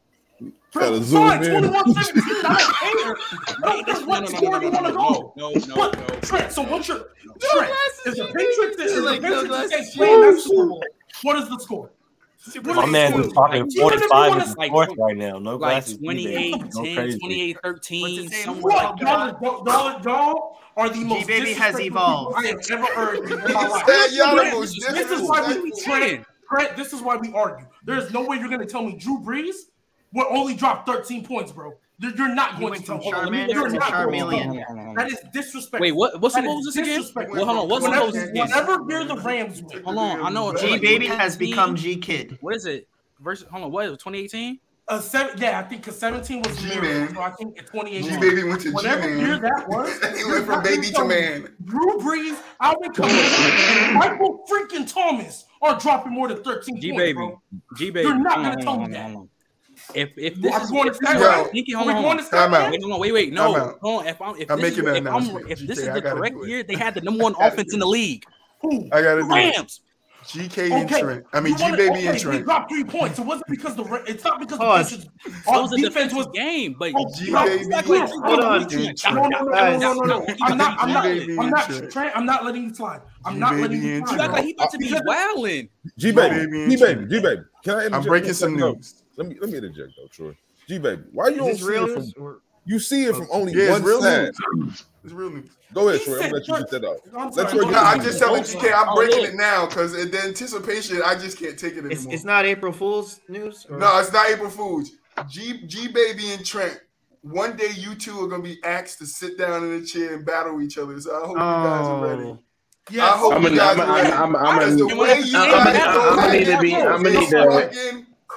Bro, fine, 21 17, not care. No, what score do you to go? No, no, no. Trent, so what's your. Trent, is the Patriots, is that Super Bowl? What is the score? My man is talking 45 is fourth right now. No glasses. Like 28, 28, 13. What? Y'all, are the most G-Baby has evolved. I have ever heard. This is why we Trent, this is why we argue. There's no way you're going to tell me Drew Brees what only dropped 13 points, bro. You're, you're not going to tell me you're not Going. That is disrespect. Wait, what? What's the Moses again? Well, hold on. What's supposed the Moses again? Whenever you're the Rams, hold on. I know G Baby has become G Kid. What is it? Versus hold on. What 2018? Uh, seven, yeah, I think because 17 was G-Man. So I think it's 28. G-Baby went to Whatever G-Man. year that was. he went from baby to man. Drew Brees, Alvin Kamara, Michael freaking Thomas are dropping more than 13 G-Baby. points, bro. G-Baby. You're not going to tell me that. If if this well, is going to start, I hold on, Wait, wait, wait, no, hold on. If I'm, if I'm making is, that if. I'm, if this GK, is the correct year, they had the number one offense in the league. Who? I got it. Rams. GK okay. and Trent. I mean, G baby okay. and Trent. They dropped three points. It wasn't because the it's not because Hush. the defense, our was defense was game, but oh, G baby. Hold on, no, no, no, no, no, I'm not. I'm not. I'm not. Trent, I'm not letting you slide. I'm not letting you slide. You he about to be wilding. G baby, G baby, G baby. Can I? I'm breaking some news. Let me let me interject though, Troy. G baby, why you don't see real it from, or... you see it from only yeah, one real side? News. It's real news. Go ahead, Troy. I'm gonna let you get that out. I'm, sorry, I'm just telling you, can't. I'm breaking it now because the anticipation, I just can't take it anymore. It's, it's not April Fool's news. Or... No, it's not April Fool's. G G baby and Trent one day you two are gonna be asked to sit down in a chair and battle each other. So I hope oh. you guys are ready. Yeah, I hope I'm gonna. I'm are. I'm, I'm, I'm,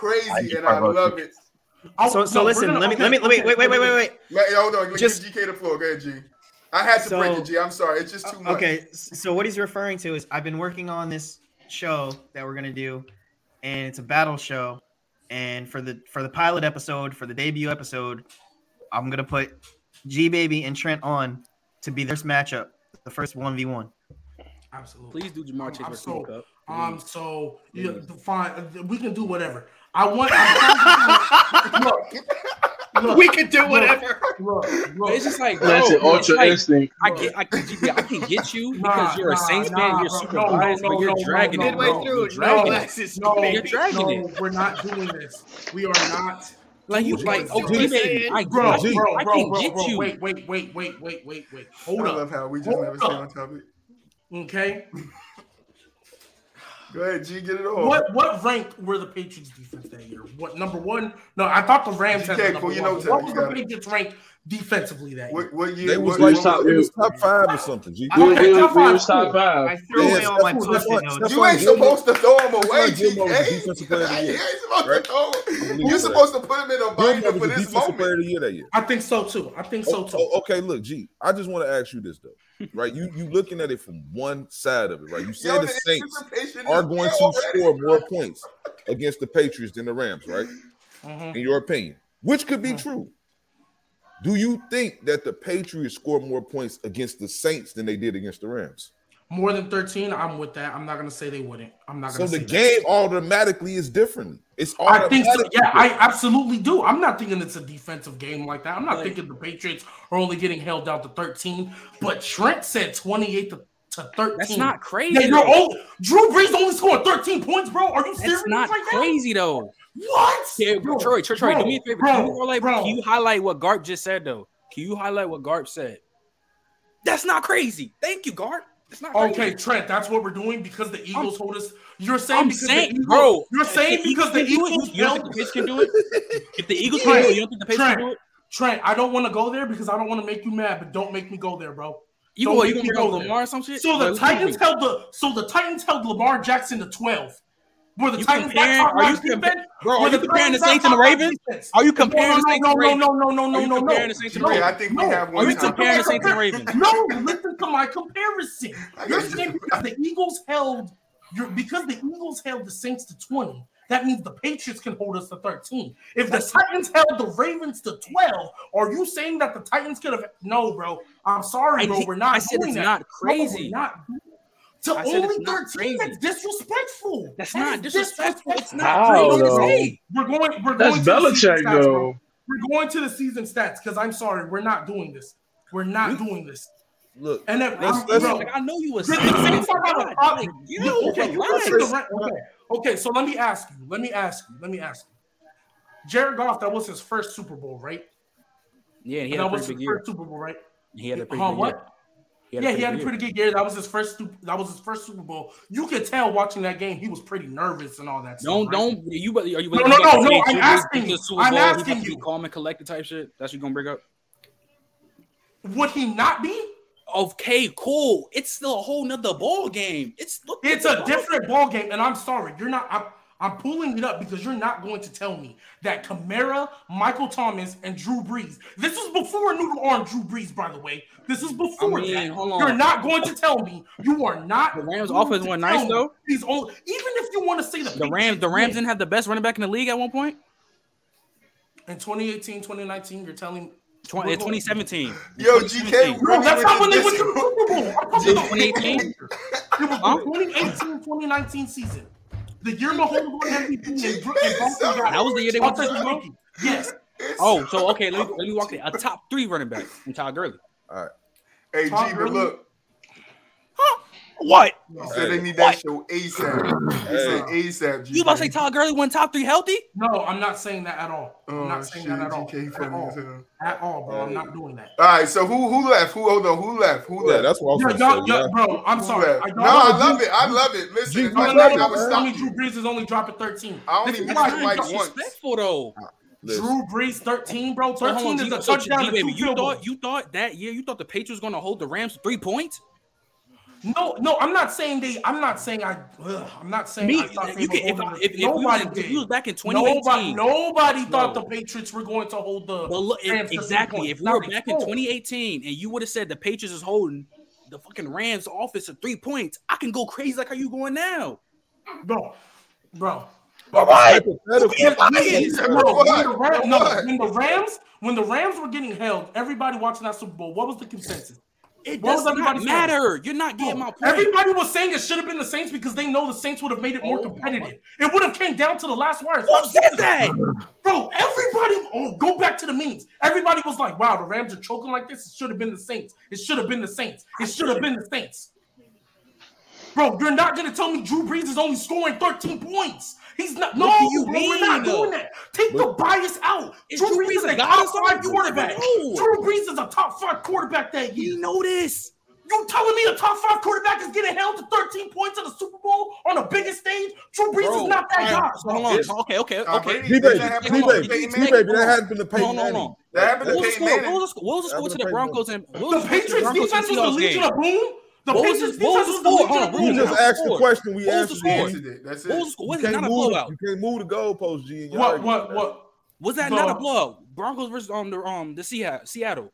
crazy, and I probably love it. Oh, So so no, listen, gonna- let me okay, let me let me okay, wait wait wait wait wait wait. Man, hold on, give Just- GK the floor. Go ahead, G. I had to break it, G. I'm sorry. It's just too much. Okay, so what he's referring to is I've been working on this show that we're gonna do, and it's a battle show. And for the for the pilot episode, for the debut episode, I'm gonna put G Baby and Trent on to be this matchup, the first one v one. Absolutely. Please do Ja'Marr Chase I'm versus so- Kupp. Um. So yeah, fine. uh, We can do whatever. I want. I'm look, look, We can do look, whatever. Look, But look. it's just like bro, That's an ultra like, instinct. I get, I can, GP, I can get you Nah, because you're a nah, Saints nah, fan. You're bro. super No, no, biased, no, but you're no, dragging no, it, no, bro. no. You're no, dragging it. Alexis, No, baby. You're dragging no, it. we're not doing this. We are not. Like you, Doing like this. oh, what I'm G baby, saying. I, Bro, I, bro, can- bro, I bro, can bro, get bro. you. Wait, wait, wait, wait, wait, wait, wait. I Hold love up. how we just Hold never stay up. on topic. Okay. Go ahead, G. Get it on. What what rank were the Patriots defense that year? What number one? No, I thought the Rams had GK, the number one. What was You the. Patriots rank defensively that year? What, what year? They was what, like top- it was top five or something. G. I- We, Okay, we, top five, was top five. I threw Yeah, away all my Stephon- post-it notes. You ain't supposed to throw them away, Stephon Gilmore was GK. defensive player of the You year. ain't supposed Right? to throw believe him. You're supposed to put him in a binder for this defensive player of moment. the year that year. I think so too. I think so Oh, too. oh, okay, look, G. I just want to ask you this though, right? You you looking at it from one side of it, right? You said Yo, the the Saints are going to already. score more points against the Patriots than the Rams, right? Mhm. In your opinion, which could be Mhm. true. Do you think that the Patriots score more points against the Saints than they did against the Rams? More than 13, I'm with that. I'm not gonna say they wouldn't. I'm not So gonna the say that. game automatically is different. It's all I think so. Yeah, I absolutely do. I'm not thinking it's a defensive game like that. I'm not Like- thinking the Patriots are only getting held down to 13. But Trent said 28 to, to 13. That's not crazy. Yeah, you're though. only, Drew Brees only scored 13 points, bro. Are you serious? That's not right now? crazy though. What? Yeah, Bro, Troy, Troy, Troy, bro, do me a favor. bro, can, you highlight, bro. can you highlight what Garp just said though? Can you highlight what Garp said? That's not crazy. Thank you, Garp. It's not crazy. Okay, Trent, that's what we're doing because the Eagles hold us. You're saying I'm because saying, the Eagles, bro. You're if saying because the can Eagles you, you don't think the Patriots can do it? If the Eagles can do it, you don't think the Patriots can do it? Trent, I don't want to go there because I don't want to make you mad, but don't make me go there, bro. You Don't go, make you gonna me go there. Lamar or some shit? So the Like, look at Titans held the so the Titans held Lamar Jackson to 12. Were the You Titans comparing- that top are you notch compa- Bro, Were are you comparing the Saints and the Ravens? Are you comparing the Saints and the Ravens? no, no, no, no, no, no. the Saints and No, I Ravens? think we no. have Are you time. comparing the Saints and the Ravens? No, listen to my comparison. You're saying because the Eagles held you're, because the Eagles held the Saints to 20. That means the Patriots can hold us to 13. If the Titans held the Ravens to 12, are you saying that the Titans could have? No, bro. I'm sorry, bro. did- We're not. I said doing it's that. not No, crazy. we're not. To I only it's 13, crazy. that's disrespectful. That's That not is disrespectful. It's not crazy to though? say. We're going. We're That's going. to the Belichick, stats, bro. We're going to the season stats because I'm sorry, we're not doing this. We're not doing this. Look, And then, Let's- I'm- let's- bro, Like I know you was the Saints are not a problem. Like, yo, okay, you relax. listen to Rent- okay, okay. So let me ask you. Let me ask you. Let me ask you. Jared Goff, that was his first Super Bowl, right? Yeah, and he that had a was pretty his big year. first Super Bowl, right? He had a pretty Huh, good what? year. He yeah, he had a pretty good year. That was his first. That was his first Super Bowl. You could tell watching that game, he was pretty nervous and all that. Stuff. Don't stuff, right? don't you? Are you No, no, no, no, I'm asking wins you. the I'm Bowl, asking about to be you. calm and collected type shit. That's what you gonna bring up. Would he not be? Okay, cool. It's still a whole nother ball game. It's It's a different ball game, and I'm sorry, you're not. I'm, I'm pulling it up because you're not going to tell me that Kamara, Michael Thomas, and Drew Brees. This is before Noodle Arm Drew Brees, by the way. This is before I mean, that. hold on. You're not going to tell me you are not. The Rams' going offense to went nice, though. He's only even if you want to say the The Rams, the Rams win. didn't have the best running back in the league at one point. in 2018, 2019. You're telling. Twenty, in 2017. Yo, 2017. GK, No, that's not when they went to the Super Bowl. I'm talking about 2018? It was Huh? the 2018, 2019 season. The year Mahomes won MVP and, Bro- and Bronson got That was the year they went to the Super Bowl? Offensive rookie. Yes. Oh, so okay, let me let me walk it. A top three running back from Todd Gurley. Hey, G, Todd but Gurley? look, What? he said they need that show ASAP. He said ASAP. G. You about to say Todd Gurley went top three healthy? No, I'm not saying that at all. I'm Oh, not saying shit, that at all. GK At all. At all, bro. I'm not doing that. All right, so who who left? Who hold on? Who left? Who yeah, left? that's what I was Yo, going y'all, to say. yo, yeah. bro, I'm Who sorry. left? I no, I love do- it. I love it. Listen, G, if I no, love it, I would Tell me stop Drew. Brees is only dropping 13. I only This is missed why Mike Mike once. Disrespectful though. Listen, Drew Brees 13, bro. So, 13 on, is G, a so, touchdown. G, baby, you thought you thought that year you thought the Patriots going to hold the Rams three points? No, no, I'm not saying they. I'm not saying I. Ugh, I'm not saying Me, I thought they you were can, if, I- the- if, if, you was, nobody if did. you was back in 2018, nobody thought No. the Patriots were going to hold the. But look, if- Rams exactly. If we Not were like, back in oh, 2018 and you would have said the Patriots is holding the fucking Rams office of three points, I can go crazy like how you going now. bro, bro. Hypothetical. When, no, the no, when the Rams, when the Rams were getting held, everybody watching that Super Bowl, what was the consensus? It does not matter. You're not getting my point. Everybody was saying it should have been the Saints because they know the Saints would have made it more Oh, competitive. It would have came down to the last wire. Who said that? Bro, everybody, oh, go back to the memes. Everybody was like, wow, the Rams are choking like this. It should have been the Saints. It should have been the Saints. It should have been the Saints. Bro, you're not going to tell me Drew Brees is only scoring 13 points. He's not. No, What do you bro, we're not doing that. Take the bias out. Is Drew, Drew Brees is a a top five quarterback. No. Drew Brees is a top five quarterback that year. You know this. You telling me a top five quarterback is getting held to 13 points in the Super Bowl on the biggest stage? Drew Brees Bro, is not that alright, guy. so hold on. Okay, okay, okay. Brady- D Did baby, that happen D to baby, Peyton D Manning? baby, that happened to Hold Peyton on, hold on. Manning. That happened What to the Peyton score? Manning. What was the score? What the score to the Broncos and what The was the the Patriots defense was the Legion of Boom. The What was Patriots the- what was the was the score? Legion Hold on, You just asked the question. We What was the answered score? it. Answered it. That's What was it. the score? You Was it not can't a blowout? You can't move the goalpost, G. and What, what, that. what? Was that Bro. not a blowout? Broncos versus um the um the Seattle. Seattle.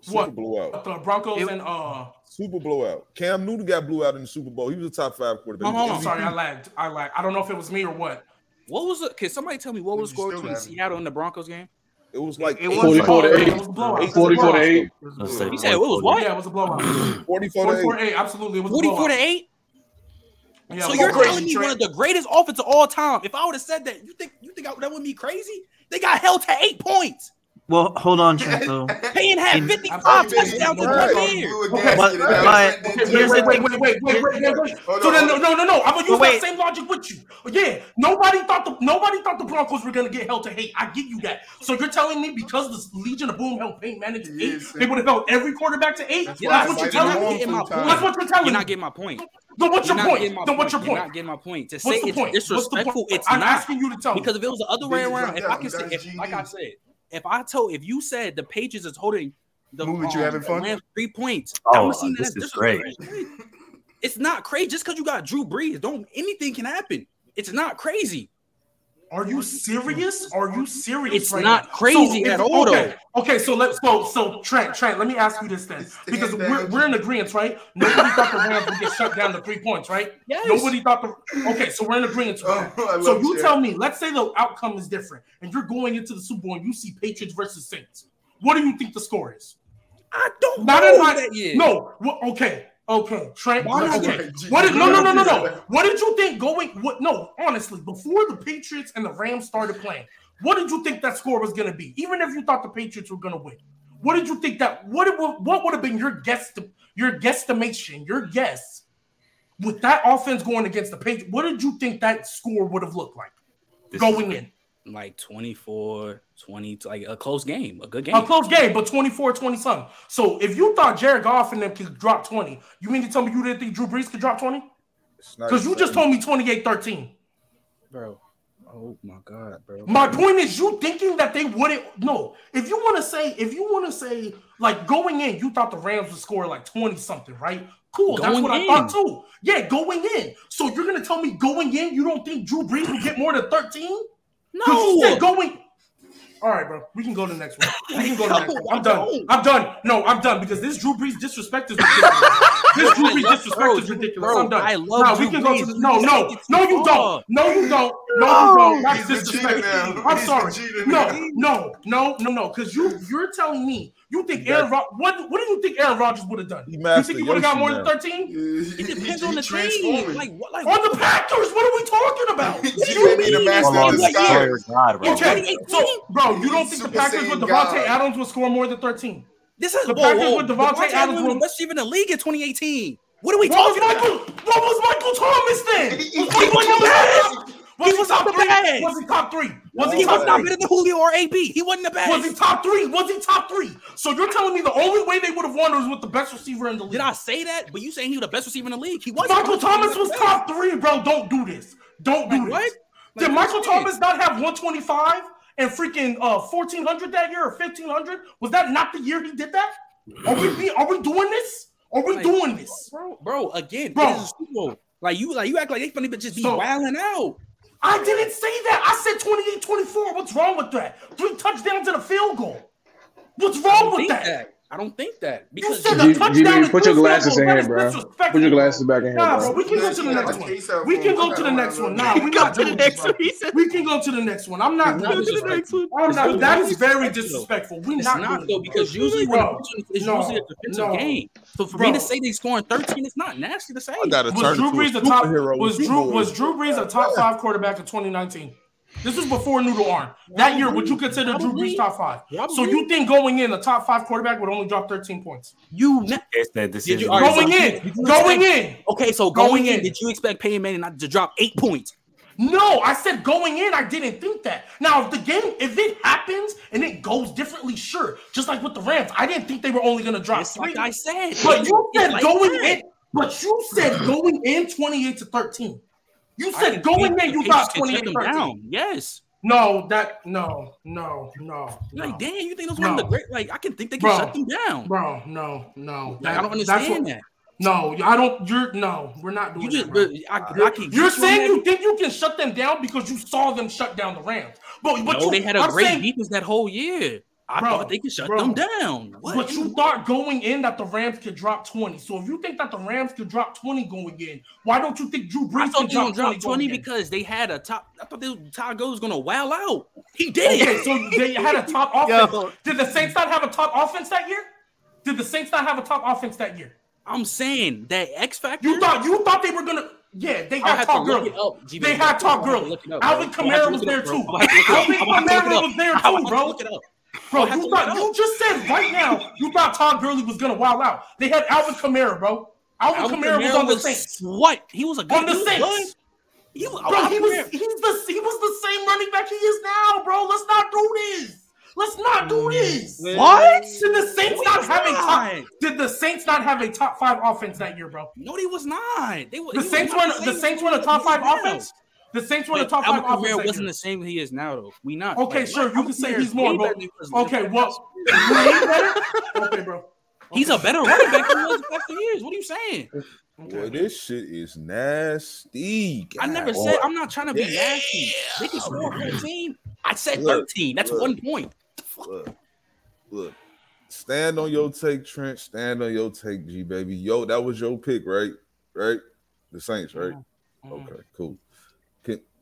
Super What? blowout. The Broncos It- and uh. Super blowout. Cam Newton got blew out in the Super Bowl. He was a top five quarterback. Hold on, hold on. sorry, I lagged. I lagged. I don't know if it was me or what. What was it? Can somebody tell me what was the score between. Seattle and the Broncos game? It was like It was 44 to It 8. was a blowout. It was a 44 to 8. Let's You said it was what? Yeah, it was a blowout. 44 to 44 8. 8. Absolutely. It was 44 to 8? Yeah, so you're crazy, telling me Trent. one of the greatest offenses of all time. If I would have said that, you think you think I, that would be crazy? They got held to eight points. Well, hold on, Trent. Though. Payne had 55 touchdowns in one year. But- but- Here's wait, the wait, thing. wait, wait, wait, wait, wait, wait. So then, no, no, no, no. I'm gonna use wait. that same logic with you. Yeah, nobody thought the nobody thought the Broncos were gonna get held to hate. I give you that. So you're telling me because the Legion of Boom held Peyton Manning to eight, Yes, they would have held every quarterback to eight. That's That's, what you're fight You're him not telling me. getting my sometimes. point. That's what you're telling You're me. not getting my point. Then what's your point? Then what's your You're not getting my point. To What's say the it's point? What's disrespectful, point? it's I'm asking you to tell me. Because if it was the other way around, if I can say, like I said, if I told, if you said the Patriots is holding the, Move it, you um, having fun? Rams three points, Oh, I would see this as is great. disrespectful. It's not crazy just because you got Drew Brees. Don't anything can happen. It's not crazy. Are you serious? Are you serious? It's right not now? crazy if- at all, Okay, okay. So let's so so Trent Trent. Let me ask you this then, because we're, we're in agreement, right? Nobody thought the Rams would get shut down to three points, right? Yes. Nobody thought the. Okay, so we're in agreement. Oh, Right? I So you Chet. tell me. Let's say the outcome is different, and you're going into the Super Bowl and you see Patriots versus Saints. What do you think the score is? I don't Not know in my that yet. No. Well, okay. Okay. Trent. Why not? Okay. What did, no, no, no, no, no. What did you think going? What? No, honestly, before the Patriots and the Rams started playing, what did you think that score was going to be? Even if you thought the Patriots were going to win, what did you think that? What? It, what would have been your guess? Your guesstimation? Your guess with that offense going against the Patriots? What did you think that score would have looked like This going is- in? Like 24, 20, like a close game, a good game. A close game, but 24 20 something. So if you thought Jared Goff and them could drop 20, you mean to tell me you didn't think Drew Brees could drop 20? Because you just told me 28 13. bro. Oh my god, bro. My point is, you thinking that they wouldn't. No, if you want to say, if you want to say, like going in, you thought the Rams would score like 20 something, right? Cool. That's Going what I thought too. Yeah, going in. So you're going to tell me going in, you don't think Drew Brees will get more than 13? Because you no. said going. All right, bro. We can go to the next one. We can go to the next one. I'm done. I'm done. No, I'm done because this Drew Brees disrespect is. This Drew I Brees love- disrespect bro, is ridiculous. bro, I'm done. I love no, we can go to the, no, no, no, you don't. No, you don't. No, you don't. That's He's the cheater disrespectful. I'm sorry. No, no, no, no, no. Because you, you're telling me you think Aaron Rod- what, what do you think Aaron Rodgers would have done? He You think he would have got Yoshi more than 13? It depends on the team. Like what? Like On the Packers, what are we talking about? What do you may be the mean? master of on, the what year? Oh, God, bro. Okay, so bro, you don't think the Packers with Saiyan Davante God. Adams would score more than 13? This is The whoa, Packers whoa. with Davante Davante Adams was were- the best receiver in the league in 2018. What are we What was Michael? about? What was Michael Thomas then? He- Was he Michael wasn't Thomas- bad. Was He he was top not three? bad. Was he top three? Was He he was top not three? better than Julio or AB. He wasn't the best. Was he top three? Was he top three? So you're telling me the only way they would have won was with the best receiver in the league? Did I say that? But you saying he was the best receiver in the league? He wasn't. Michael Thomas was top three, bro. Don't do this. Don't do Like this. what? Did Michael what you mean? Thomas not have 125 and freaking uh 1400 that year or 1500? Was that not the year he did that? Are we are we doing this? Are we Like, doing this? bro, bro. Again, Bro. it is a Like you, like you act like they funny, but just be So- wilding out. I didn't say that. I said 28 24. What's wrong with that? Three touchdowns and a field goal. What's wrong with that? that. I don't think that You because said G- a touchdown. G-Baby, put your glasses in goals. here, bro. Put your glasses back in here, Nah, bro. bro, we can go to the next one. We can go to the next one. one. Nah, we Go not to the next one. bro. He said, We can go to the next one. I'm not It's doing not this. disrespectful. I'm not. not That is very disrespectful. disrespectful. We It's not, not doing though because usually when Bro, it's, it's no, usually a defensive no. game. So for Bro. me to say they scoring 13, it's not nasty to say. I got to was turn Drew into a Brees a top superhero was Drew was Drew Brees a top five quarterback in 2019? This was before Noodle Arm. That year, would you consider Drew Probably. Brees top five? So you think going in, a top five quarterback would only drop 13 points? You ne- It's that decision. you- all right, Going so in, did you going expect- in. Okay, so Going going, in, in. did you expect Peyton Manning not to drop eight points? No, I said going in. I didn't think that. Now, if the game, if it happens and it goes differently, sure. Just like with the Rams, I didn't think they were only going to drop It's three. like I said. But you said like going that. in. But you said going in 28 to 13. You said think going there, you got can 28 shut them 13. down. Yes. No, that no, no, no. Like, no. damn, you think those one of the great? Like, I can think they can Bro. shut them down. Bro, no, no. Like, I don't understand what- that. No, I don't. You're no. We're not doing You just, that. but I, You're, I can. you're saying you think you can shut them down because you saw them shut down the Rams. But, but No, you, they had a I'm great saying, defense that whole year. I Bro, thought they could shut bro. them down. What? But you thought going in that the Rams could drop 20. So if you think that the Rams could drop 20 going in, why don't you think Drew Brees I thought could they were drop 20 20 going in? because they had a top. I thought they, Todd Gurley was gonna wow out. He did. Okay, so they had a top offense. Yo. Did the Saints not have a top offense that year? Did the Saints not have a top offense that year? I'm saying that X factor. You thought you thought they were gonna yeah, they I'll had have to Todd Gurley. up. G, They had I'll Todd Gurley. look it up, Alvin. I'll have Kamara was there too. I'll have to look it up. Alvin I'll have to look it Kamara was there too, bro. Look it up. Bro, you thought you just said right now you thought Todd Gurley was gonna wild out. They had Alvin Kamara, bro. Alvin, Alvin Kamara, was on the was Saints. What? He was a good On the he was Saints. good. He was, Bro, he was he's the he was the same running back he is now, bro. Let's not do this. Let's not do mm, this. What? Did the Saints No, not was have a top? Did the Saints not have a top five offense that year, bro? No, he was not. They were, The he Saints was were not the Saints were the team top he is five now. offense. The Saints were the But top five Alvin offense. Kamara wasn't the same he is now, though. We not. Okay, like, sure, you can say he's more, way bro. Okay, well, way better. Okay, bro. He's a better running back than he was the past few years. What are you saying? Boy, this shit is nasty. I never said I'm not trying to be nasty. They can score 14. I said Look, 13. That's look. one point. Look, look. Stand on your take, Trent. Stand on your take, G baby. Yo, that was your pick, right? Right? The Saints, right? Mm-hmm. Okay, cool.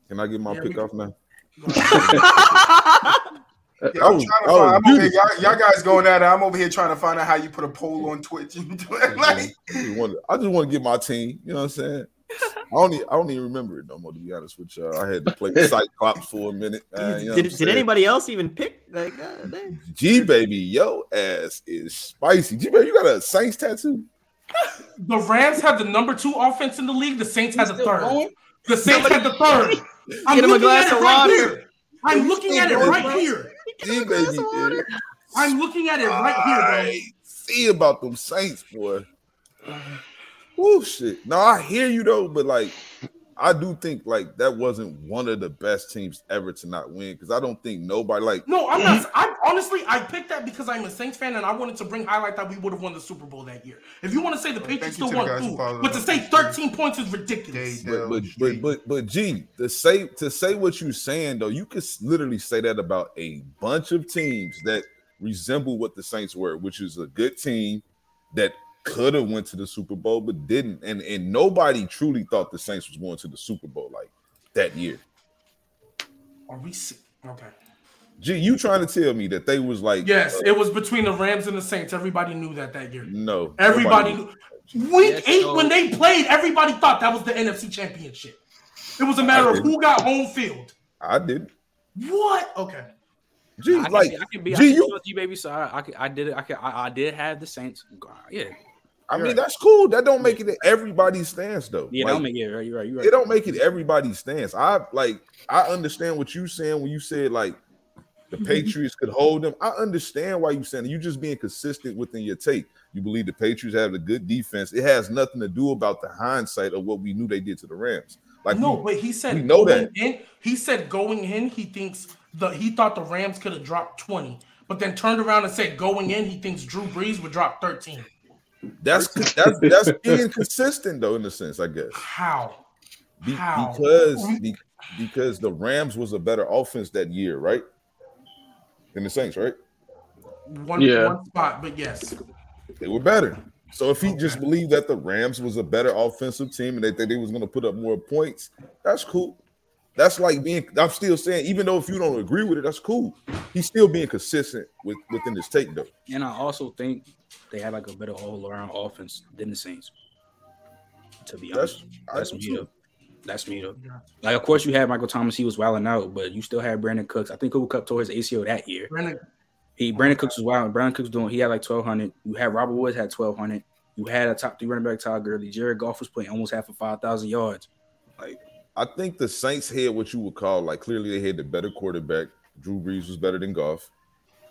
Can can I get my Yeah, pick off now? Yeah, I'm was- trying to that find, I'm over here, y'all, y'all guys going at it. I'm over here trying to find out how you put a poll on Twitch. like, I just want to, I just want to get my team. You know what I'm saying? I don't, e- I don't even remember it no more. To be honest with y'all, I had to play Cyclops for a minute. man, you know did, did anybody else even pick? Like, uh. G baby, yo ass is spicy. G baby, you got a Saints tattoo? The Rams have the number two offense in the league. The Saints had the third. going? The Saints had the third. I'm Get him a looking glass at it of right water. here. I'm looking at it right here. G baby, yeah. I'm looking at it right here, I see about them Saints, boy. Oh shit. No, I hear you though, but like I do think like that wasn't one of the best teams ever to not win because I don't think nobody like. No, I'm not. I honestly, I picked that because I'm a Saints fan and I wanted to bring highlight that we would have won the Super Bowl that year. If you want to say the Patriots still won, guys who cool. But to say 13 points is ridiculous. But but, but but but G to say to say what you're saying though, you could literally say that about a bunch of teams that resemble what the Saints were, which is a good team that could have went to the Super Bowl but didn't, and and nobody truly thought the Saints was going to the Super Bowl like that year. Are we? Okay. G, you trying to tell me that they was like Yes, uh, it was between the Rams and the Saints. Everybody knew that that year. no Everybody knew. Week Yes, eight, so- when they played, everybody thought that was the NFC Championship. It was a matter of who got home field. I did. What? Okay. G, I can like be, I can be, I G, can you trust you, baby. So I, I, I did it. I, can, I, I did have the Saints. Yeah, I mean that's cool. That don't make it everybody's stance though. yeah. Like, don't make yeah, right, you're right. You're right. it don't make it everybody's stance. I like I understand what you saying when you said like the Patriots could hold them. I understand why you saying it. you just being consistent within your take. You believe the Patriots have a good defense. It has nothing to do about the hindsight of what we knew they did to the Rams. Like No, you- but he said we know that. In, he said going in, he thinks the he thought the Rams could have dropped 20, but then turned around and said going in, he thinks Drew Brees would drop 13. That's that's that's being consistent though, in a sense, I guess. How? Be- How? because be- because the Rams was a better offense that year, right? In the Saints, right? One, Yeah. one spot, but yes. They were better. So if he just believed that the Rams was a better offensive team and they think they was going to put up more points, that's cool. That's like being. I'm still saying, even though if you don't agree with it, that's cool. He's still being consistent with within his take, though. And I also think they had like a better all around offense than the Saints. To be honest, I that's do me too. though. That's me though. Like, of course, you had Michael Thomas. He was wilding out, but you still had Brandin Cooks. I think Cooper Kupp tore his ACL that year. Brandon, He Brandin Cooks was wild. Brandin Cooks doing. He had like twelve hundred. You had Robert Woods had twelve hundred. You had a top three running back, Todd Gurley. Jared Goff was playing almost half of five thousand yards. Like I think the Saints had what you would call like clearly they had the better quarterback. Drew Brees was better than Goff.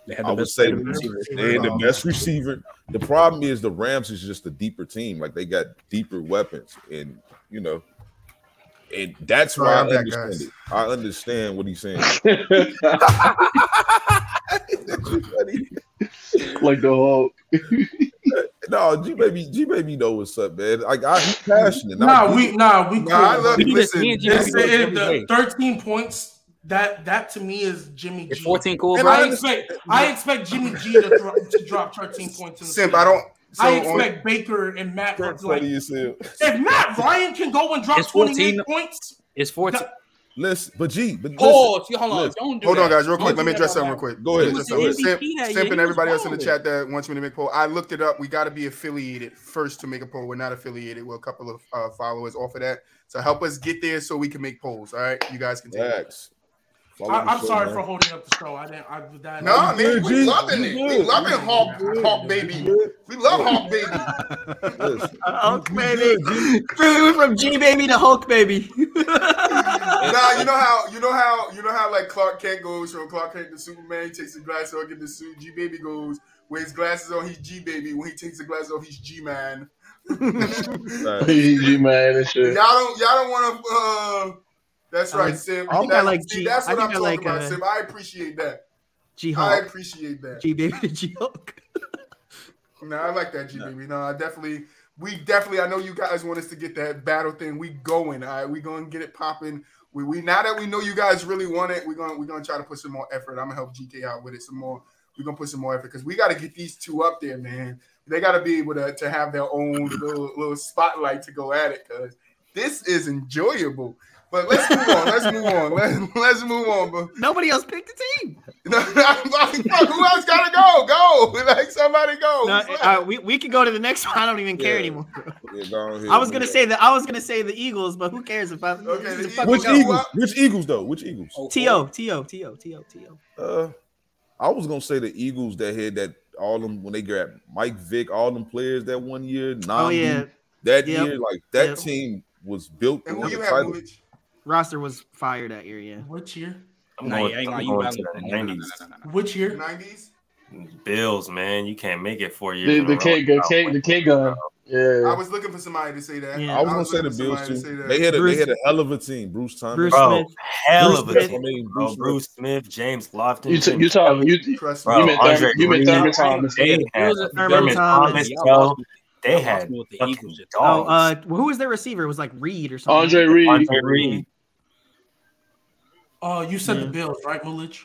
They had I the would say the, receivers. they had the best receiver. The problem is the Rams is just a deeper team. Like they got deeper weapons, and you know, and that's why Sorry, I I'm understand guys. it. I understand what he's saying. like the Hulk. no, G baby, G baby know what's up, man. Like I, he's passionate. nah, I- we nah we. Nah, I love He just- listen. he and It's, Jimmy the thirteen points. That that to me is Jimmy G. It's fourteen cool, And bro. I expect I expect Jimmy G to, drop to drop thirteen points in the Simp. I don't. So I on- expect Baker and Matt That's like funny if Matt Ryan can go and drop It's twenty 14. points. It's fourteen. Listen, but G, but listen, Pause. You- Hold on. listen. Don't do Hold on, that. guys, real quick. Don't Let me do address that something real quick. Go ahead. Let He address was something. Simp, MVP that year. Simp and everybody else in the chat that wants me to make poll. I looked it up. We got to be affiliated first to make a poll. We're not affiliated. We're a couple of uh, followers off of that. So help us get there so we can make polls. All right, you guys can take it. Facts. Follow I, the I'm show, sorry man. for holding up the show. I didn't. I that. No, I, man, we G. loving You it. We loving You Hawk, good. Hawk baby. We love Hawk baby. Hulk baby. We went from G baby to Hulk baby. nah, you know how you know how you know how like Clark Kent goes from Clark Kent to Superman. He takes the glasses off, get the suit. G baby goes with his glasses on. He's G baby. When he takes the glasses off, he's G man. G man and shit. don't y'all don't want to. Uh, that's I right, like- Sim. I think That- I like see, G- That's I what I'm talking like, about, uh, Sim. I appreciate that. G I Hulk. appreciate that. G baby to G Hulk. No, I like that, G baby. No, I definitely, we definitely. I know you guys want us to get that battle thing. We going. All right, we gonna get it popping. We, we now that we know you guys really want it, we're gonna we're gonna try to put some more effort. I'm gonna help GK out with it some more. We're gonna put some more effort because we got to get these two up there, man. They got to be able to, to have their own little little spotlight to go at it because this is enjoyable. But let's move on. Let's move on. Let's, let's move on. But Nobody else picked the team. no, who else gotta go? Go like somebody go. No, uh, we, we can go to the next one. I don't even care Yeah. anymore. Yeah, go I was gonna say that I was gonna say the Eagles, but who cares if I Okay, the the fuck Which Go. we go. Eagles? Which Eagles though? Which Eagles? Oh, T.O. T.O. T.O. T.O. T.O. Uh, I was gonna say the Eagles that had that all them when they got Mike Vick, all them players that one year. Oh yeah, that Yep. year, like that Yep. team was built And to who you have, title. Muulidge? roster was fired that year. Yeah. which year? I'm going, you I'm gonna- going gotta- the no, no, no, no, 90s. no, no, no. Which year? Nineties. Bills, man. You can't make it four years. The in a the row K the without K the winning. K gun. I was looking for somebody to say that. Yeah. I was gonna say the Bills too. to. They had a Bruce- they had a hell of a team. Bruce Thomas. Bruce Bro, Smith. hell Bruce of a Smith. I team. mean, Bro, Bruce, Bruce Smith, James Lofton. You t- Jimmy you talking you Trust Bro, you meant Andre you meant Thurman Thomas. They had Thurman Thurman Thomas. Thomas, Y'all bro. lost me- They had with the Eagles Oh, uh, who was their receiver? It was like Reed or something. Andre Reed. Andre Reed. Uh, you said the Bills, right, Muulidge?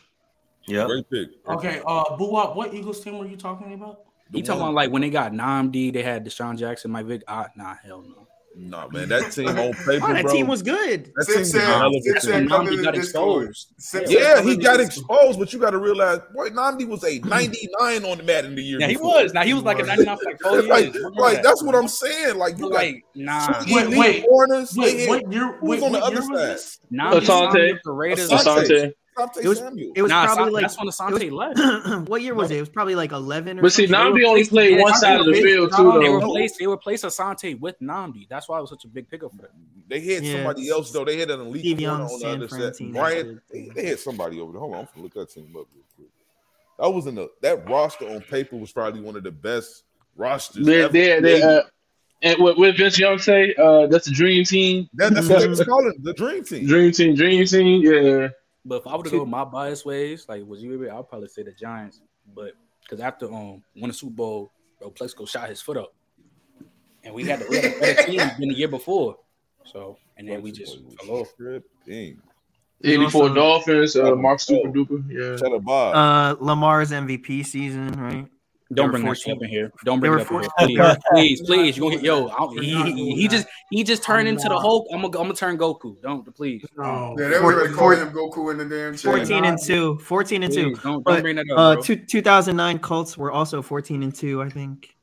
Yeah. great pick. Okay. Uh, BooWop, what Eagles team were you talking about? The You talking about like when they got Nnamdi, they had DeSean Jackson, Mike Vick. Ah, nah, hell no. Nah, man, that team on paper, Oh, that bro. team was good. that Sim team was said, a hell of a Sim team. said, come to Nnamdi got exposed. Sim Yeah, come he got exposed, but you got to realize, boy, Nnamdi was a 99 on the mat in the year. Yeah, he was. Now he was like a 99 for like four years. like, like that. that's what I'm saying. Like you But, got like nah. two Wait, elite wait, corners. They Wait, had what year? who's Wait, on the what other year was side? this? Nnamdi Asante. Asante. with the Raiders. Asante. Asante. Asante It was- Samuel. It was Nah, probably Asante- like that's when Asante left. what year was it? It was probably like eleven. Or But see, something. Nnamdi only played one side of the field too, They replaced they replaced Asante with Nnamdi. That's why it was such a big pickup for them. They had Yeah. somebody else though. They had an elite Steve corner Young, on the San other Fran side. team. Brian, they, they had somebody over there. Hold on, I'm gonna look that team up real quick. That was in the that roster on paper was probably one of the best rosters. They, ever they, they, created. uh, and what, what Vince Young say? Uh, that's the dream team. that, that's what they was calling the dream team. Dream team, dream team. Yeah. But if I were to go my bias ways, like was you I'd probably say the Giants. But because after um won the Super Bowl, bro, Plaxico shot his foot up. and we had the, we had a better team than the year before. So and then we just fell off. Tripping. 84 Dolphins, uh, Mark Super Duper. Yeah. Shut up, Bob. Uh, Lamar's MVP season, right? Don't bring that 14 shit up in here. Don't bring it were up in here. Please, please, please. You gonna get yo? I- We're He, he, he just he just turned into the. Hulk. I'm gonna I'm gonna turn Goku. Don't please. No. Yeah, they Four- were already calling him Goku in the damn chat. 14 and 2. 14 and 2. Don't don't But, bring that up, Uh, bro. two, 2009 Colts were also 14 and 2, I think.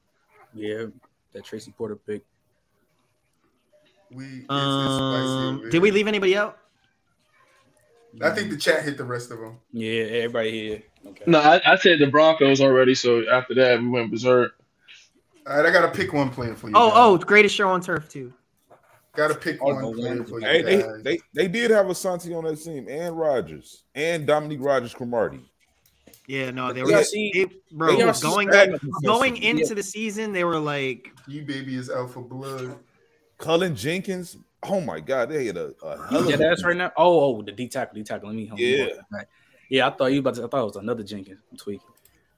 Yeah, that Tracy Porter pick. We, it's, it's Um, spicy, did we leave anybody out? I think the chat hit the rest of them. Yeah, everybody here. Okay. No, I, I said the Broncos already, so after that we went berserk. All right, I gotta pick one player for you. Oh, guys. oh, greatest show on turf too. gotta pick I'll one go player one. for you Hey, they, guys. they they did have Asante on that team, and Rodgers, and Dominique Rodgers Cromartie. Yeah, no, they Yeah, were see, they- bro. they Going suspect- going Yeah. into the season, they were like, You baby is out for blood. Cullen Jenkins. Oh my God, they had a, a hell Yeah, of a that's right now. Oh, oh, the D tackle, D tackle. Let me. hold on. Yeah. Right. Yeah, I thought you about to. I thought it was another Jenkins. I'm tweaking.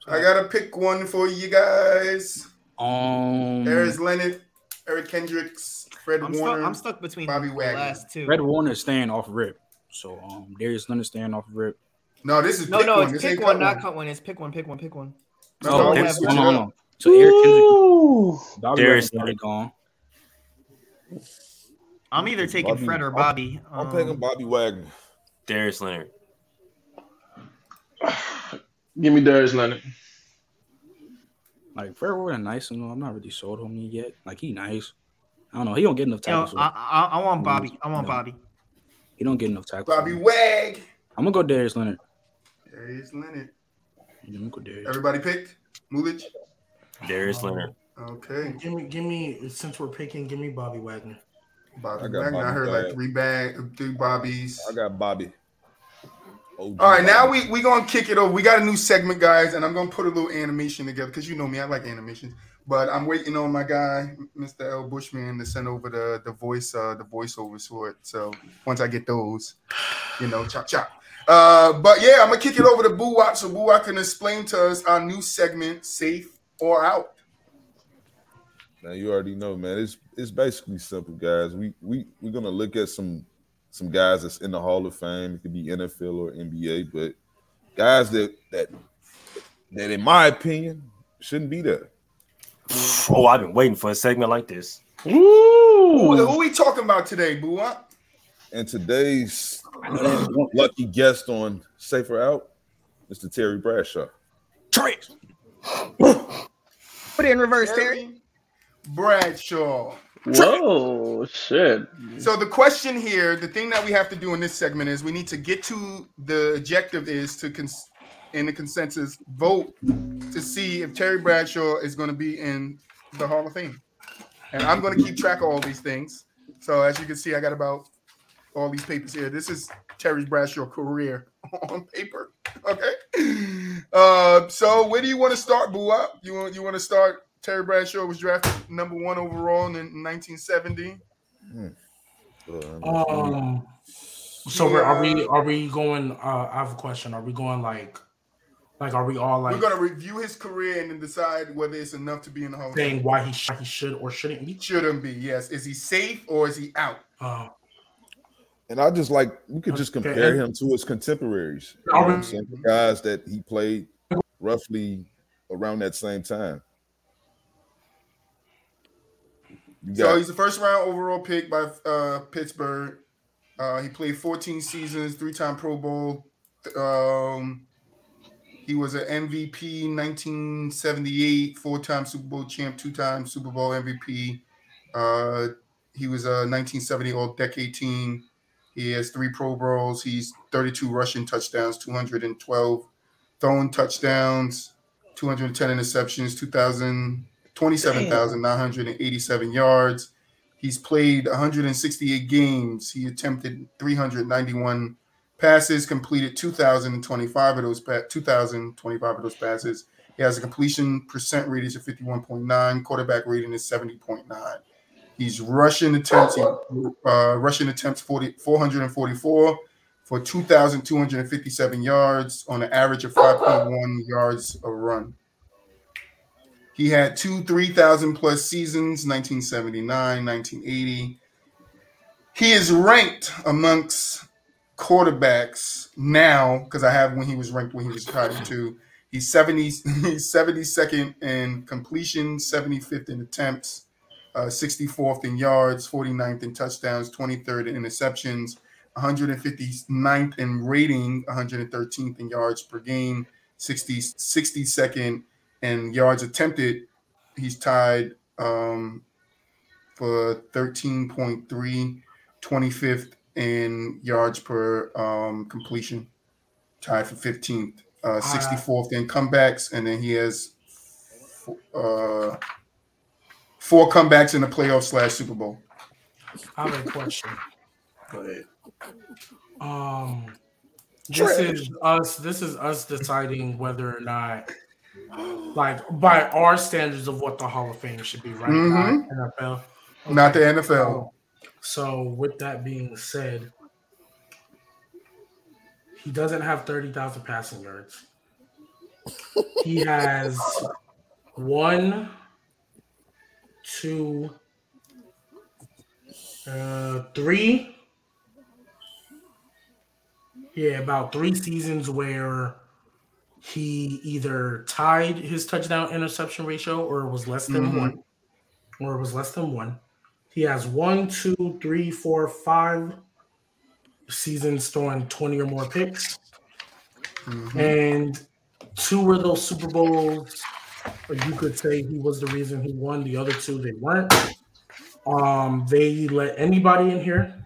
I gotta pick one for you guys. Um, Darius Leonard, Eric Kendricks, Fred I'm stuck. Warner. I'm stuck between Bobby the Wagner. last two. Red Warner staying off rip. So um, Darius Leonard staying off rip. No, this is No, pick no, one. it's This pick one, cut not cut one. It's pick one, pick one, pick one. No, oh, no, we Eric- have- switch hold on, hold on. So Eric Kendrick, Bobby Darius Wagner Leonard. gone. I'm either taking Bobby- Fred or I'm- Bobby. I'm Um, picking Bobby Wagner. Darius Leonard. Give me Darius Leonard. Like Fred Warner, nice. You know, I'm not really sold on him yet. Like he nice. I don't know. He don't get enough You know. I, I, I want Bobby. I want No. Bobby. he don't get enough tackles. Bobby Wag. I'm gonna go Darius Leonard. Darius Leonard. Yeah, I'm gonna go Darius. Everybody picked? Muulidge? Darius oh, Leonard. Okay. Give me, give me. Since we're picking, give me Bobby Wagner. Bobby I got Wagner. I heard Wag. like three bag, three Bobbies. I got Bobby. OG All right, now we we gonna kick it over. We got a new segment, guys, and I'm gonna put a little animation together because you know me, I like animations. But I'm waiting on my guy, Mr. L. Bushman, to send over the the voice uh the voiceovers for it. So once I get those, you know, chop chop. Uh, but yeah, I'm gonna kick it over to BooWop so BooWop can explain to us our new segment, safe or out. Now you already know, man. It's it's basically simple, guys. We we we're gonna look at some some guys that's in the Hall of Fame. It could be NFL or NBA, but guys that that that, in my opinion, shouldn't be there. Oh, I've been waiting for a segment like this. Who, Ooh. who we talking about today, Boo And today's I know that's one. lucky guest on Safe or Out, Mr. Terry Bradshaw. Trash. Put it in reverse, Terry. Terry Bradshaw. Whoa, shit. So the question here, the thing that we have to do in this segment is we need to get to the objective is to cons- in the consensus vote to see if Terry Bradshaw is going to be in the Hall of Fame. And I'm going to keep track of all these things. So as you can see, I got about all these papers here. This is Terry Bradshaw career on paper. Okay. Uh, so where do you want to start, BooWop? You want you want to start? Terry Bradshaw was drafted number one overall in 1970. Uh, Um. So we're, we are we going? Uh, I have a question. Are we going like, like are we all like We're gonna review his career and then decide whether it's enough to be in the Hall of Fame. saying why he sh- he should or shouldn't be? Shouldn't be. Yes. Is he safe or is he out? Uh, And I just like we could just Okay. compare him to his contemporaries. You know what I'm saying? The guys that he played roughly around that same time. So he's the first round overall pick by uh, Pittsburgh. Uh, he played 14 seasons, three-time Pro Bowl. Um, he was an MVP 1978, four-time Super Bowl champ, two-time Super Bowl MVP. Uh, he was a 1970 All-Decade team. He has three Pro Bowls. He's 32 rushing touchdowns, 212 thrown touchdowns, 210 interceptions, 2,000 27,987 yards. He's played 168 games. He attempted 391 passes, completed 2,025 of those pa- 2,025 of those passes. He has a completion percent rating of 51.9. Quarterback rating is 70.9. He's rushing attempts. Uh, rushing attempts 40, 444 for 2,257 yards on an average of 5.1 yards a run. He had two 3,000 plus seasons, 1979, 1980. He is ranked amongst quarterbacks now because I have when he was ranked when he was retired too. He's 70, he's 72nd in completion, 75th in attempts, uh, 64th in yards, 49th in touchdowns, 23rd in interceptions, 159th in rating, 113th in yards per game, 60, 62nd in yards attempted. He's tied um, for 13.3, 25th in yards per um, completion, tied for 15th, uh, 64th in comebacks, and then he has uh, four comebacks in the playoffs slash Super Bowl. I have a question. Go ahead. Um, this is us. This is us deciding whether or not, like, by our standards of what the Hall of Fame should be, right? Mhm. Not NFL. Not the NFL. So, with that being said, he doesn't have thirty thousand passing yards. He has one, two, uh, three. Yeah, about three seasons where he either tied his touchdown interception ratio or it was less than Mhm. one. Or it was less than one. He has one, two, three, four, five seasons throwing 20 or more picks. Mhm. And two of those Super Bowls, or you could say he was the reason he won. The other two, they weren't. Um, they let anybody in here.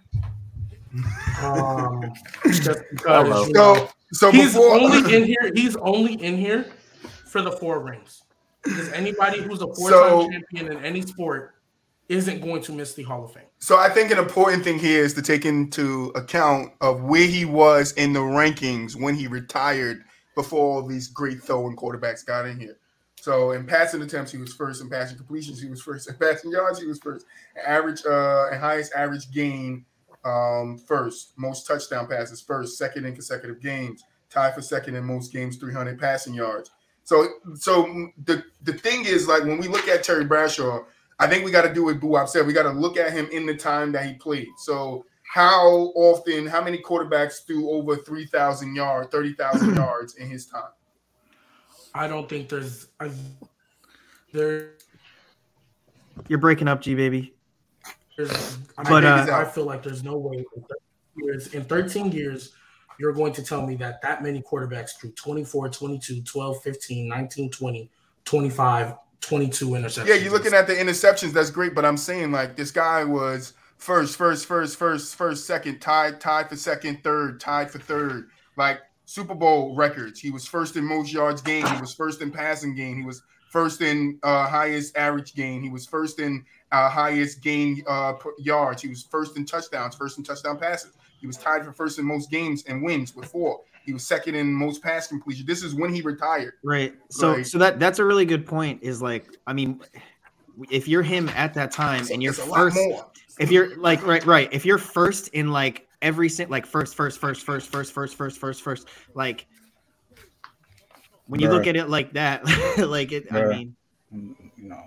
Um, just because So, so he's before only in here. He's only in here for the four rings. Because anybody who's a four-time So- champion in any sport isn't going to miss the Hall of Fame. So I think an important thing here is to take into account of where he was in the rankings when he retired before all these great throwing quarterbacks got in here. So in passing attempts, he was first. In passing completions, he was first. In passing yards, he was first. Average uh and highest average gain um first. Most touchdown passes first. Second in consecutive games. Tied for second in most games, 300 passing yards. So so the the thing is like when we look at Terry Bradshaw, I think we got to do what BooWop said. We got to look at him in the time that he played. So how often, how many quarterbacks threw over 3,000 yards, 30,000 yards in his time? I don't think there's I, there. You're breaking up, G baby. There's, I, But, think uh, I feel like there's no way in 13 years, in 13 years you're going to tell me that that many quarterbacks threw 24, 22, 12, 15, 19, 20, 25, 22 interceptions. Yeah, you're looking at the interceptions. That's great, but I'm saying like this guy was first, first, first, first, first, second, tied, tied for second, third, tied for third. Like Super Bowl records. He was first in most yards gained. He was first in passing game. He was first in uh, highest average gain. He was first in uh, highest game uh, per- yards. He was first in touchdowns, first in touchdown passes. He was tied for first in most games and wins with four. He was second in most pass completion. This is when he retired. Right. So Like- so that that's a really good point. Is like I mean, if you're him at that time and you're It's a lot first, if you're like right right, if you're first in like every sin like first first first first first first first first first like when you look at it like that, like it. I mean, Mm, No.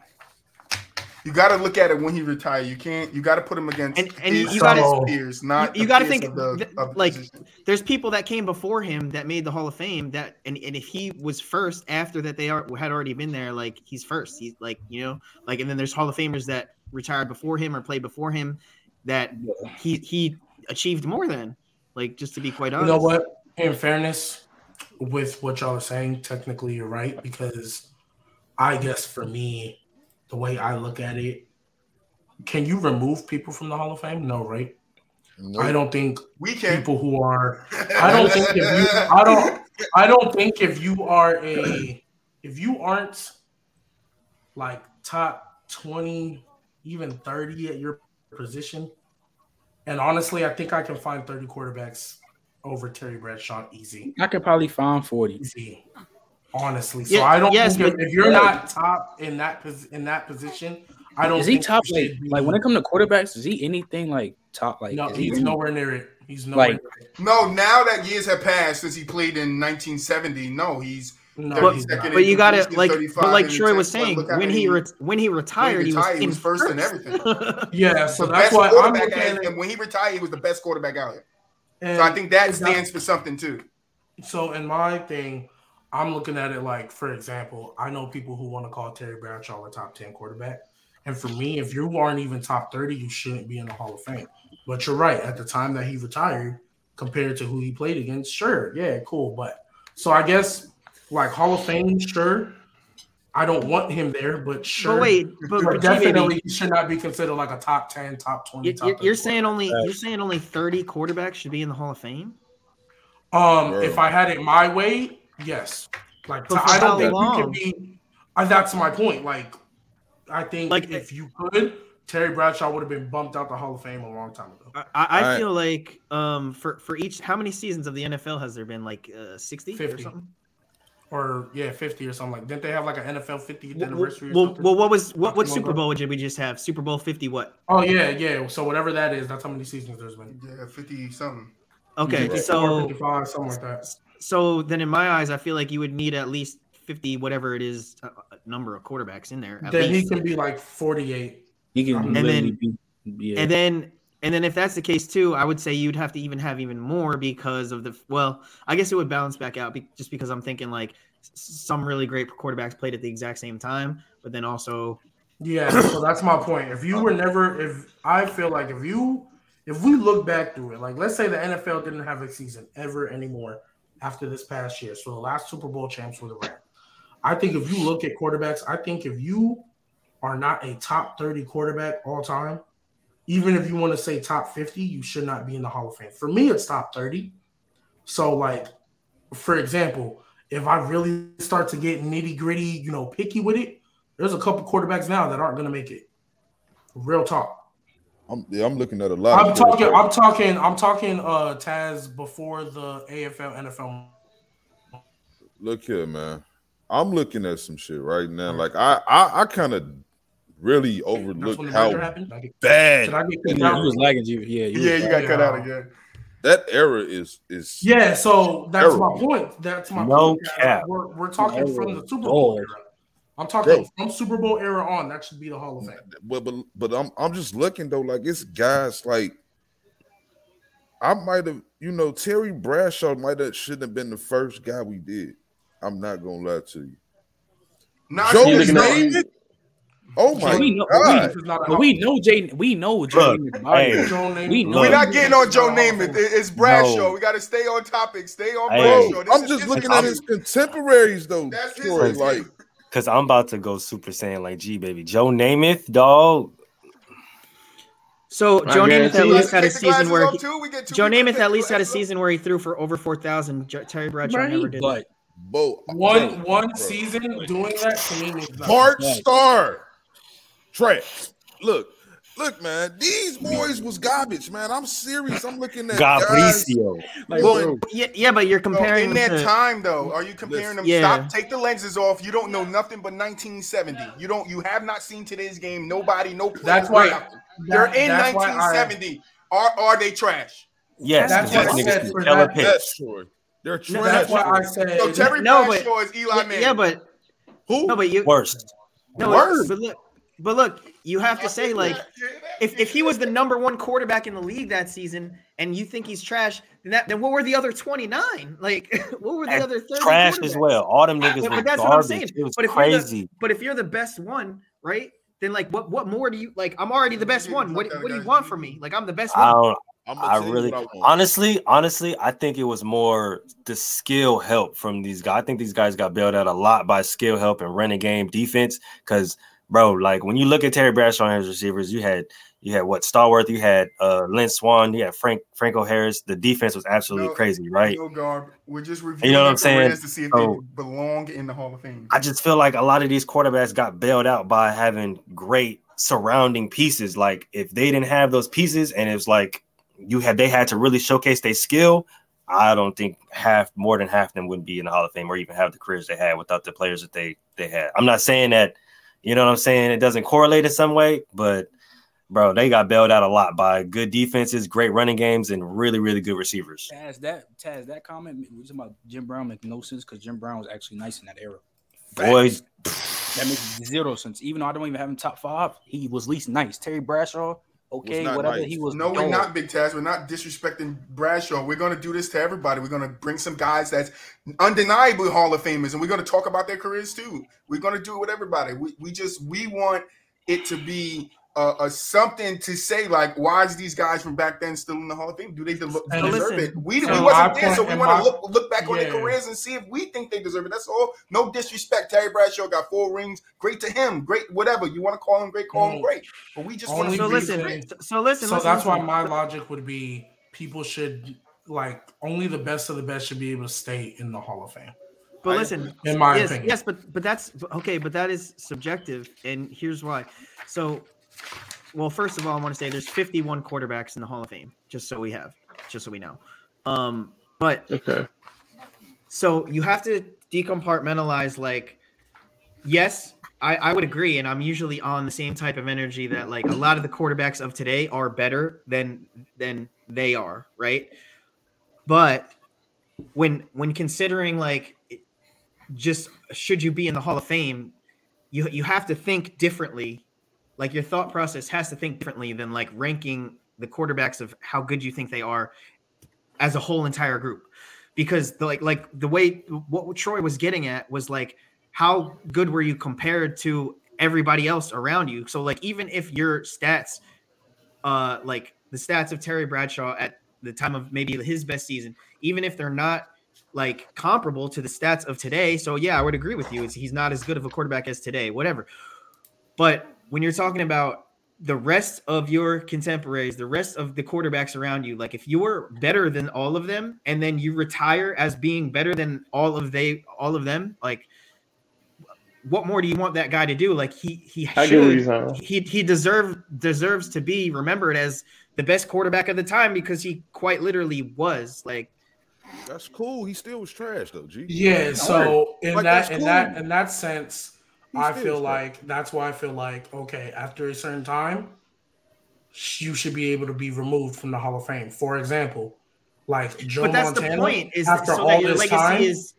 You got to look at it when he retired. You can't. You got to put him against And- and his you gotta- peers, not you the gotta think, of the, th- of like, position. there's people that came before him that made the Hall of Fame. That and, and if he was first after that, they are, had already been there. Like he's first. He's like you know like and then there's Hall of Famers that retired before him or played before him that he he achieved more than. Like just to be quite honest. You know what? In fairness, with what y'all are saying, technically you're right because I guess for me, the way I look at it, can you remove people from the Hall of Fame? No, right? Nope. I don't think We can. people who are. I don't think if you. I don't. I don't think if you are a. If you aren't like top twenty, even thirty at your position, and honestly, I think I can find thirty quarterbacks over Terry Bradshaw easy. I could probably find 40. Easy. Honestly, so Yeah, I don't yes, think if, but- if you're not top in that pos- in that position, I don't. Is he think top you like be- like when it comes to quarterbacks? Is he anything like top like? no, is he he's nowhere near it. He's nowhere. Like- near it. No, now that years have passed since he played in 1970, no, he's No, But- he's not. second But you got to completions, like, but like Troy was 10. saying, Look how when he re- when he retired, he was, he in was first in everything. Yeah, so the that's why I'm quarterback, looking and, at and when he retired, he was the best quarterback out here. and So I think that stands for something too. So in my thing, I'm looking at it like, for example, I know people who want to call Terry Bradshaw a top 10 quarterback. And for me, if you aren't even top 30, you shouldn't be in the Hall of Fame. But you're right. At the time that he retired, compared to who he played against, sure, yeah, cool. But so I guess like Hall of Fame, sure. I don't want him there, but sure. But wait, but, But but definitely he should not be considered like a top 10, top 20. you- top you're, you're saying only Right. you're saying only 30 quarterbacks should be in the Hall of Fame? Um, Bro. if I had it my way, yes. Like But I don't think long? you can be. Uh, that's my point. Like, I think Like, if you could, Terry Bradshaw would have been bumped out the Hall of Fame a long time ago. I, I, I Alright. feel like um for for each how many seasons of the NFL has there been like uh 60 or something? Or yeah, fifty or something like. Didn't they have like an NFL 50th Well, anniversary? Or well, something? well, what was what what Super Bowl did we just have? Super Bowl 50 what? oh yeah, yeah. So whatever that is, that's how many seasons there's been. Yeah, fifty something. Okay, 54, so 55, something like that. So then in my eyes I feel like you would need at least 50 whatever it is uh, uh, number of quarterbacks in there at Then he least. can be like forty-eight. He can And then- be, yeah. And then and then if that's the case too, I would say you'd have to even have even more because of the well, I guess it would balance back out be, just because I'm thinking like some really great quarterbacks played at the exact same time, but then also Yeah, so that's my point. If you were never, if I feel like if you, if we look back through it, like let's say the NFL didn't have a season ever anymore after this past year, so the last Super Bowl champs were the Rams. I think if you look at quarterbacks, I think if you are not a top 30 quarterback all time, even if you want to say top 50, you should not be in the Hall of Fame. For me, it's top 30. So, like, for example, if I really start to get nitty gritty, you know, picky with it, there's a couple quarterbacks now that aren't going to make it. Real talk. I'm, yeah, I'm looking at a lot. I'm of talking. quarterbacks. I'm talking. I'm talking. Uh, Taz before the AFL NFL. Look here, man. I'm looking at some shit right now. Like I, I, I kind of really overlooked how merger happened. I get- bad Did I get you was lagging you. Yeah, you Yeah, you got cut out again. that era is is. Yeah, so that's my point. That's my No point. cap. We're, we're talking No from the Super Bowl dog. era. I'm talking Bro. from Super Bowl era on. That should be the Hall of Fame. But but but I'm I'm just looking though. Like it's guys like I might have, you know, Terry Bradshaw might have shouldn't have been the first guy we did. I'm not gonna lie to you. Not Joe You looking at- David? Oh my we know, god! This is not a But we know Jay. We know Joe. Hey, we know. We're not getting on Joe Hall of Fame. Namath. It's Bradshaw. No. We got to stay on topic. Stay on Hey. Bradshaw. This I'm is just his looking at his contemporaries though. That's his like Because I'm about to go super saiyan like G baby. Joe Namath, dog. So I Joe Namath at least had a season where he, too. We get two Joe Namath at least had a season where he threw for over four thousand. Terry Bradshaw Right, never did. but Bo, One bro, one bro. season doing that to me means nothing. Bart Right. Starr, trash. Look, look, man. These boys was garbage, man. I'm serious. I'm looking at guys. Gabricio. like, Well, Yeah, yeah, but you're Bro, comparing in them that to- time, though, are you comparing them? Yeah. Stop. Take the lenses off. You don't know nothing but 1970. You don't. You have not seen today's game. Nobody. No. That's why- nothing. They're in that's why I- 1970. Are are they trash? Yes, That's because what I said for can tell a that. That's Troy. They're trash. No, That's why I said. So Terry No, but- is Eli yeah, Manning. yeah, but Who? no, but you Worst. no, Word. but look, but look, you have to say like if, if he was the number one quarterback in the league that season and you think he's trash, then that then what were the other 29? Like what were the And other 30 Trash as well. All them niggas But- were but that's what I'm saying. It was But if you're the- crazy. But if you're the best one, right? Then like what what more do you like? I'm already the best one. What, what do you want from me? Like I'm the best one. I'm I tell you really, I honestly, honestly, I think it was more the skill help from these guys. I think these guys got bailed out a lot by skill help and running game defense. Because, bro, like when you look at Terry Bradshaw and his receivers, you had you had what Stallworth, you had uh Lynn Swann, you had Frank Franco Harris. The defense was absolutely No, crazy, right? No garb. We're just reviewing. You know what I'm saying? careers To see if So- they belong in the Hall of Fame. I just feel like a lot of these quarterbacks got bailed out by having great surrounding pieces. Like if they didn't have those pieces, and it's like you had they had to really showcase their skill. I don't think half more than half of them wouldn't be in the Hall of Fame or even have the careers they had without the players that they they had. I'm not saying that, you know what I'm saying, it doesn't correlate in some way, but bro, they got bailed out a lot by good defenses, great running games, and really, really good receivers. Taz, that Taz, that comment we talking about Jim Brown make no sense because Jim Brown was actually nice in that era. Boys, That makes zero sense. Even though I don't even have him top five, he was least nice. Terry Bradshaw, okay, not whatever. nice. He was No, we're not Big Taz. We're not disrespecting Bradshaw. We're going to do this to everybody. We're going to bring some guys that's undeniably Hall of Famers, and we're going to talk about their careers too. We're going to do it with everybody. We, we just we want it to be uh, a something to say like, why is these guys from back then still in the Hall of Fame? Do they de- deserve listen, it? We, so we wasn't there, so we want to look look back on their careers and see if we think they deserve it. That's all. No disrespect. Terry Bradshaw got four rings. Great to him. Great, whatever you want to call him. Great, call him great. But we just want to So reason- listen, great. so- so listen. so listen, that's why my logic would be people should like only the best of the best should be able to stay in the Hall of Fame. But I- listen, In my yes, opinion. yes, but but that's okay. But that is subjective, and here's why. So, well, first of all, I want to say there's 51 quarterbacks in the Hall of Fame, just so we have, just so we know. Um, but Okay. so you have to decompartmentalize. Like, yes, I, I would agree, and I'm usually on the same type of energy that like a lot of the quarterbacks of today are better than than they are, right? But when when considering like just should you be in the Hall of Fame, you you have to think differently. Like your thought process has to think differently than like ranking the quarterbacks of how good you think they are as a whole entire group. Because the, like like the way what Troy was getting at was like how good were you compared to everybody else around you? So like even if your stats uh like the stats of Terry Bradshaw at the time of maybe his best season, even if they're not like comparable to the stats of today. So yeah, I would agree with you. It's, he's not as good of a quarterback as today, whatever. But when you're talking about the rest of your contemporaries, the rest of the quarterbacks around you, like if you're better than all of them and then you retire as being better than all of they all of them, like what more do you want that guy to do? Like he he I should he he deserve deserves to be remembered as the best quarterback of the time because he quite literally was like That's cool. He still was trash though, G. Yeah, so in Like, that that's in that in that sense, He I feel is like that's why I feel like okay, after a certain time, you should be able to be removed from the Hall of Fame. For example, like Joe but that's Montana. the point is after so all that your this legacy time, is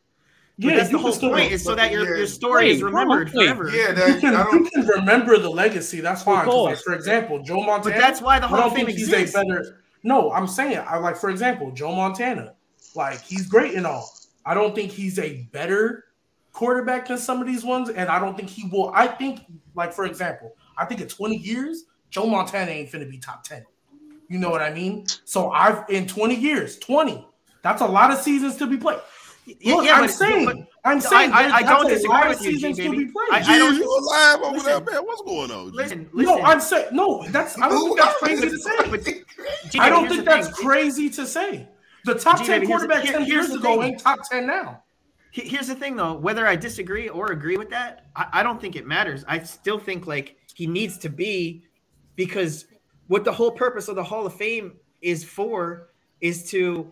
yeah, that's the whole can point is so that your, yeah. your story is remembered wait. forever Yeah, you that, I can, don't. you can remember the legacy. That's fine. 'cause, Like for example, Joe Montana. but that's why the I Hall don't of Fame exists better. No, I'm saying I like for example Joe Montana. Like he's great and all. I don't think he's a better quarterback than some of these ones, and I don't think he will. I think like for example, I think in 20 years Joe Montana ain't finna be top 10. You know what I mean? So I've in 20 years, 20. That's a lot of seasons to be played. Yeah, Look, yeah, I'm but- saying, but- I'm I- saying, I- I that's don't a disagree with you, G, seasons to baby. be played. I- G, I don't- you alive over listen. there, man? What's going on? G? listen listen no, I'm saying no. That's I don't think that's crazy to say. but G, I don't think the that's thing. crazy to say. The top G, 10 baby, here's the- quarterbacks 10 years ago thing. ain't top 10 now. He- Here's the thing, though. Whether I disagree or agree with that, I, I don't think it matters. I still think like he needs to be because what the whole purpose of the Hall of Fame is for is to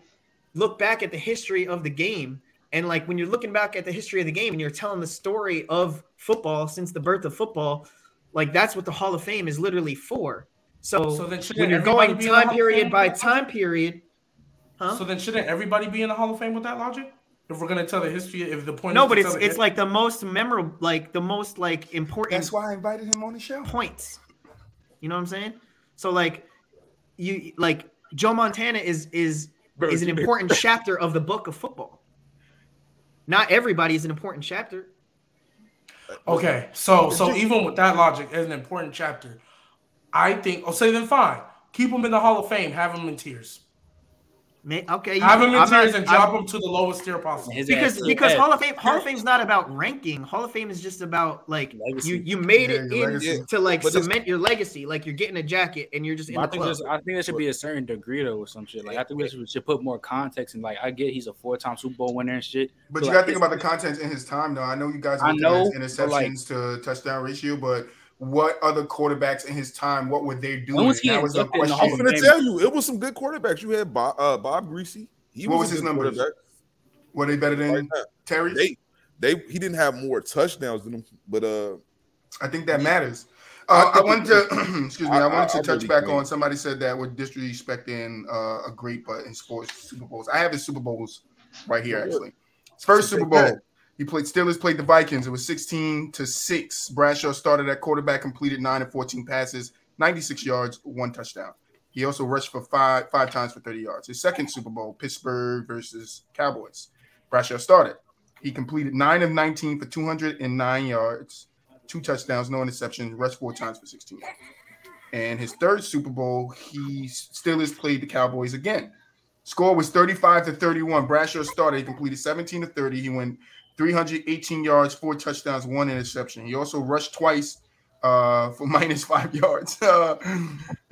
look back at the history of the game. And like when you're looking back at the history of the game and you're telling the story of football since the birth of football, like that's what the Hall of Fame is literally for. So, So then when you're going be in the Hall time period by time period, huh? So then shouldn't everybody be in the Hall of Fame with that logic? If we're gonna tell the history, if the point no, is but to it's tell the it's like the most memorable, like the most like important That's why I invited him on the show. points. You know what I'm saying? So like you like Joe Montana is is is an important chapter of the book of football. Not everybody is an important chapter. Okay, so so even with that logic as an important chapter, I think. Oh, say then fine. Keep him in the Hall of Fame. Have him in tears. May, okay, you- Have him in I'm not- tears and I'm- drop him to the lowest tier possible. Because ass- because his Hall of Fame Hall of Fame's not about ranking. Hall of Fame is just about like Legacy. you you made Yeah, it in legacy. to like But cement your legacy. Like you're getting a jacket and you're just in I the think, club. I think there should be a certain degree though, or some shit. Like I think we should, should put more context and like I get he's a four-time Super Bowl winner and shit. But So, you got to think about the contents in his time, though. I know you guys I look know, at his but, like- interceptions to touchdown ratio, but what other quarterbacks in his time? What were they doing? When was that was the inducted in the question. I'm gonna tell you, it was some good quarterbacks. You had Bob, uh, Bob Griese. He What was, was his number? numbers? Were they better than Right. Terry? They, they, he didn't have more touchdowns than him, but uh, I think that matters. Uh, I, think wanted to excuse me. I, I- wanted to I touch really back think- on. Somebody said that we're disrespecting uh, a great, but in sports Super Bowls. I have his Super Bowls right here. Actually, first Super Bowl. He played Steelers played the Vikings. It was 16 to 6. Bradshaw started at quarterback, completed 9 and 14 passes, 96 yards, one touchdown. He also rushed for five five times for 30 yards. His second Super Bowl, Pittsburgh versus Cowboys. Bradshaw started. He completed 9 of 19 for 209 yards, two touchdowns, no interceptions, rushed four times for 16 yards. And his third Super Bowl, he Steelers played the Cowboys again. Score was 35 to 31. Bradshaw started. He completed 17 to 30. He went 318 yards, four touchdowns, one interception. He also rushed twice uh, for minus five yards. Uh,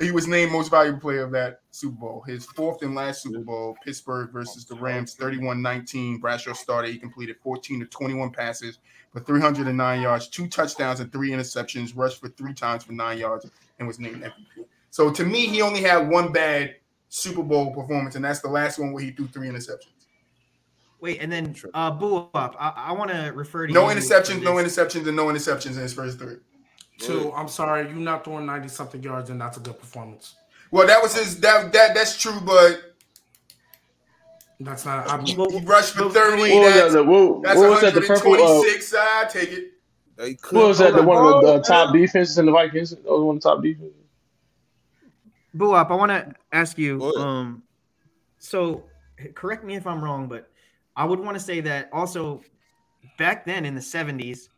he was named most valuable player of that Super Bowl. His fourth and last Super Bowl, Pittsburgh versus the Rams, 31 19. Bradshaw started. He completed 14 to 21 passes for 309 yards, two touchdowns, and three interceptions, rushed for three times for nine yards, and was named MVP. So to me, he only had one bad Super Bowl performance, and that's the last one where he threw three interceptions. Wait, and then uh, BooWop. I, I want to refer to No you for interceptions, no interceptions, and no interceptions in his first three. Two, I'm sorry, you're not throwing 90 something yards, and that's a good performance. Well, that was his that that that's true, but That's not. I, he, Well, he rushed for 30. What was that? That's, The, what, that's what was that? The purple. Uh, 126. I take it. They what couldn't was that? The one of the uh, top defenses in the Vikings. That was one of the top defenses. BooWop. I want to ask you. Go. Um, so correct me if I'm wrong, but I would want to say that also back then in the 70s,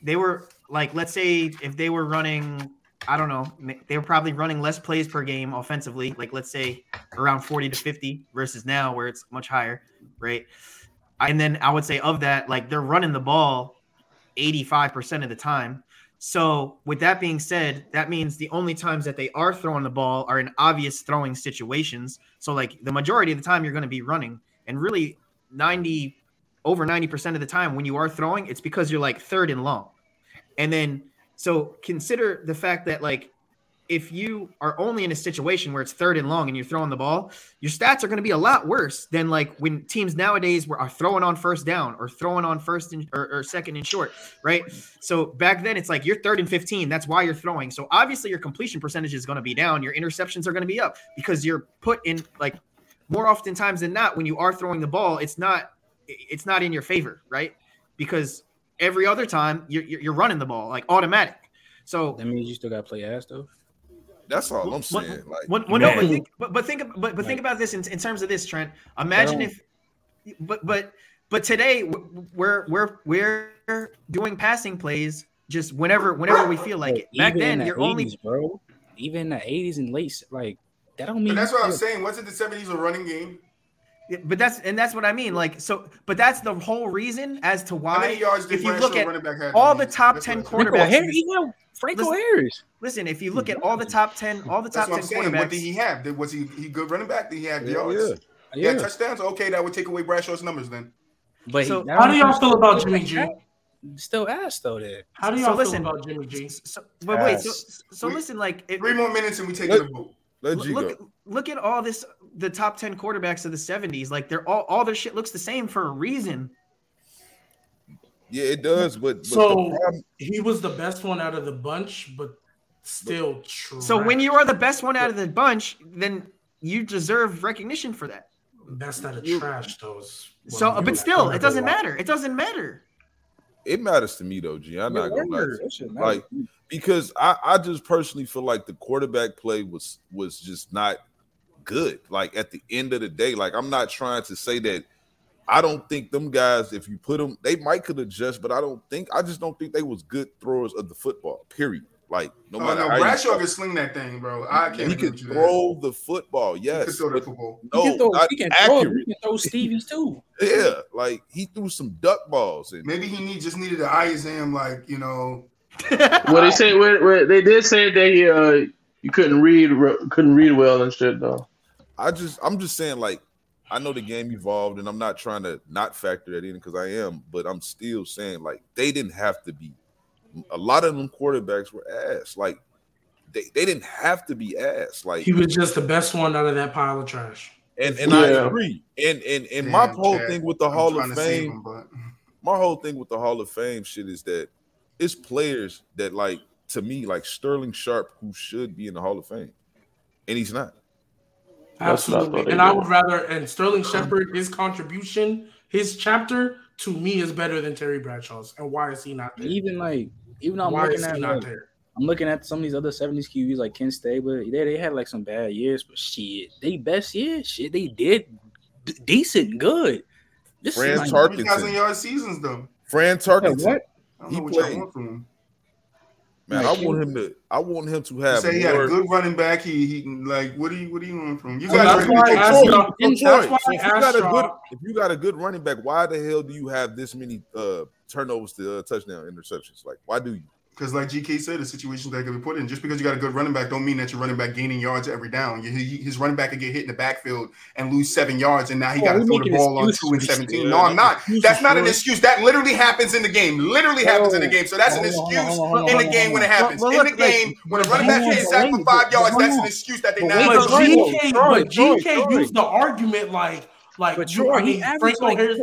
they were like, let's say if they were running, I don't know, they were probably running less plays per game offensively, like let's say around 40 to 50 versus now where it's much higher, right? And then I would say of that, like they're running the ball 85% of the time. So, with that being said, that means the only times that they are throwing the ball are in obvious throwing situations. So, like the majority of the time, you're going to be running, and really 90 over 90% of the time when you are throwing, it's because you're like third and long. And then, so consider the fact that, like, if you are only in a situation where it's third and long and you're throwing the ball, your stats are going to be a lot worse than like when teams nowadays were, are throwing on first down or throwing on first and, or, or second and short, right? So back then it's like you're third and 15. That's why you're throwing. So obviously your completion percentage is going to be down. Your interceptions are going to be up because you're put in like more often times than not when you are throwing the ball, it's not it's not in your favor, right? Because every other time you're you're you're running the ball like automatic. So That means you still gotta play ass though. That's all I'm What- saying. Like, well, well, no, but think, but, but think, ab- but, but think about this in, in terms of this, Trent. Imagine Well- if, but but but today we're we're we're doing passing plays just whenever whenever we feel like it. Back even then, the you're 80s, only bro. Even in the 80s and late, like that don't mean But that's what I'm saying. Wasn't the 70s a running game? Yeah, but that's and that's what I mean. Like so, but that's the whole reason as to How many why. yards did if you look at running back have? all the top 10 what I'm Franco quarterbacks- Harris, he got Franco Listen- Harris. Listen, if you look at all the top ten, all the That's top what ten I'm saying. What did he have? Was he he good running back? Did he have Yeah, yards? yeah. He Yeah, touchdowns. Okay, that would take away Bradshaw's numbers then. but So, he, how do y'all feel about Jimmy G? Still ass though. There, How do y'all feel listen- about Jimmy G? So, but wait, so so We- listen, like if, Three more minutes and we take Let- a vote. Let G look go. look at all this the top 10 quarterbacks of the 70s like they're all all their shit looks the same for a reason Yeah, it does, but, but So problem, he was the best one out of the bunch, but still true. so when you are the best one out of the bunch then you deserve recognition for that best out of trash, though. is what so but still it doesn't matter it doesn't matter it matters to me though, G. I'm not gonna lie. to you. That shit matter. Like because I, I just personally feel like the quarterback play was was just not good. Like at the end of the day, like I'm not trying to say that I don't think them guys, if you put them, they might could adjust, but I don't think I just don't think they was good throwers of the football. Period. Like no Oh matter no, how you- Bradshaw could sling that thing, bro. I can't he agree could with you there. throw the football, He could yes. throw the but football. he no, can throw, not he can throw, he can throw Stevies too. Yeah, like he threw some duck balls and Maybe he need just needed an eye exam, like you know. Well, they say well, well, they did say that he uh you couldn't read re- couldn't read well and shit though. I just I'm just saying like I know the game evolved and I'm not trying to not factor that in because I am, but I'm still saying like they didn't have to be a lot of them quarterbacks were ass. Like they, they didn't have to be ass. Like He was just the best one out of that pile of trash. and, and I agree. And and and my whole Chad. thing with the I'm Hall of Fame, him, but my whole thing with the Hall of Fame shit is that it's players that like to me like Sterling Sharpe, who should be in the Hall of Fame, and he's not. That's what I Absolutely. And I would rather and Sterling Shepard, his contribution, his chapter to me is better than Terry Bradshaw's. And why is he not there? Even like, even though I'm why looking is he at not like, there? I'm looking at some of these other 70s QBs like Ken Stabler. They they had like some bad years, but shit, they best year, shit, they did d- decent, good. This Fran is like, Tark- 3,000 yard seasons, though. Fran Yeah, Tarkenton, what? I don't He know what y'all played- want from him. man, Like, I want him to. I want him to have. say he had a good running back. He, he like, what do you, what do you want from him? You So guys that's why take I So, asked Troy? y'all- so that's why so I if you got a good, if you got a good running back, why the hell do you have this many uh turnovers to uh, touchdown interceptions? Like, why do you? Because, like GK said, the situations that could be put in. Just because you got a good running back, don't mean that your running back gaining yards every down. You- he- his running back could get hit in the backfield and lose seven yards, and now he Oh, got to throw the ball on two and seventeen. No, I'm not. That's not an excuse. That literally happens in the game. Literally happens in the game. So that's an Hold on, hold on, excuse hold on, hold in the game when it happens. Well, In the like- game, when a running back gets sacked for five yards, that's an excuse that they But now But use. GK, but GK used the argument like, like But you, Troy, I he mean, averaged Franco like Harris.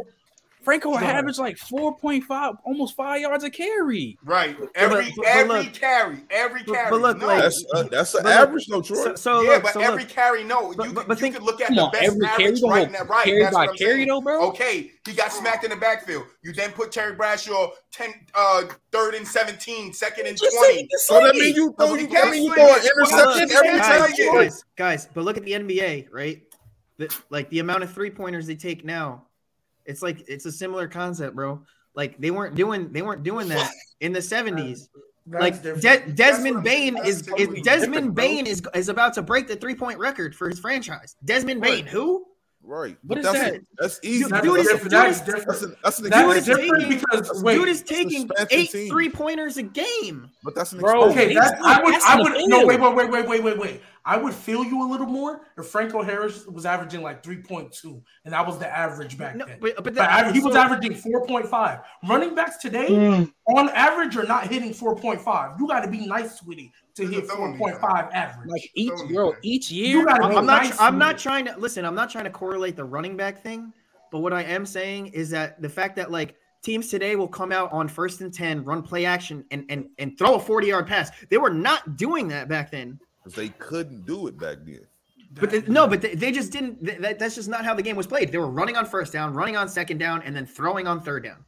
Franco Go ahead. averaged like 4.5, almost five yards a carry. Right. Every but- but every look- carry, every carry. but look, no. like- That's uh, that's an But average, though, Troy. So, so yeah, look, but so every look, carry, no. But- you but- could, but you think- could look at the on, best every carry, average the right now. Right, carry that's by what I'm carry saying. though, bro. Okay, he got smacked in the backfield. You then put Terry Bradshaw 10, uh, third and 17, second and Just 20. say, so that means you throw, you, he that mean you throw an interception every guys, time. guys, guys, guys, but look at the NBA, right? Like the amount of three pointers they take now, it's like it's a similar concept, bro. Like they weren't doing they weren't doing that in the seventies. That's Like. De- Desmond Bane is, That's is Desmond. Bane is is about to break the three point record for his franchise. Desmond Right. Bane, who? Right. What is that's, that? That's easy. That's Dude is- different. dude That's is- different. That's an, that's an That's Dude is different taking- because wait, Dude is taking eight team. three pointers a game. But that's an Bro. Okay, He's that's, I would, I would, no, wait, wait, wait, wait, wait, wait, wait. I would feel you a little more if Franco Harris was averaging like 3.2, and that was the average back No, then. but, but But that, aver- he was so- averaging 4.5. Running backs today, mm. on average, are not hitting 4.5. You got to be nice with it to He's hit 4.5 average. Like each Totally bro, each year. gotta I'm be not. nice I'm not trying to listen. I'm not trying to correlate the running back thing, but what I am saying is that the fact that like teams today will come out on first and ten, run play action, and and and throw a 40 yard pass. They were not doing that back then. Because they couldn't do it back then. But they, no, but they, they just didn't. th- That, that's just not how the game was played. They were running on first down, running on second down, and then throwing on third down.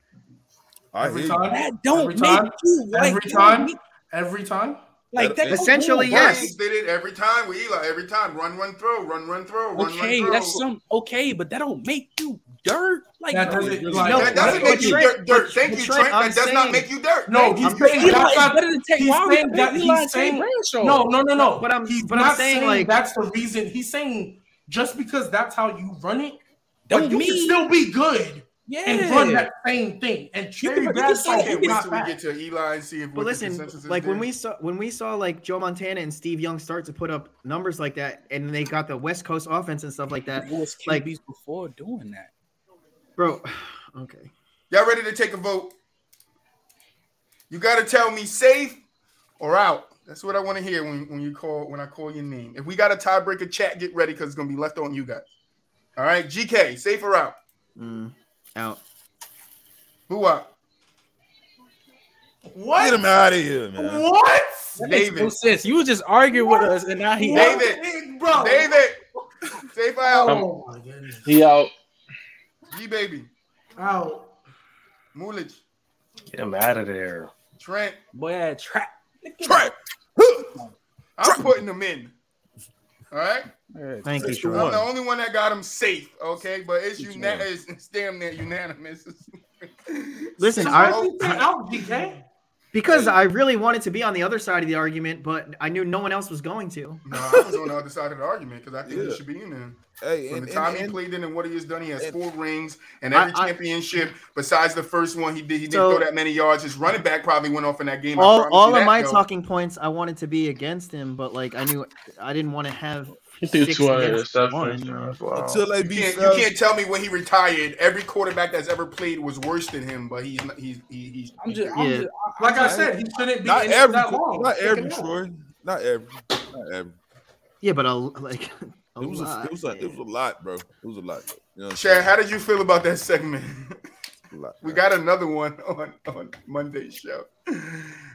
I every time, That don't every make time, you like every time, don't every time. Like that. Essentially, come on, yes. Lions did it every time with Eli. Every time, run, run, throw, run, run, throw, run, Okay, run, throw. that's some okay, but that don't make you dirt. Like That doesn't- really like- don't. that doesn't make you Trent- dirt. dirt. Thank you, Trent, Trent. That does not make you dirt. No, Thank he's you. saying Eli that's is not. better than Tate He's Wilder. saying that he's Tate saying Bradshaw. no, no, no, no. But I'm- he's but I'm not saying, saying like- that's the reason. He's saying just because that's how you run it, Don't like, you mean can still be good yeah. and run that same thing. And You can- you Bradshaw I can't wait till we get to Eli and see if But what the listen, consensus is like when there. we saw when we saw like Joe Montana and Steve Young start to put up numbers like that, and they got the West Coast offense and stuff like that, There like- before doing that. Bro. Okay. Y'all ready to take a vote? You got to tell me safe or out. That's what I want to hear when, when you call when I call your name. If we got a tiebreaker chat, get ready because it's gonna be left on you guys. All right, GK, safe or out? Mm, out. Who out? Get him out of here, man. What? That makes no sense. You was just arguing with us, and now he. David. David, bro. David, safe or out? Oh my goodness. He out. G baby, Out. Muulidge, Get him out of there. Trent. Boy, I trap. Trap. I'm putting them in. All right. Thank you, Six. I'm one. the only one that got them safe. Okay, but it's Six una- it's, it's damn near unanimous. Listen, I- why you say out, DK? Because I really wanted to be on the other side of the argument, but I knew no one else was going to. No, I was on the other side of the argument because I think he should be in there. Hey, From and, the time and, he played in and what he has done, he has and- four rings and every I- championship besides the first one he did. He didn't So- throw that many yards. His running back probably went off in that game. I All, all of that, my though. talking points, I wanted to be against him, but like I knew I didn't want to have. He threw six two against interceptions. one. man. Until they You can't, you can't tell me when he retired. Every quarterback that's ever played was worse than him, but he's not- he's he, he's. I'm just, I'm Yeah. just I- Like I I- said, he shouldn't be not every, that long. not every, him. Troy, not every, not every. Yeah, but a, like a It was a, lot, it was a, it was a lot, bro. It was a lot. Bro. You know what Chad, how did you feel about that segment? A lot, we got another one on on Monday's show.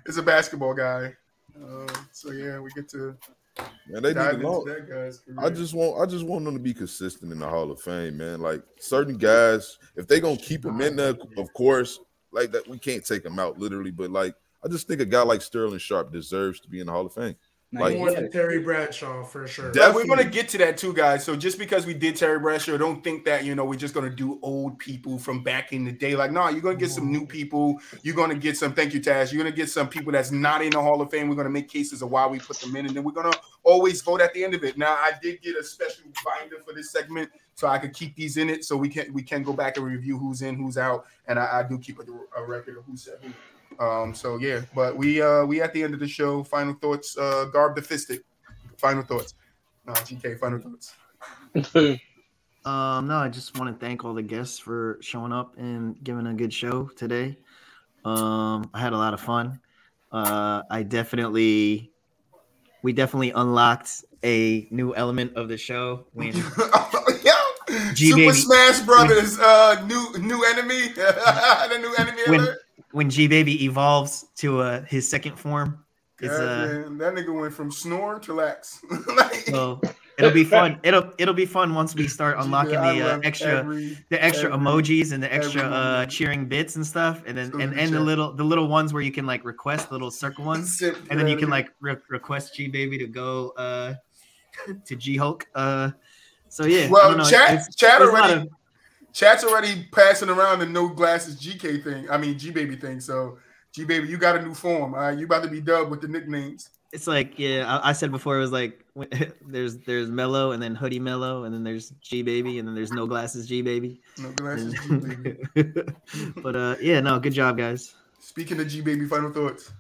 It's a basketball guy. Uh, so yeah, we get to Man, they dive need to into long. that guy's career. I just want I just want them to be consistent in the Hall of Fame, man. Like certain guys, if they gonna keep them in there, of course, like that we can't take them out literally, but like I just think a guy like Sterling Sharpe deserves to be in the Hall of Fame. Now, Like- More than Terry Bradshaw for sure. Yeah, we're gonna get to that too, guys. So just because we did Terry Bradshaw, don't think that you know we're just gonna do old people from back in the day. Like, no, you're gonna get some new people. You're gonna get some. Thank you, Taz. You're gonna get some people that's not in the Hall of Fame. We're gonna make cases of why we put them in, and then we're gonna always vote at the end of it. Now, I did get a special binder for this segment, so I could keep these in it, so we can we can go back and review who's in, who's out, and I, I do keep a, a record of who said who. Um, so yeah, but we uh we at the end of the show. Final thoughts, uh, Garb the Fistic. Final thoughts. No, GK, final thoughts. Um, no, I just want to thank all the guests for showing up and giving a good show today. Um, I had a lot of fun. Uh, I definitely, we definitely unlocked a new element of the show when. G Super Baby- Smash Brothers, uh, new new enemy, the new enemy when alert. When G Baby evolves to uh, his second form. It's uh, that nigga went from snore to lax. like, so it'll be fun. It'll it'll be fun once we start unlocking I the uh, extra every- the extra every- emojis and the extra uh cheering bits and stuff and then and, and the little the little ones where you can like request little circle ones Sit and then you can like re- request G baby to go uh to G Hulk uh so yeah Well, chat it's- chat already of- chat's already passing around the no glasses GK thing. I mean G baby thing. So G baby, you got a new form. All right, you about to be dubbed with the nicknames. it's like yeah I, I said before it was like there's there's Melo and then Hoodie Melo and then there's G baby and then there's no glasses G baby No glasses, G baby. but uh yeah no good job guys Speaking of G baby, final thoughts.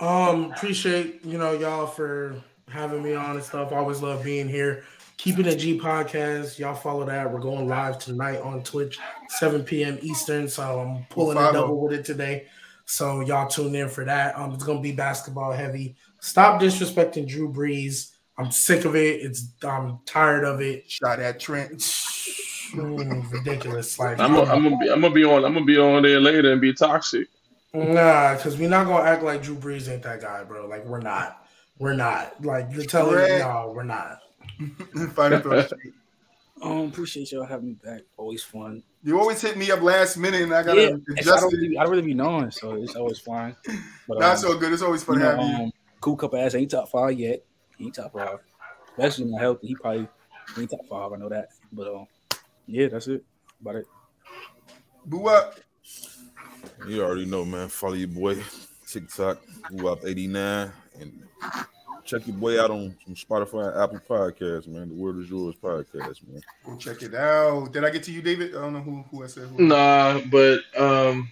Um, appreciate you know y'all for having me on and stuff. Always love being here. Keeping a G podcast. Y'all follow that. We're going live tonight on Twitch, 7 p.m. Eastern. So I'm pulling a double with it today. So y'all tune in for that. Um, it's gonna be basketball heavy. Stop disrespecting Drew Brees. I'm sick of it. It's I'm tired of it. Shot at Trent. Mm, ridiculous. Like I'm gonna I'm be I'm gonna be on I'm gonna be on there later and be toxic. Nah, because we're not gonna act like Drew Brees ain't that guy, bro. Like we're not. We're not. Like you're telling me, Correct. no, we're not. Final thoughts. Um, appreciate y'all having me back. Always fun. You always hit me up last minute, and I gotta Yeah, it's- I adjust don't it. really, I don't really be knowing, so it's always fun. But Not um, so good. It's always fun you to know, have you. um, cool Kupp ass ain't top five yet. He ain't top five. Especially not healthy. He probably ain't top five. I know that. But um, yeah, that's it. About it. BooWop. You already know, man. Follow your boy TikTok, BooWop 89 and check your boy out on, on Spotify and Apple Podcasts, man. The word is yours podcast, man. Go check it out. Did I get to you, David? I don't know who who I said. Who. Nah, but um,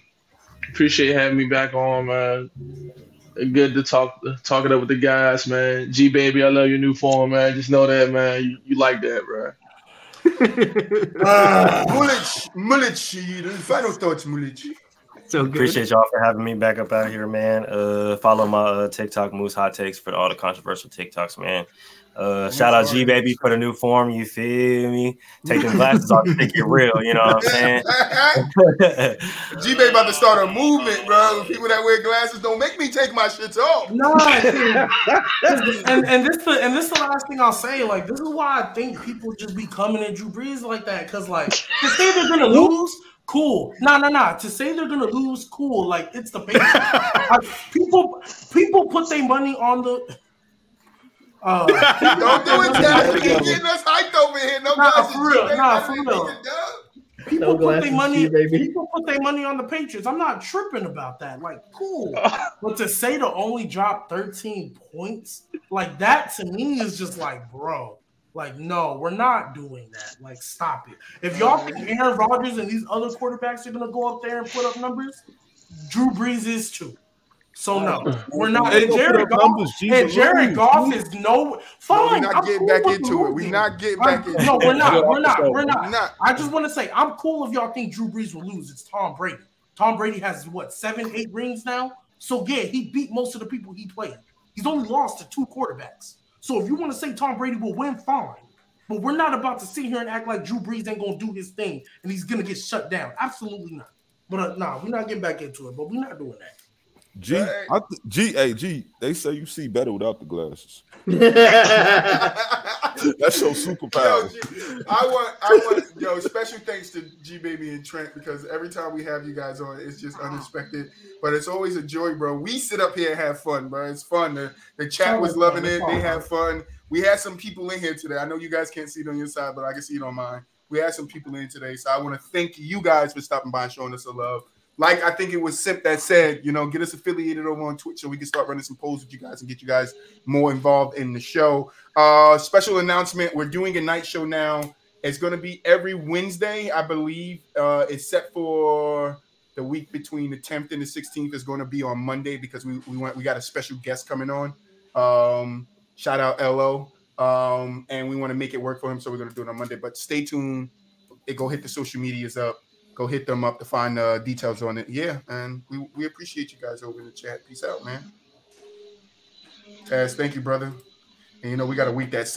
appreciate having me back on, man. Good to talk talk it up with the guys, man. G baby, I love your new form, man. Just know that, man. You, you like that, bro. Muulidge, Muulidge. Final thoughts, Muulidge. so good Appreciate y'all for having me back up out here, man. Uh, follow my uh, TikTok Moose Hot Takes for all the controversial TikToks, man. Uh, shout out G Baby for the new form. You feel me? Taking glasses off to think it real. You know what I'm saying? G Baby about to start a movement, bro. People that wear glasses don't make me take my shits off. No, and and this the and this the last thing I'll say. Like this is why I think people just be coming at Drew Brees like that. Because like to say they're gonna lose, cool. No, no, no. To say they're gonna lose, cool. Like it's the Patriots. Like, people people put their money on the. Uh, Don't do it, Taz. You keep getting us hyped over here. No Nah, glasses. for real. Nah, that for real. people No put their money. G-Baby. People put their money on the Patriots. I'm not tripping about that. Like, cool. but to say to only drop 13 points, like that to me is just like, bro. Like, no, we're not doing that. Like, stop it. If y'all think Aaron Rodgers and these other quarterbacks are gonna go up there and put up numbers, Drew Brees is too. So no, we're not. And Jared Goff, numbers, and Jared. Goff is no fine. We're not I'm getting cool back into it. We losing. not getting back into it. no, we're not. We're not. We're We're not. not. I just want to say I'm cool if y'all think Drew Brees will lose. It's Tom Brady. Tom Brady has what seven, eight rings now. So yeah, he beat most of the people he played. He's only lost to two quarterbacks. So if you want to say Tom Brady will win, fine. But we're not about to sit here and act like Drew Brees ain't gonna do his thing and he's gonna get shut down. Absolutely not. But uh, nah, we're not getting back into it. But we're not doing that. G, Right. I th- G, hey, G, they say you see better without the glasses. That's your Yo, superpower. G, I want, I want, yo, special thanks to G Baby and Trent because every time we have you guys on, it's just unexpected, but it's always a joy, bro. We sit up here and have fun, bro. It's fun. The, the chat was loving it. They have fun. We had some people in here today. I know you guys can't see it on your side, but I can see it on mine. We had some people in today, so I want to thank you guys for stopping by and showing us some love. Like I think it was Simp that said, you know, get us affiliated over on Twitch so we can start running some polls with you guys and get you guys more involved in the show. Uh, special announcement: We're doing a night show now. It's going to be every Wednesday, I believe. Uh, set for the week between the 10th and the 16th. Is going to be on Monday because we we want we got a special guest coming on. Um, shout out Lo. Um, and we want to make it work for him, so we're going to do it on Monday. But stay tuned. It go hit the social medias up. Go hit them up to find uh, details on it. Yeah, and we, we appreciate you guys over in the chat. Peace out, man. Taz, thank you, brother. And you know we got to week that second.